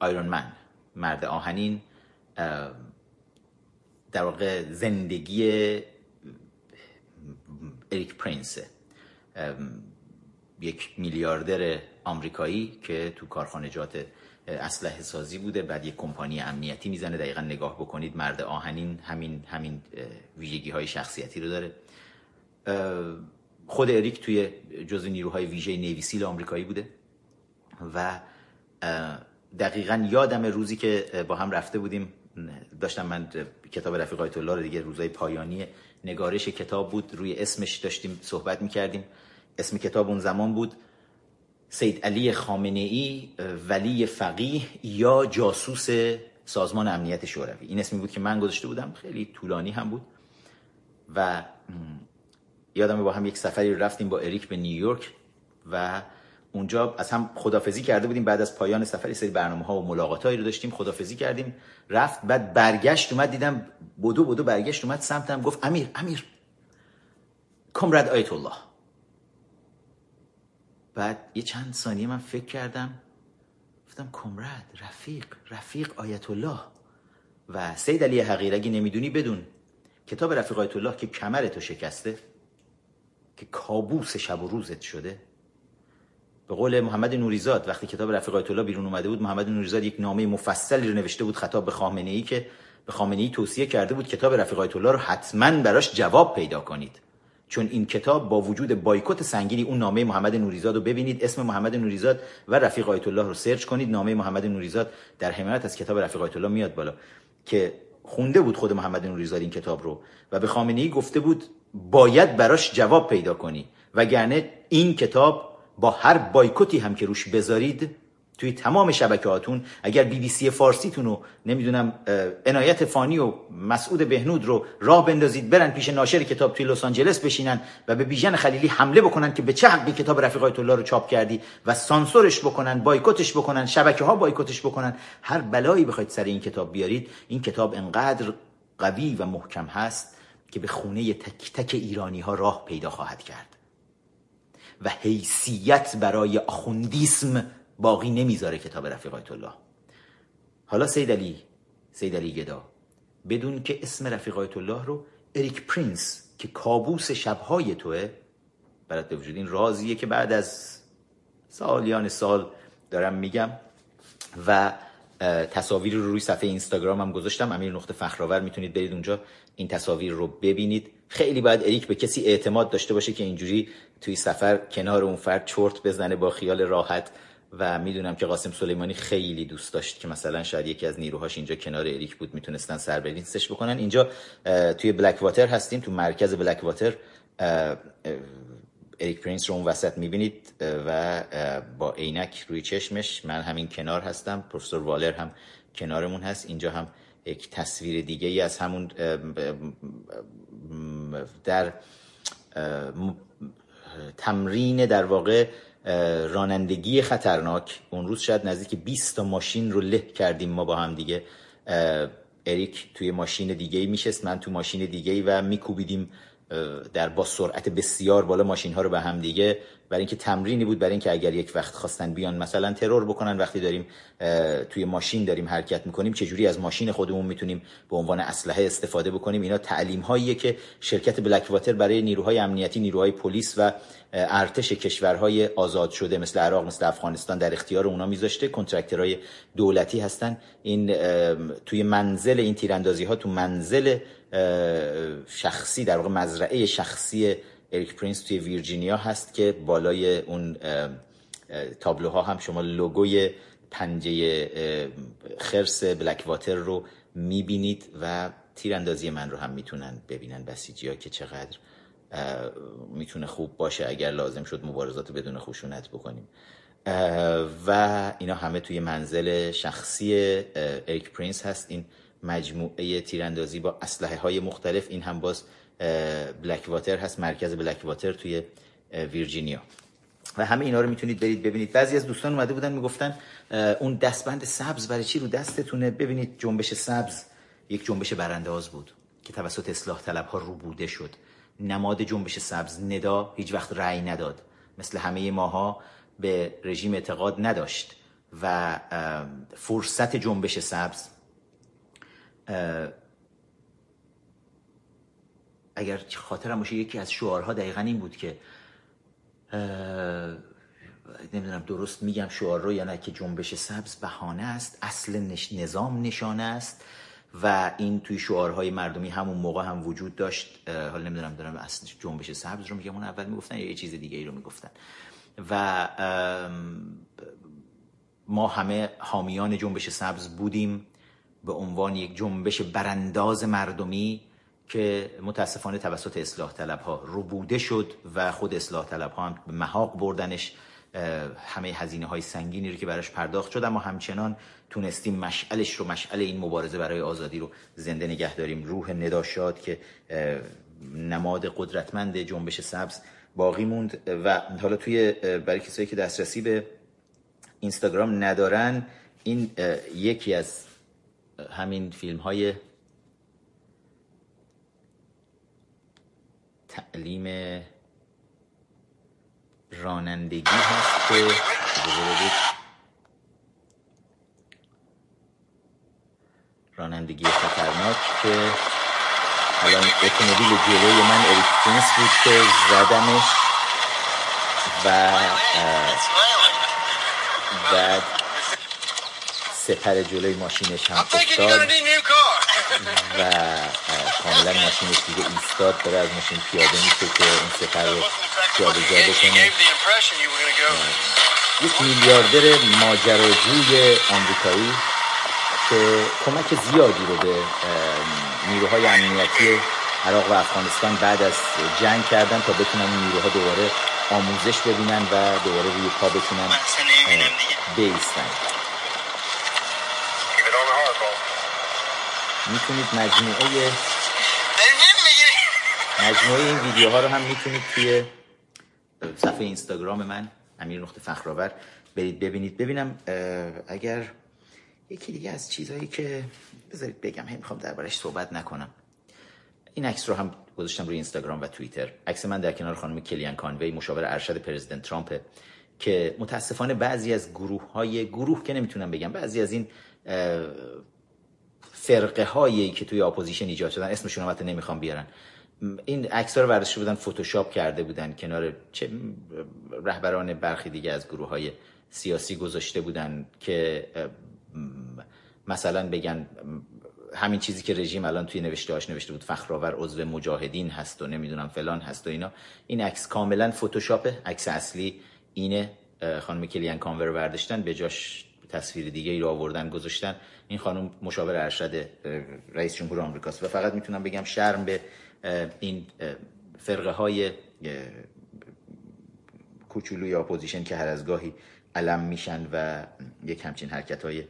آیرون من مرد آهنین در واقع زندگی اریک پرینس یک میلیاردر آمریکایی که تو کارخانجات اسلحه سازی بوده. بعد یک کمپانی امنیتی می‌زنه. دقیقا نگاه بکنید مرد آهنین همین همین ویژگی های شخصیتی رو داره. خود اریک توی جزء نیروهای ویژه نیویسیل آمریکایی بوده و دقیقا یادم روزی که با هم رفته بودیم داشتم من کتاب رفیق آیت الله رو دیگه روزای پایانی نگارش کتاب بود روی اسمش داشتیم صحبت می‌کردیم. اسم کتاب اون زمان بود سید علی خامنه ای ولی فقیه یا جاسوس سازمان امنیت شوروی. این اسمی بود که من گذاشته بودم خیلی طولانی هم بود و یادم با هم یک سفری رفتیم با اریک به نیویورک و اونجا از هم خدافزی کرده بودیم. بعد از پایان سفری سری برنامه ها و ملاقات رو داشتیم خدافزی کردیم. رفت بعد برگشت اومد دیدم بدو بدو برگشت اومد سمتم گفت امیر امیر. کمرد آیت الله بعد یه چند ثانیه من فکر کردم گفتم کمرد رفیق رفیق آیت الله و سید علی حقیر اگه نمی‌دونی بدون. کتاب رفیق آیت الله که کمرتو شکسته. که کابوس شب و روزت شده. به قول محمد نوریزاد وقتی کتاب رفیق آیت الله بیرون اومده بود محمد نوریزاد یک نامه مفصلی رو نوشته بود خطاب به خامنه ای که به خامنه ای توصیه کرده بود کتاب رفیق آیت الله رو حتما براش جواب پیدا کنید. چون این کتاب با وجود بایکوت سنگینی اون نامه محمد نوریزاد رو ببینید اسم محمد نوریزاد و رفیق آیت الله رو search کنید. نامه محمد نوریزاد در حمایت از کتاب رفیق آیت الله میاد بالا که خونده بود خود محمد نوریزاد این کتاب رو و به خامنه ای گفته بود باید براش جواب پیدا کنی. وگرنه این کتاب با هر بایکوتی هم که روش بذارید توی تمام شبکهاتون اگر بی بی سی فارسیتون رو نمی‌دونم عنایت فانی و مسعود بهنود رو راه بندازید برن پیش ناشر کتاب توی لس آنجلس بشینن و به بیژن خلیلی حمله بکنن که به چه حقی کتاب رفیق آیت الله رو چاپ کردی و سانسورش بکنن بایکوتش بکنن شبکه ها بایکوتش بکنن. هر بلایی بخواید سر این کتاب بیارید این کتاب انقدر قوی و محکم هست که به خونه تک تک ایرانی ها راه پیدا خواهد کرد. و حیثیت برای آخوندیسم باقی نمی‌ذاره کتاب رفیق آیت الله. حالا سید علی سید علی گدا بدون که اسم رفیق آیت الله رو اریک پرینس که کابوس شبهای توه برات به وجود این رازیه که بعد از سالیان سال دارم میگم و تصاویر رو روی صفحه اینستاگرام هم گذاشتم. امیر نقطه فخرآور می‌تونید برید اونجا. این تصاویر رو ببینید. خیلی باید اریک به کسی اعتماد داشته باشه که اینجوری توی سفر کنار اون فرد چرت بزنه با خیال راحت. و می‌دونم که قاسم سلیمانی خیلی دوست داشت که مثلا شاید یکی از نیروهاش اینجا کنار اریک بود می‌تونستن سر بکنن. اینجا توی بلک واتر هستیم تو مرکز بلک واتر اریک پرینس رو اون وسط می‌بینید و با عینک روی چشمش. من همین کنار هستم. پروفسور والر هم کنارمون هست. اینجا هم یک تصویر دیگه ای از همون در تمرین در واقع رانندگی خطرناک. اون روز شاید نزدیک 20 تا ماشین رو له کردیم ما با هم دیگه. اریک توی ماشین دیگه ای میشست من تو ماشین دیگه ای و میکوبیدیم در با سرعت بسیار بالا ماشین ها رو به هم دیگه برای اینکه تمرینی بود برای اینکه اگر یک وقت خواستن بیان مثلا ترور بکنن وقتی داریم توی ماشین داریم حرکت می‌کنیم چجوری از ماشین خودمون می‌تونیم به عنوان اسلحه استفاده بکنیم؟ اینا تعلیم هاییه که شرکت بلک واتر برای نیروهای امنیتی نیروهای پلیس و ارتش کشورهای آزاد شده مثل عراق مثل افغانستان در اختیار اونا میذاشته. کنترکترهای دولتی هستن. این توی منزل این تیراندازی ها تو منزل شخصی در واقع مزرعه شخصی اریک پرینس توی ویرجینیا هست که بالای اون تابلوها هم شما لوگوی پنجه خرس بلک واتر رو می‌بینید و تیراندازی من رو هم می‌تونن ببینن. بسیجی ها که چقدر می‌تونه خوب باشه اگر لازم شد مبارزات بدون خشونت بکنیم. و اینا همه توی منزل شخصی اریک پرینس هست. این مجموعه تیراندازی با اسلحه های مختلف. این هم باز بلک واتر هست مرکز بلک واتر توی ویرجینیا. و همه اینا رو می‌تونید برید ببینید. بعضی از دوستان اومده بودن می‌گفتن اون دستبند سبز برای چی رو دستتونه؟ ببینید جنبش سبز یک جنبش برانداز بود که توسط اصلاح طلب ها رو بوده شد. نماد جنبش سبز ندا هیچ وقت رأی نداد. مثل همه ماها به رژیم اعتقاد نداشت و فرصت جنبش سبز اگر خاطرم باشه یکی از شعارها دقیقا این بود که نمی‌دونم درست میگم شعار رو یا نه که جنبش سبز بهانه است اصل نظام نشانه است و این توی شعارهای مردمی همون موقع هم وجود داشت. حالا نمی‌دونم دارم اصل جنبش سبز رو میگم اون اول می‌گفتن یا یه چیز دیگه ای رو می‌گفتن. و ما همه حامیان جنبش سبز بودیم. به عنوان یک جنبش برانداز مردمی که متاسفانه توسط اصلاح طلب ها بوده شد و خود اصلاح طلب ها هم به محاق بردنش همه هزینه های سنگینی رو که براش پرداخت شد. اما همچنان تونستیم مشعلش رو مشعل این مبارزه برای آزادی رو زنده نگه داریم. روح نداشاد که نماد قدرتمند جنبش سبز باقی موند. و حالا توی برای کسایی که دسترسی به اینستاگرام ندارن این یکی از همین فیلم های تعلیم رانندگی هست که رانندگی خطرناک که الان اتومبیل جلوی من اریک پرینس بود که زدمش و بعد سپر جلوی ماشینش هم افتاد. و کاملا ماشینش دیگه ایستاد داره از ماشین پیاده میشه که این سپر رو جابجا بکنه. یک میلیاردر ماجراجوی آمریکایی که کمک زیادی رو به نیروهای امنیتی عراق و افغانستان بعد از جنگ کردن تا بتونن این نیروها دوباره آموزش ببینن و دوباره روی پا بتونن بیستن. می‌تونید مجموعه مجموعه این ویدیوها رو هم می‌تونید توی صفحه اینستاگرام من امیر نقطه فخرآور برید ببینید. ببینم اگر یکی دیگه از چیزهایی که بذارید بگم هم می‌خوام دربارش صحبت نکنم. این عکس رو هم گذاشتم روی اینستاگرام و توییتر. عکس من در کنار خانم کلیان کانوی مشاور ارشد پرزیدنت ترامپ که متاسفانه بعضی از گروه های گروه که نمی‌تونم بگم بعضی از این فرقه هایی که توی opposition ایجاد شدن اسمشون رو نمی‌خوام بیارم. این عکس رو ورداشته بودن فتوشاپ کرده بودن کنار چه رهبران برخی دیگه از گروه های سیاسی گذاشته بودن که مثلا بگن همین چیزی که رژیم الان توی نوشته هاش نوشته بود فخرآور عضو مجاهدین هست و نمی‌دونم فلان هست و اینا. این عکس کاملا فتوشاپه عکس اصلی اینه خانم کلیان کانور برداشتن به جاش تصویر دیگه ای رو آوردن گذاشتن. این خانم مشاور ارشد رئیس جمهور آمریکاست. و فقط می‌تونم بگم شرم به این فرقه های کوچولوی اپوزیشن که هر از گاهی علم میشن و یک همچین حرکت های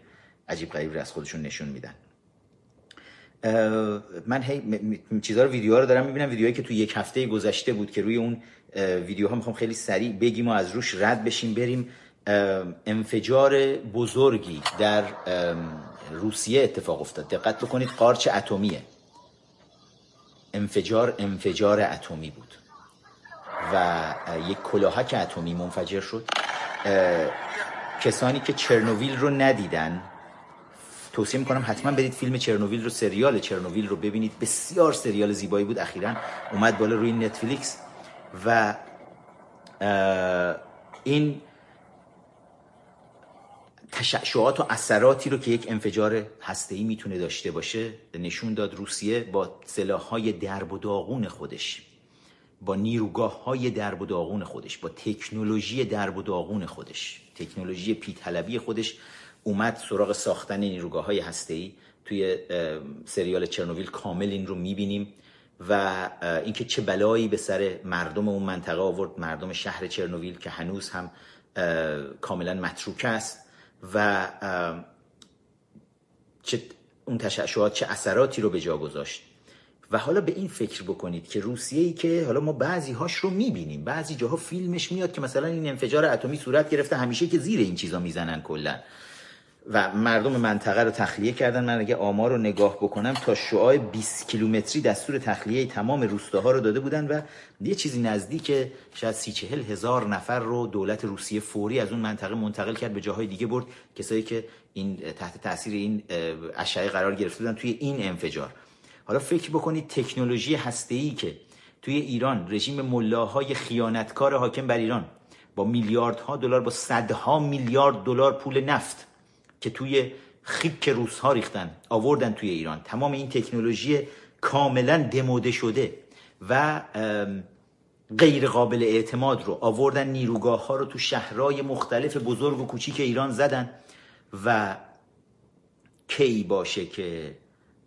عجیب غریب از خودشون نشون میدن. من هی چیزها رو ویدیوها رو دارم می‌بینم ویدیوهایی که تو یک هفته گذشته بود که روی اون ویدیوها می‌خوام خیلی سریع بگیم و از روش رد بشیم بریم انفجار بزرگی در روسیه اتفاق افتاد. دقت بکنید قارچ اتمیه. انفجار انفجار اتمی بود. و یک کلاهک اتمی منفجر شد. کسانی که چرنوویل رو ندیدن توصیه می‌کنم حتما برید فیلم چرنوویل رو سریال چرنوویل رو ببینید. بسیار سریال زیبایی بود اخیرا اومد بالا روی نتفلیکس. و این تشعشعات و اثراتی رو که یک انفجار هسته‌ای می‌تونه داشته باشه نشون داد روسیه با سلاح‌های درب و داغون خودش با نیروگاه های درب و داغون خودش با تکنولوژی درب و داغون خودش. تکنولوژی پیطلبی خودش اومد سراغ ساختن نیروگاه های هسته توی سریال چرنوویل کامل این رو می‌بینیم و اینکه چه بلایی به سر مردم اون منطقه آورد. مردم شهر چرنوویل که هنوز هم کاملا متروک است. و چه اون تشعشعات چه اثراتی رو به جا گذاشت. و حالا به این فکر بکنید که روسیه ای که حالا ما بعضی هاش رو می‌بینیم. بعضی جاها فیلمش میاد که مثلا این انفجار اتمی صورت گرفته همیشه که زیر این چیزا می‌زنن کلا. و مردم منطقه رو تخلیه کردن. من اگه آمار رو نگاه بکنم تا شعاع 20 کیلومتری دستور تخلیه تمام روستاها رو داده بودن و یه چیزی نزدیک شاید سی چهل هزار نفر رو دولت روسیه فوری از اون منطقه منتقل کرد به جاهای دیگه برد. کسایی که این تحت تاثیر این اشعه قرار گرفته بودن توی این انفجار. حالا فکر بکنید تکنولوژی هسته‌ای که توی ایران رژیم ملاهای خیانتکار حاکم بر ایران با میلیاردها دلار با صدها میلیارد دلار پول نفت که توی خیک روس ها ریختن آوردن توی ایران. تمام این تکنولوژی کاملا دموده شده و غیر قابل اعتماد رو آوردن نیروگاه ها رو تو شهرهای مختلف بزرگ و کوچیک ایران زدن و کی باشه که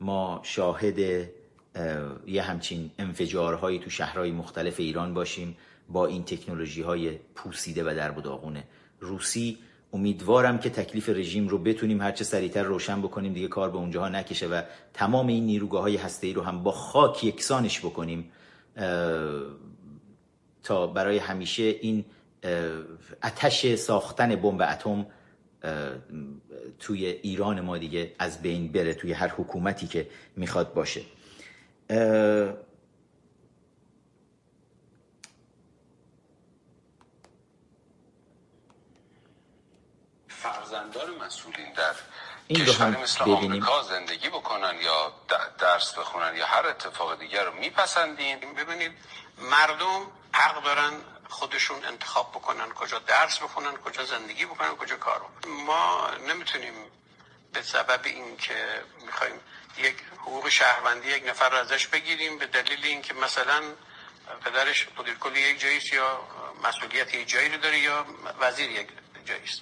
ما شاهد یه همچین انفجارهایی تو شهرهای مختلف ایران باشیم با این تکنولوژی های پوسیده و در روسی. امیدوارم که تکلیف رژیم رو بتونیم هرچه سریعتر روشن بکنیم. دیگه کار به اونجاها نکشه و تمام این نیروگاه های هسته رو هم با خاک یکسانش بکنیم. تا برای همیشه این اتش ساختن بمب اتم توی ایران ما دیگه از بین بره توی هر حکومتی که می‌خواد باشه. فرزندان مسئولین در این رو هم مثل ببینیم. زندگی بکنن یا درس بخونن یا هر اتفاق دیگر رو میپسندین. ببینید مردم حق دارن خودشون انتخاب بکنن کجا درس بخونن کجا زندگی بکنن کجا کار بکنن. ما نمی‌تونیم به سبب اینکه می‌خوایم یک حقوق شهروندی یک نفر رو ازش بگیریم به دلیل اینکه مثلا پدرش مدیر کل یک جاییست یا مسئولیت یک جایی رو داره یا وزیر یک جاییست.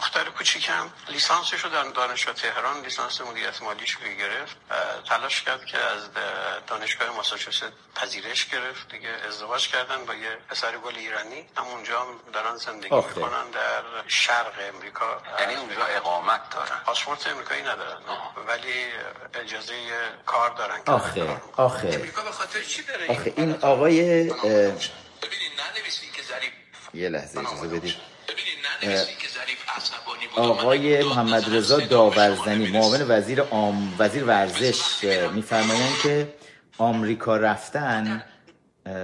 دختر کوچیکم. لیسانسش رو در دانشگاه تهران لیسانس مدیریت مالیش رو گرفت. تلاش کرد که از دانشگاه ماساچوست پذیرش گرفت. دیگه ازدواج کردن با یه پسر گل ایرانی. همونجا هم دارن زندگی آخه. می‌کنن در شرق امریکا. یعنی اونجا اقامت دارن. پاسپورت امریکایی ندارن. ولی اجازه کار دارن که آخه. آخه. امریکا به خاطر چی داره آخه این آقای ببینید ننویسین که ظریف. یه لحظه اجازه بدید. آقای محمد رضا داورزنی معاون وزیر آم... وزیر ورزش میفرمایند که آمریکا رفتن اه،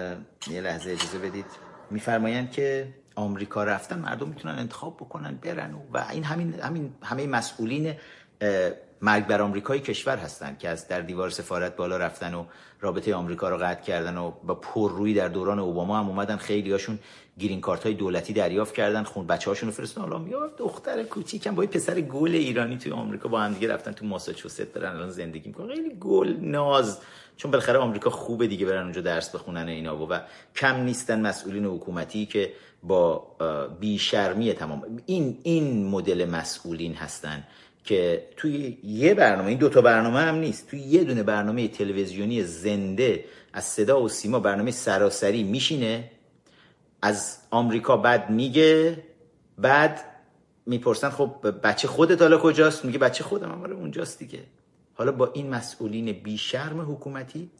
یه لحظه اجازه بدید. میفرمایند که آمریکا رفتن مردم می‌تونن انتخاب بکنن برن و, و این همین همین همه مسئولین اه، مرگ بر آمریکای کشور هستن که از در دیوار سفارت بالا رفتن و رابطه آمریکا رو قطع کردن و با پررویی در دوران اوباما هم اومدن. خیلی هاشون گرین کارت های دولتی دریافت کردن خون بچه هاشون رو فرستادن. حالا یا دختر کوچیکم با پسر گل ایرانی توی آمریکا با هم دیگه رفتن تو ماساچوست دارن الان زندگی می‌کنن. خیلی گل ناز. چون بالاخره آمریکا خوبه دیگه برن اونجا درس بخونن اینا و, و کم نیستن مسئولین حکومتی که با بیشرمی تمام. این این مدل مسئولین هستن که توی یه برنامه این دوتا برنامه هم نیست. توی یه دونه برنامه تلویزیونی زنده از صدا و سیما برنامه سراسری میشینه. از آمریکا بعد میگه بعد می‌پرسن خب بچه خودت حالا کجاست؟ میگه بچه خودم هم اونجاست دیگه. حالا با این مسئولین بیشرم حکومتی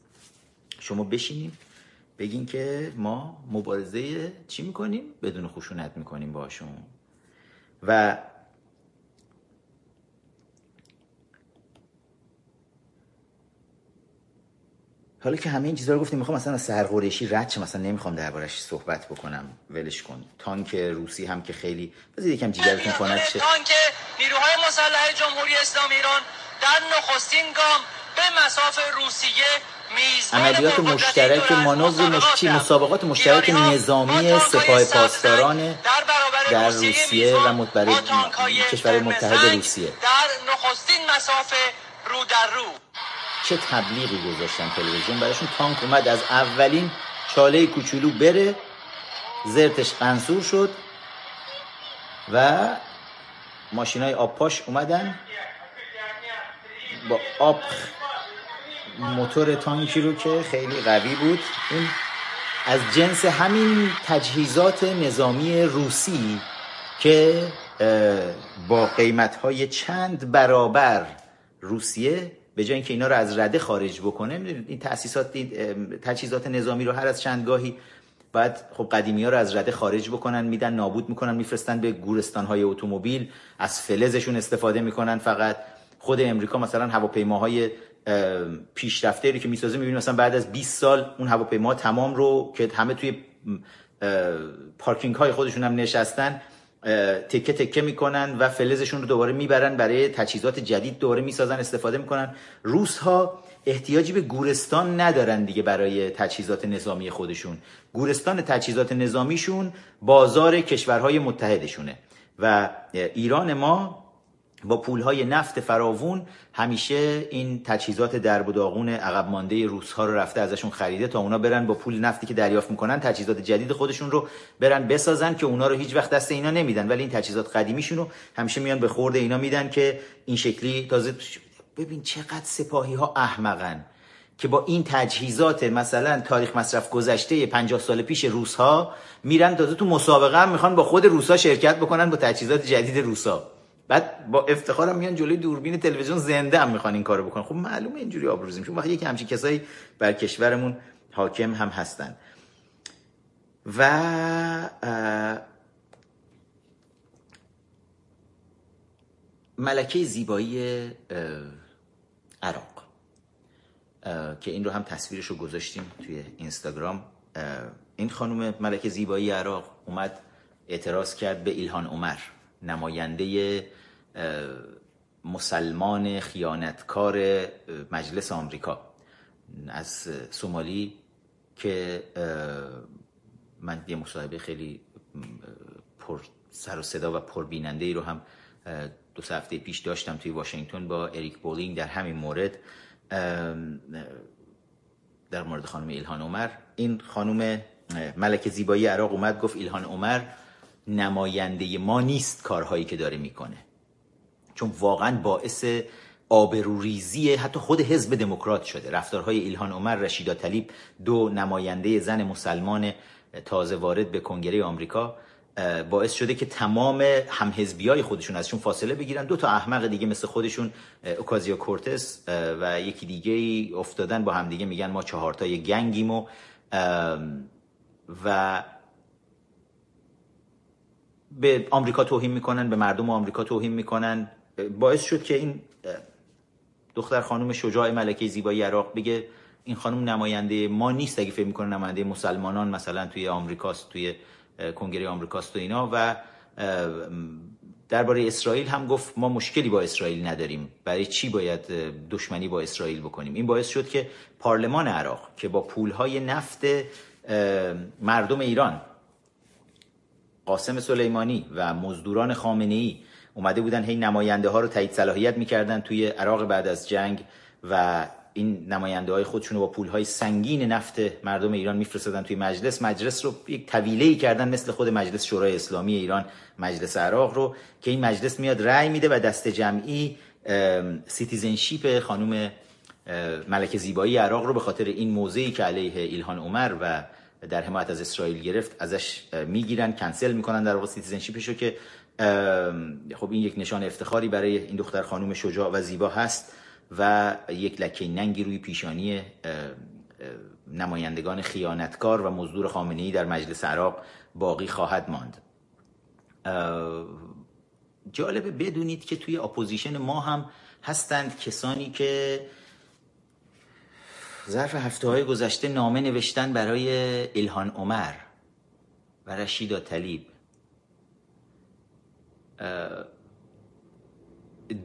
شما بشینیم بگین که ما مبارزه چی می‌کنیم؟ بدون خشونت می‌کنیم باشون و حالا که همه این چیزا رو گفتیم می‌خوام مثلا از سرقریشی رد شه مثلا نمی‌خوام دربارش صحبت بکنم. ولش کن. تانک روسی هم که خیلی بذار یکم جیگرتون کند شه تانک نیروهای مسلح جمهوری اسلامی ایران در نخستین گام به مساف روسیه عملیات مشترک دور از مانور مش... مسابقات مشترک نظامی سپاه پاسداران در روسیه و متبر- با تانک‌های کشور متحد روسیه. در نخستین مسافه رو در رو چه تبلیغی گذاشتن تلویزیون؟ براشون تانک اومد از اولین چاله کوچولو بره زرتش قنصور شد و ماشین های آب پاش اومدن. با آب موتور تانکی رو که خیلی قوی بود. این از جنس همین تجهیزات نظامی روسی که با قیمت های چند برابر روسیه به جای اینکه اینا رو از رده خارج بکنه می‌دونید این تاسیسات تجهیزات نظامی رو هر از چند گاهی بعد خب قدیمی ها رو از رده خارج بکنن میدن نابود می‌کنن میفرستن به گورستان های اتومبیل از فلزشون استفاده می‌کنن فقط. خود امریکا مثلا هواپیماهای اه، پیشرفته رو که می‌سازه می‌بینیم مثلا بعد از 20 سال اون هواپیما تمام رو که همه توی پارکینگ های خودشون هم نشستن تکه تکه می‌کنن و فلزشون رو دوباره می‌برن برای تجهیزات جدید دوباره می‌سازن استفاده می‌کنن. روس ها احتیاجی به گورستان ندارن دیگه برای تجهیزات نظامی خودشون. گورستان تجهیزات نظامیشون بازار کشورهای متحدشونه و ایران ما با پولهای نفت فراوون همیشه این تجهیزات درب و داغون عقب مانده روس ها رو رفته ازشون خریده تا اونا برن با پول نفتی که دریافت می‌کنن تجهیزات جدید خودشون رو برن بسازن که اونا رو هیچ وقت دست اینا نمیدن. ولی این تجهیزات قدیمیشون رو همیشه میان به خورد اینا میدن که این شکلی تازه ببین چقدر سپاهی ها احمقن که با این تجهیزات مثلا تاریخ مصرف گذشته 50 سال پیش روس ها میرن تازه تو مسابقه هم می‌خوان با خود روس ها شرکت بکنن با تجهیزات جدید روس ها بعد با افتخارم میان جلوی دوربین تلویزیون زنده هم می‌خوان این کارو بکنن. خب معلومه اینجوری آبروزی میشه وقتی یکی همچین کسایی بر کشورمون حاکم هم هستن. و ملکه زیبایی عراق. که این رو هم تصویرش رو گذاشتیم توی اینستاگرام. این خانم ملکه زیبایی عراق اومد اعتراض کرد به ایلهان عمر نماینده مسلمان خیانتکار مجلس آمریکا از سومالی که من یه مصاحبه خیلی پر سر و صدا و پربیننده ای رو هم دو هفته پیش داشتم توی واشنگتن با اریک بولینگ در همین مورد در مورد خانم ایلهان عمر. این خانم ملک زیبایی عراق اومد گفت ایلهان عمر نماینده ما نیست کارهایی که داره می‌کنه. چون واقعا باعث آبروریزی حتی خود حزب دموکرات شده. رفتارهای ایلهان عمر رشیدا طلیب دو نماینده زن مسلمان تازه وارد به کنگره آمریکا باعث شده که تمام همحزبی های خودشون ازشون فاصله بگیرن. دو تا احمق دیگه مثل خودشون اوکازیا کورتس و یکی دیگه افتادن. با هم دیگه میگن ما چهارتای گنگیم و و به آمریکا توهین می‌کنن به مردم آمریکا توهین می‌کنن. باعث شد که این دختر خانم شجاع ملکه زیبایی عراق بگه این خانم نماینده ما نیست اگه فکر می‌کنه نماینده مسلمانان مثلا توی آمریکاست توی کنگره آمریکاست و اینا. و درباره اسرائیل هم گفت ما مشکلی با اسرائیل نداریم. برای چی باید دشمنی با اسرائیل بکنیم؟ این باعث شد که پارلمان عراق که با پولهای نفت مردم ایران قاسم سلیمانی و مزدوران خامنه ای اومده بودن هی نماینده ها رو تایید صلاحیت می‌کردن توی عراق بعد از جنگ و این نماینده های خودشون با پول های سنگین نفت مردم ایران میفرستادن توی مجلس. مجلس رو یک طویله ای کردن مثل خود مجلس شورای اسلامی ایران مجلس عراق رو که این مجلس میاد رأی میده و دست جمعی citizenship خانم ملک زیبایی عراق رو به خاطر این موضعی که علیه ایلهان عمر و در حمایت از اسرائیل گرفت ازش می‌گیرن کنسل می‌کنن در واقع citizenship ش رو که خب این یک نشان افتخاری برای این دختر خانم شجاع و زیبا هست و یک لکه ننگی روی پیشانی نمایندگان خیانتکار و مزدور خامنه در مجلس عراق باقی خواهد ماند. جالبه بدونید که توی اپوزیشن ما هم هستند کسانی که ظرف هفته های گذشته نامه نوشتن برای الهان عمر و رشیدا طلیب.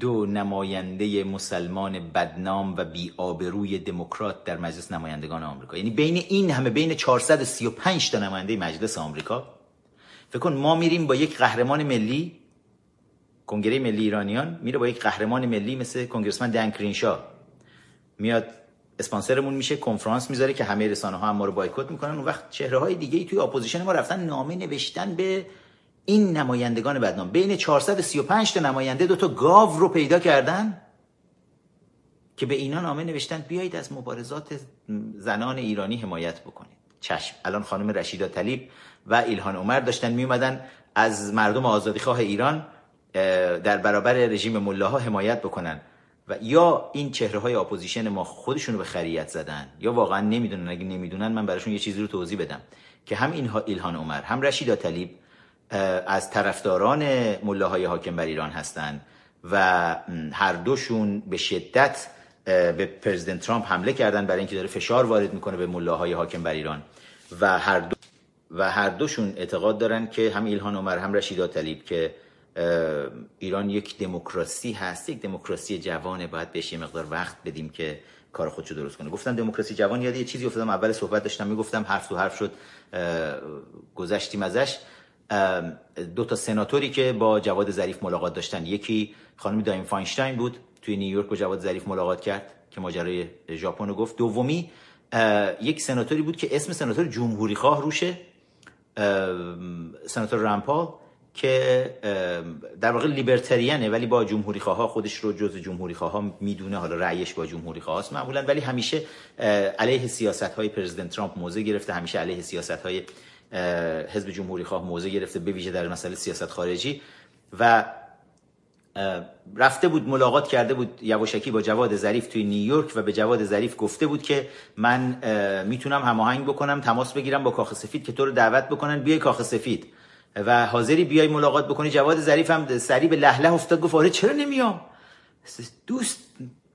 دو نماینده مسلمان بدنام و بی آبروی دموکرات در مجلس نمایندگان آمریکا. یعنی بین این همه بین 435 تا نماینده مجلس آمریکا فکر کن ما میریم با یک قهرمان ملی کنگره ملی ایرانیان میره با یک قهرمان ملی مثل congressman دن کرینشا. میاد اسپانسرمون میشه کنفرانس می‌ذاره که همه رسانه ها هم ما رو بایکوت می‌کنن. اون وقت چهره های دیگه ای توی اپوزیشن ما رفتن نامه نوشتن به این نمایندگان بدنام بین 435 تا نماینده دو تا گاو رو پیدا کردن که به اینا نامه نوشتن بیایید از مبارزات زنان ایرانی حمایت بکنید. چشم. الان خانم رشیدا طلیب و ایلهان عمر داشتن می اومدن از مردم آزادیخواه ایران در برابر رژیم ملاها حمایت بکنن. و یا این چهره های اپوزیشن ما خودشون رو به خریت زدن یا واقعا نمی‌دونن اگه نمی‌دونن من براشون یه چیزی رو توضیح بدم. که هم این ایلهان عمر هم رشیدا طلیب از طرفداران ملاهای حاکم بر ایران هستند و هر دوشون به شدت به پرزیدنت ترامپ حمله کردن برای اینکه داره فشار وارد می‌کنه به ملاهای حاکم بر ایران. و هر دو و هر دوشون اعتقاد دارن که هم ایلهان عمر هم رشیدا طلیب که ایران یک دموکراسی هست یک دموکراسی جوانه باید بهش یه مقدار وقت بدیم که کار خودشو درست کنه. گفتم دموکراسی جوان یاد یه چیزی افتادم اول صحبت داشتم می‌گفتم حرف تو حرف شد گذشتیم ازش. دو تا سناتوری که با جواد ظریف ملاقات داشتن. یکی خانم دایم فاینشتاین بود توی نیویورک با جواد ظریف ملاقات کرد که ماجرای ژاپن رو گفت. دومی یک سناتوری بود که اسم سناتور جمهوری خواه روشه. سناتور رامپال که در واقع لیبرتریانه ولی با جمهوری خواه خودش رو جز جمهوری خواه می‌دونه. حالا رأیش با جمهوری خواه معمولا. ولی همیشه علیه سیاست های پرزیدنت ترامپ موضع گرفته همیشه علیه سیاست های حزب جمهوری خواه موضع گرفته به ویژه در مسئله سیاست خارجی و رفته بود ملاقات کرده بود یواشکی با جواد ظریف توی نیویورک و به جواد ظریف گفته بود که من می‌تونم هماهنگ بکنم تماس بگیرم با کاخ سفید که تو رو دعوت بکنن بیای کاخ سفید. و حاضری بیای ملاقات بکنی. جواد ظریف هم سری به لهله افتاد گفت آره چرا نمیام؟ دوست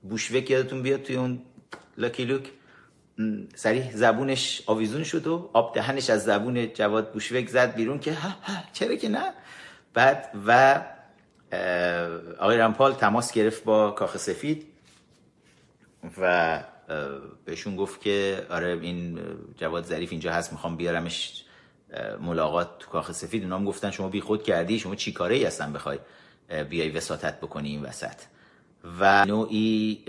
بوشوک یادتون بیاد توی اون لاکی لوک سریع زبونش آویزون شد و آب دهنش از زبون جواد بوشوک زد بیرون که ها ها چرا که نه؟ بعد و آقای رمپال تماس گرفت با کاخ سفید و بهشون گفت که آره این جواد ظریف اینجا هست می‌خوام بیارمش ملاقات تو کاخ سفید. اونا هم گفتن شما بی خود کردی شما چی کاره ای هستن بخوای بیای وساطت بکنی این وسط؟ و نوعی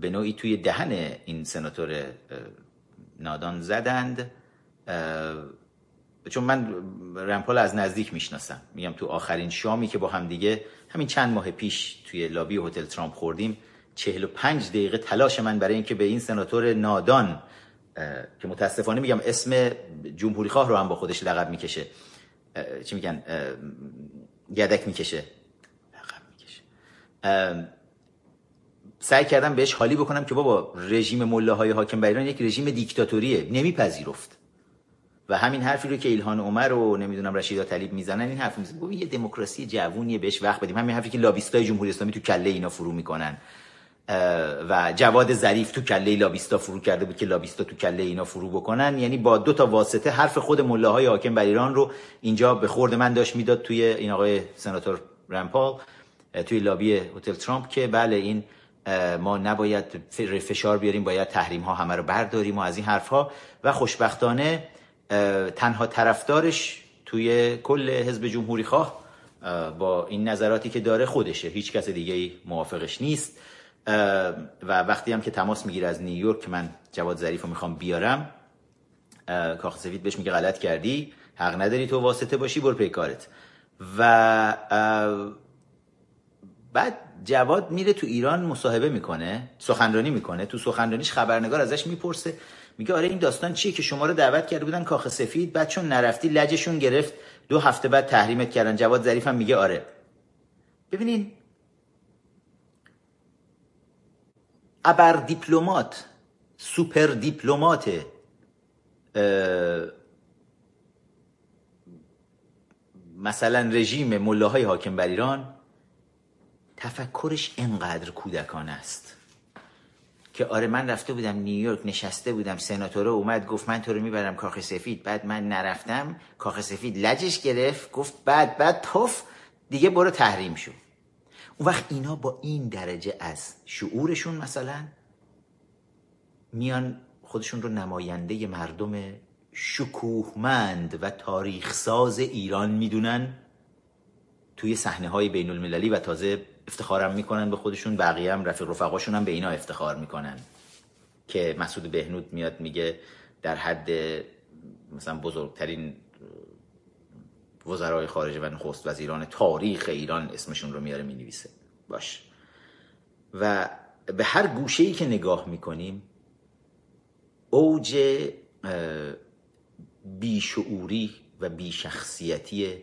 به نوعی توی دهن این سناتور نادان زدند. چون من رمپال از نزدیک می‌شناسم. میگم تو آخرین شامی که با هم دیگه همین چند ماه پیش توی لابی هتل ترامپ خوردیم 45 دقیقه تلاش من برای اینکه به این سناتور نادان که متاسفانه میگم اسم جمهوری خواه رو هم با خودش لقب می‌کشه. چی میگن؟ گدک می‌کشه. لقب می‌کشه. سعی کردم بهش حالی بکنم که بابا رژیم ملاهای حاکم بر ایران یک رژیم دیکتاتوریه نمیپذیرفت. و همین حرفی رو که ایلهان عمر و نمی‌دونم رشیدا طلیب می‌زنن این حرف می‌زنن. یه دموکراسی جوونیه بهش وقت بدیم. همین حرفی که لابیستای جمهوری اسلامی تو کله اینا فرو می‌کنن. و جواد ظریف تو کله لابیستا فرو کرده بود که لابیستا تو کله اینا فرو بکنن. یعنی با دو تا واسطه حرف خود ملاهای حاکم بر ایران رو اینجا به خورد من داشت می‌داد توی این آقای سناتور رمپال توی لابی هتل ترامپ که بله این ما نباید فشار بیاریم باید تحریم ها همه رو برداریم و از این حرف ها و خوشبختانه تنها طرفدارش توی کل حزب جمهوری خواه با این نظراتی که داره خودشه. هیچ کس دیگه موافقش نیست. و وقتی هم که تماس می‌گیره از نیویورک که من جواد ظریف رو می‌خوام بیارم کاخ سفید بهش میگه غلط کردی. حق نداری تو واسطه باشی برو پی کارت. و بعد جواد میره تو ایران مصاحبه می‌کنه سخنرانی می‌کنه تو سخنرانیش خبرنگار ازش می‌پرسه میگه آره این داستان چیه که شما رو دعوت کرده بودن کاخ سفید؟ بعد چون نرفتی لجشون گرفت دو هفته بعد تحریمت کردن. جواد ظریف هم میگه آره. ببینین ابر دیپلمات سوپر دیپلمات مثلا رژیم ملاهای حاکم بر ایران تفکرش انقدر کودکانه است. که آره من رفته بودم نیویورک نشسته بودم سناتوره اومد گفت من تو رو می‌برم کاخ سفید. بعد من نرفتم کاخ سفید لجش گرفت گفت بعد بعد توف دیگه برو تحریم شو. اون وقت اینا با این درجه از شعورشون مثلا میان خودشون رو نماینده مردم شکوهمند و تاریخ ساز ایران می‌دونن توی صحنه های بین المللی و تازه افتخارم می‌کنن به خودشون بقیه هم رفیق رفقاشون هم به اینا افتخار می‌کنن. که مسعود بهنود میاد میگه در حد مثلا بزرگترین وزرای خارجه و نخست وزیران تاریخ ایران اسمشون رو میاره می‌نویسه. باش. و به هر گوشه ای که نگاه می‌کنیم اوج بیشعوری و بیشخصیتی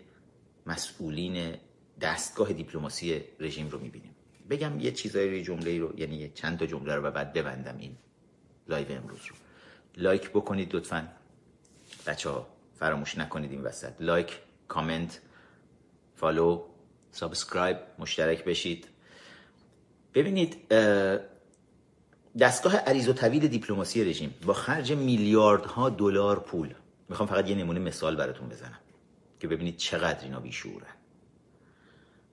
مسئولین دستگاه دیپلماسی رژیم رو می‌بینیم. بگم یه چیزایی جمله رو یعنی چند تا جمله رو بعد ببندم این live امروز رو. لایک بکنید لطفا. بچه ها فراموش نکنید این وسط. لایک کامنت follow subscribe مشترک بشید. ببینید دستگاه عریض و طویل دیپلماسی رژیم با خرج میلیاردها دلار پول. می‌خوام فقط یه نمونه مثال براتون بزنم که ببینید چقدر اینا بیشعورن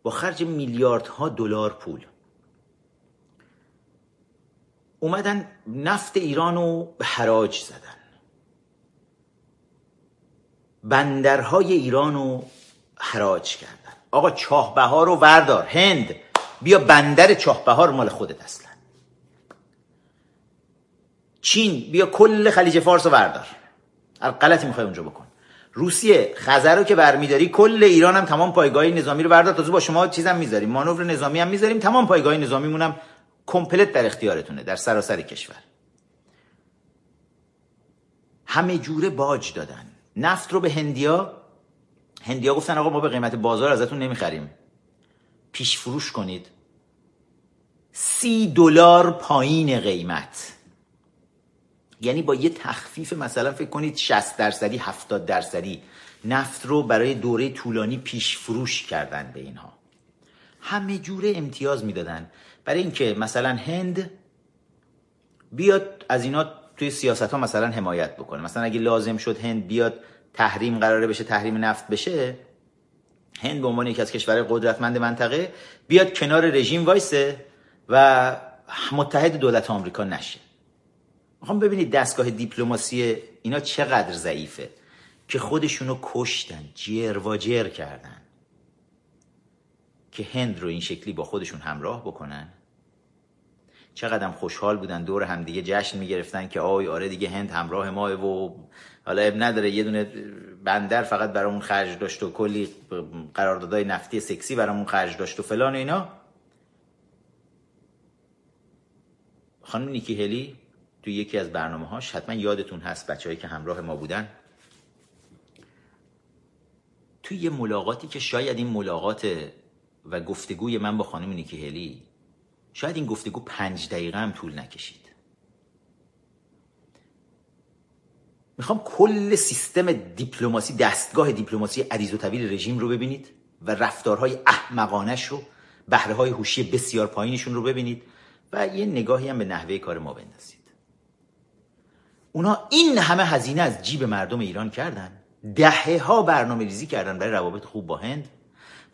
با خرج میلیاردها دلار پول. اومدن نفت ایران رو به حراج زدن. بندرهای ایران رو حراج کردن. آقا چاهبهار رو وردار. هند بیا بندر چاهبهار مال خودت اصلا. چین بیا کل خلیج فارس رو وردار. هر غلطی می‌خوای اونجا بکن. روسیه خزر رو که برمیداری کل ایران هم تمام پایگاه نظامی رو بردار. تازه با شما چیزم می‌ذاریم. مانور نظامی هم می‌ذاریم. تمام پایگاه نظامی مونم کمپلت در اختیارتونه در سراسر کشور. همه جوره باج دادن. نفت رو به هندیا هندیا گفتن آقا ما به قیمت بازار ازتون نمی‌خریم. پیش فروش کنید. سی دلار پایین قیمت. یعنی با یه تخفیف مثلا فکر کنید 60 درصدی 70 درصدی نفت رو برای دوره طولانی پیش فروش کردن به اینها. همه جوره امتیاز می‌دادن. برای اینکه مثلا هند بیاد از اینا توی سیاست ها مثلا حمایت بکنه. مثلا اگه لازم شد هند بیاد تحریم قراره بشه تحریم نفت بشه هند به عنوان یکی از کشورهای قدرتمند منطقه بیاد کنار رژیم وایسه و متحد دولت آمریکا نشه. می‌خوام ببینید دستگاه دیپلماسی اینا چقدر ضعیفه که خودشونو کشتن جر و جر کردن. که هند رو این شکلی با خودشون همراه بکنن. چقدر خوشحال بودن دور همدیگه جشن می‌گرفتن که آی آره دیگه هند همراه ما و حالا اب نداره یه دونه بندر فقط برامون خرج داشت و کلی قراردادهای نفتی سکسی برامون خرج داشت و فلان و اینا. خانم نیکی هلی؟ تو یکی از برنامه هاش حتما یادتون هست بچههایی که همراه ما بودن. توی یه ملاقاتی که شاید این ملاقات و گفتگوی من با خانم نیکی هلی شاید این گفتگو پنج دقیقه هم طول نکشید. می‌خوام کل سیستم دیپلماسی دستگاه دیپلماسی عریض و طویل رژیم رو ببینید و رفتارهای احمقانش رو بهره های هوشی بسیار پایینشون رو ببینید و یه نگاهی هم به نحوه کار ما بندازید. اونا این همه هزینه از جیب مردم ایران کردن. دهه ها برنامه ریزی کردن برای روابط خوب با هند.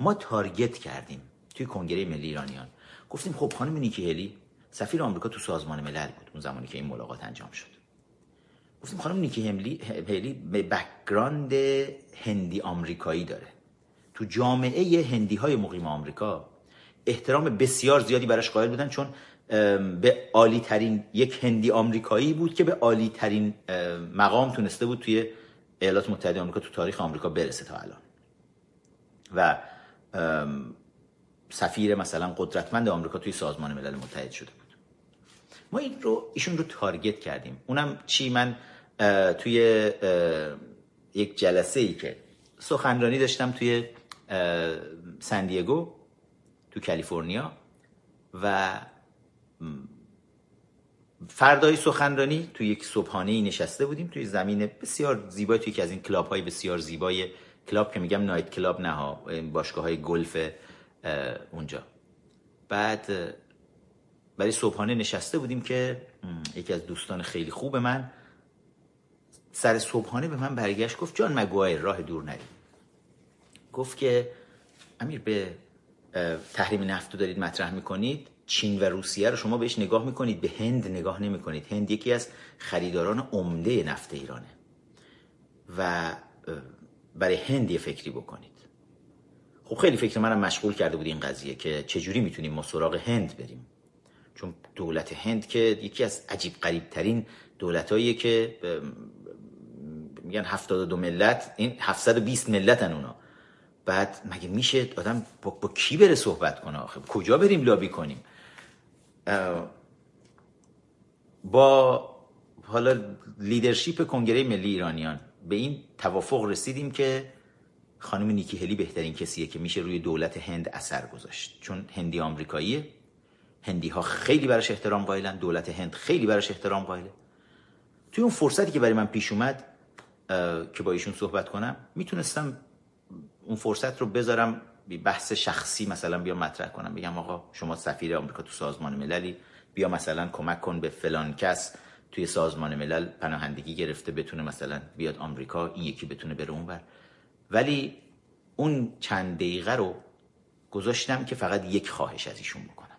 ما target کردیم توی کنگره ملی ایرانیان. گفتیم خب خانم نیکی هلی سفیر آمریکا تو سازمان ملل بود اون زمانی که این ملاقات انجام شد. گفتیم خانم نیکی هلی یه background هندی آمریکایی داره. تو جامعه هندی های مقیم آمریکا احترام بسیار زیادی براش قائل بودن چون به عالی ترین یک هندی آمریکایی بود که به عالی ترین مقام تونسته بود توی ایالات متحده آمریکا تو تاریخ آمریکا برسه تا الان. و سفیر مثلا قدرتمند آمریکا توی سازمان ملل متحد شده بود. ما این رو ایشون رو تارگت کردیم. اونم چی؟ من توی یک جلسه ای که سخنرانی داشتم توی سن دیگو تو کالیفرنیا و فردای سخنرانی توی یک صبحانه نشسته بودیم توی زمین بسیار زیبای توی یکی از این club های بسیار زیبای club که میگم night club نه باشگاه های گلف اونجا. بعد برای صبحانه نشسته بودیم که یکی از دوستان خیلی خوب من سر صبحانه به من برگشت گفت جان مگوایر راه دور نریم گفت که امیر به تحریم نفت دارید مطرح می‌کنید؟ چین و روسیه رو شما بهش نگاه می‌کنید به هند نگاه نمی‌کنید. هند یکی از خریداران عمده نفت ایرانه. و برای هند یه فکری بکنید. خب خیلی فکر منم مشغول کرده بود این قضیه که چجوری می‌تونیم ما سراغ هند بریم. چون دولت هند که یکی از عجیب قریب ترین دولتاییه که میگن 72 ملت این 720 ملتن اونا. بعد مگه میشه آدم با, با کی بره صحبت کنه آخه؟ کجا بریم لابی کنیم؟ با حالا لیدرشپ کنگره ملی ایرانیان به این توافق رسیدیم که خانم نیکی هلی بهترین کسیه که میشه روی دولت هند اثر گذاشت. چون هندی آمریکاییه. هندی ها خیلی براش احترام قائلن. دولت هند خیلی براش احترام قائله. توی اون فرصتی که برای من پیش اومد که با ایشون صحبت کنم می‌تونستم اون فرصت رو بذارم بحث شخصی مثلا بیا مطرح کنم. بگم آقا شما سفیر آمریکا تو سازمان مللی بیا مثلا کمک کن به فلان کس توی سازمان ملل پناهندگی گرفته بتونه مثلا بیاد آمریکا این یکی بتونه بره اونور ولی اون چند دقیقه رو گذاشتم که فقط یک خواهش از ایشون بکنم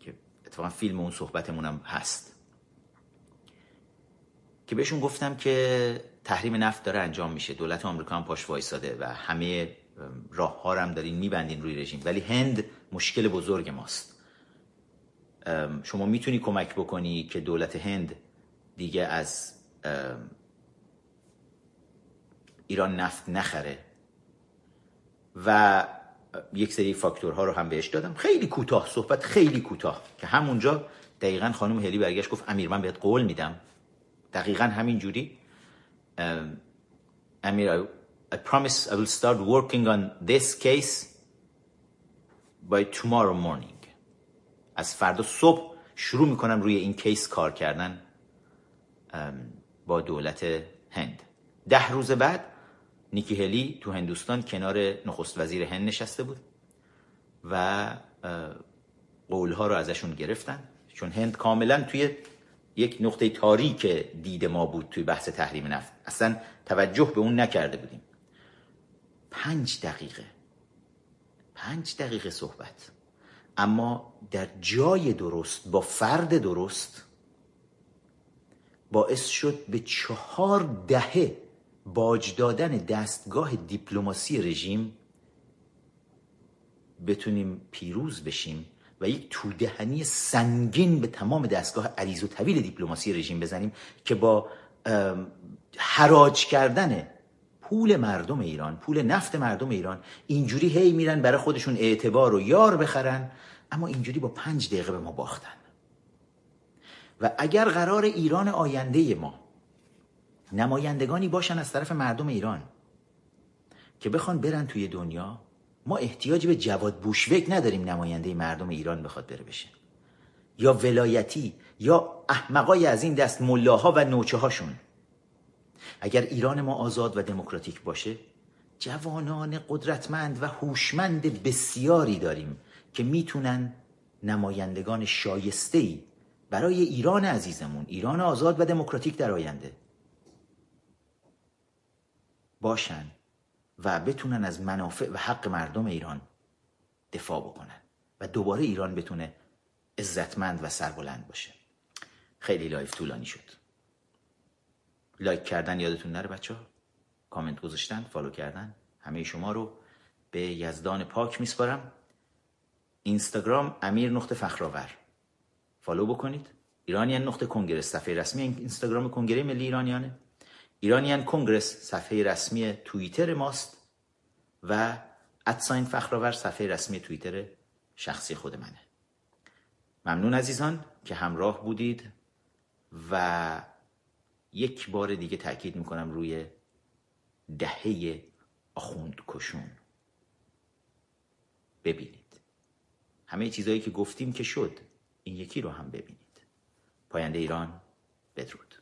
که اتفاقا فیلم اون صحبتمونم هست. که بهشون گفتم که تحریم نفت داره انجام میشه. دولت آمریکا هم پاش وایساده و همه راه ها هم دارین میبندین روی رژیم. ولی هند مشکل بزرگ ماست. شما می‌تونی کمک بکنی که دولت هند دیگه از ایران نفت نخره. و یک سری فاکتورها رو هم بهش دادم. خیلی کوتاه صحبت خیلی کوتاه. که همونجا دقیقا خانم هلی برگشت گفت امیر من بهت قول میدم. دقیقا همین جوری. امیر I promise I will start working on this case by tomorrow morning. از فردا صبح شروع می‌کنم روی این کیس کار کردن با دولت هند. ده روز بعد نیکی هلی تو هندوستان کنار نخست وزیر هند نشسته بود و قولها رو ازشون گرفتن. چون هند کاملا توی یک نقطه تاریک دید ما بود توی بحث تحریم نفت. اصلا توجه به اون نکرده بودیم. پنج دقیقه. پنج دقیقه صحبت. اما در جای درست با فرد درست باعث شد به چهار دهه باج دادن دستگاه دیپلماسی رژیم بتونیم پیروز بشیم و یک تودهنی سنگین به تمام دستگاه عریض و طویل دیپلماسی رژیم بزنیم که با حراج کردن پول مردم ایران پول نفت مردم ایران اینجوری هی میرن برای خودشون اعتبار و یار بخرن اما اینجوری با پنج دقیقه به ما باختن. و اگر قرار ایران آینده ما نمایندگانی باشن از طرف مردم ایران که بخوان برن توی دنیا ما احتیاج به جواد بوشوک نداریم نماینده مردم ایران بخواد بره بشه. یا ولایتی یا احمقای از این دست ملاها و نوچه هاشون اگر ایران ما آزاد و دموکراتیک باشه جوانان قدرتمند و هوشمند بسیاری داریم که می‌تونن نمایندگان شایسته ای برای ایران عزیزمون ایران آزاد و دموکراتیک در آینده باشن و بتونن از منافع و حق مردم ایران دفاع بکنن و دوباره ایران بتونه عزتمند و سربلند باشه. خیلی live طولانی شد. لایک کردن یادتون نره بچه ها کامنت گذاشتن follow کردن. همه شما رو به یزدان پاک میسپارم. اینستاگرام امیر نقطه فخرآور. فالو بکنید. ایرانیان نقطه کنگرس صفحه رسمی اینستاگرام کنگره ملی ایرانیانه. ایرانیان کنگرس صفحه رسمی توییتر ماست و ادساین فخرآور صفحه رسمی توییتر شخصی خود منه. ممنون عزیزان که همراه بودید و یک بار دیگه تاکید می‌کنم روی دهه آخوند کشون ببینید. همه چیزهایی که گفتیم که شد این یکی رو هم ببینید. پاینده ایران بدرود.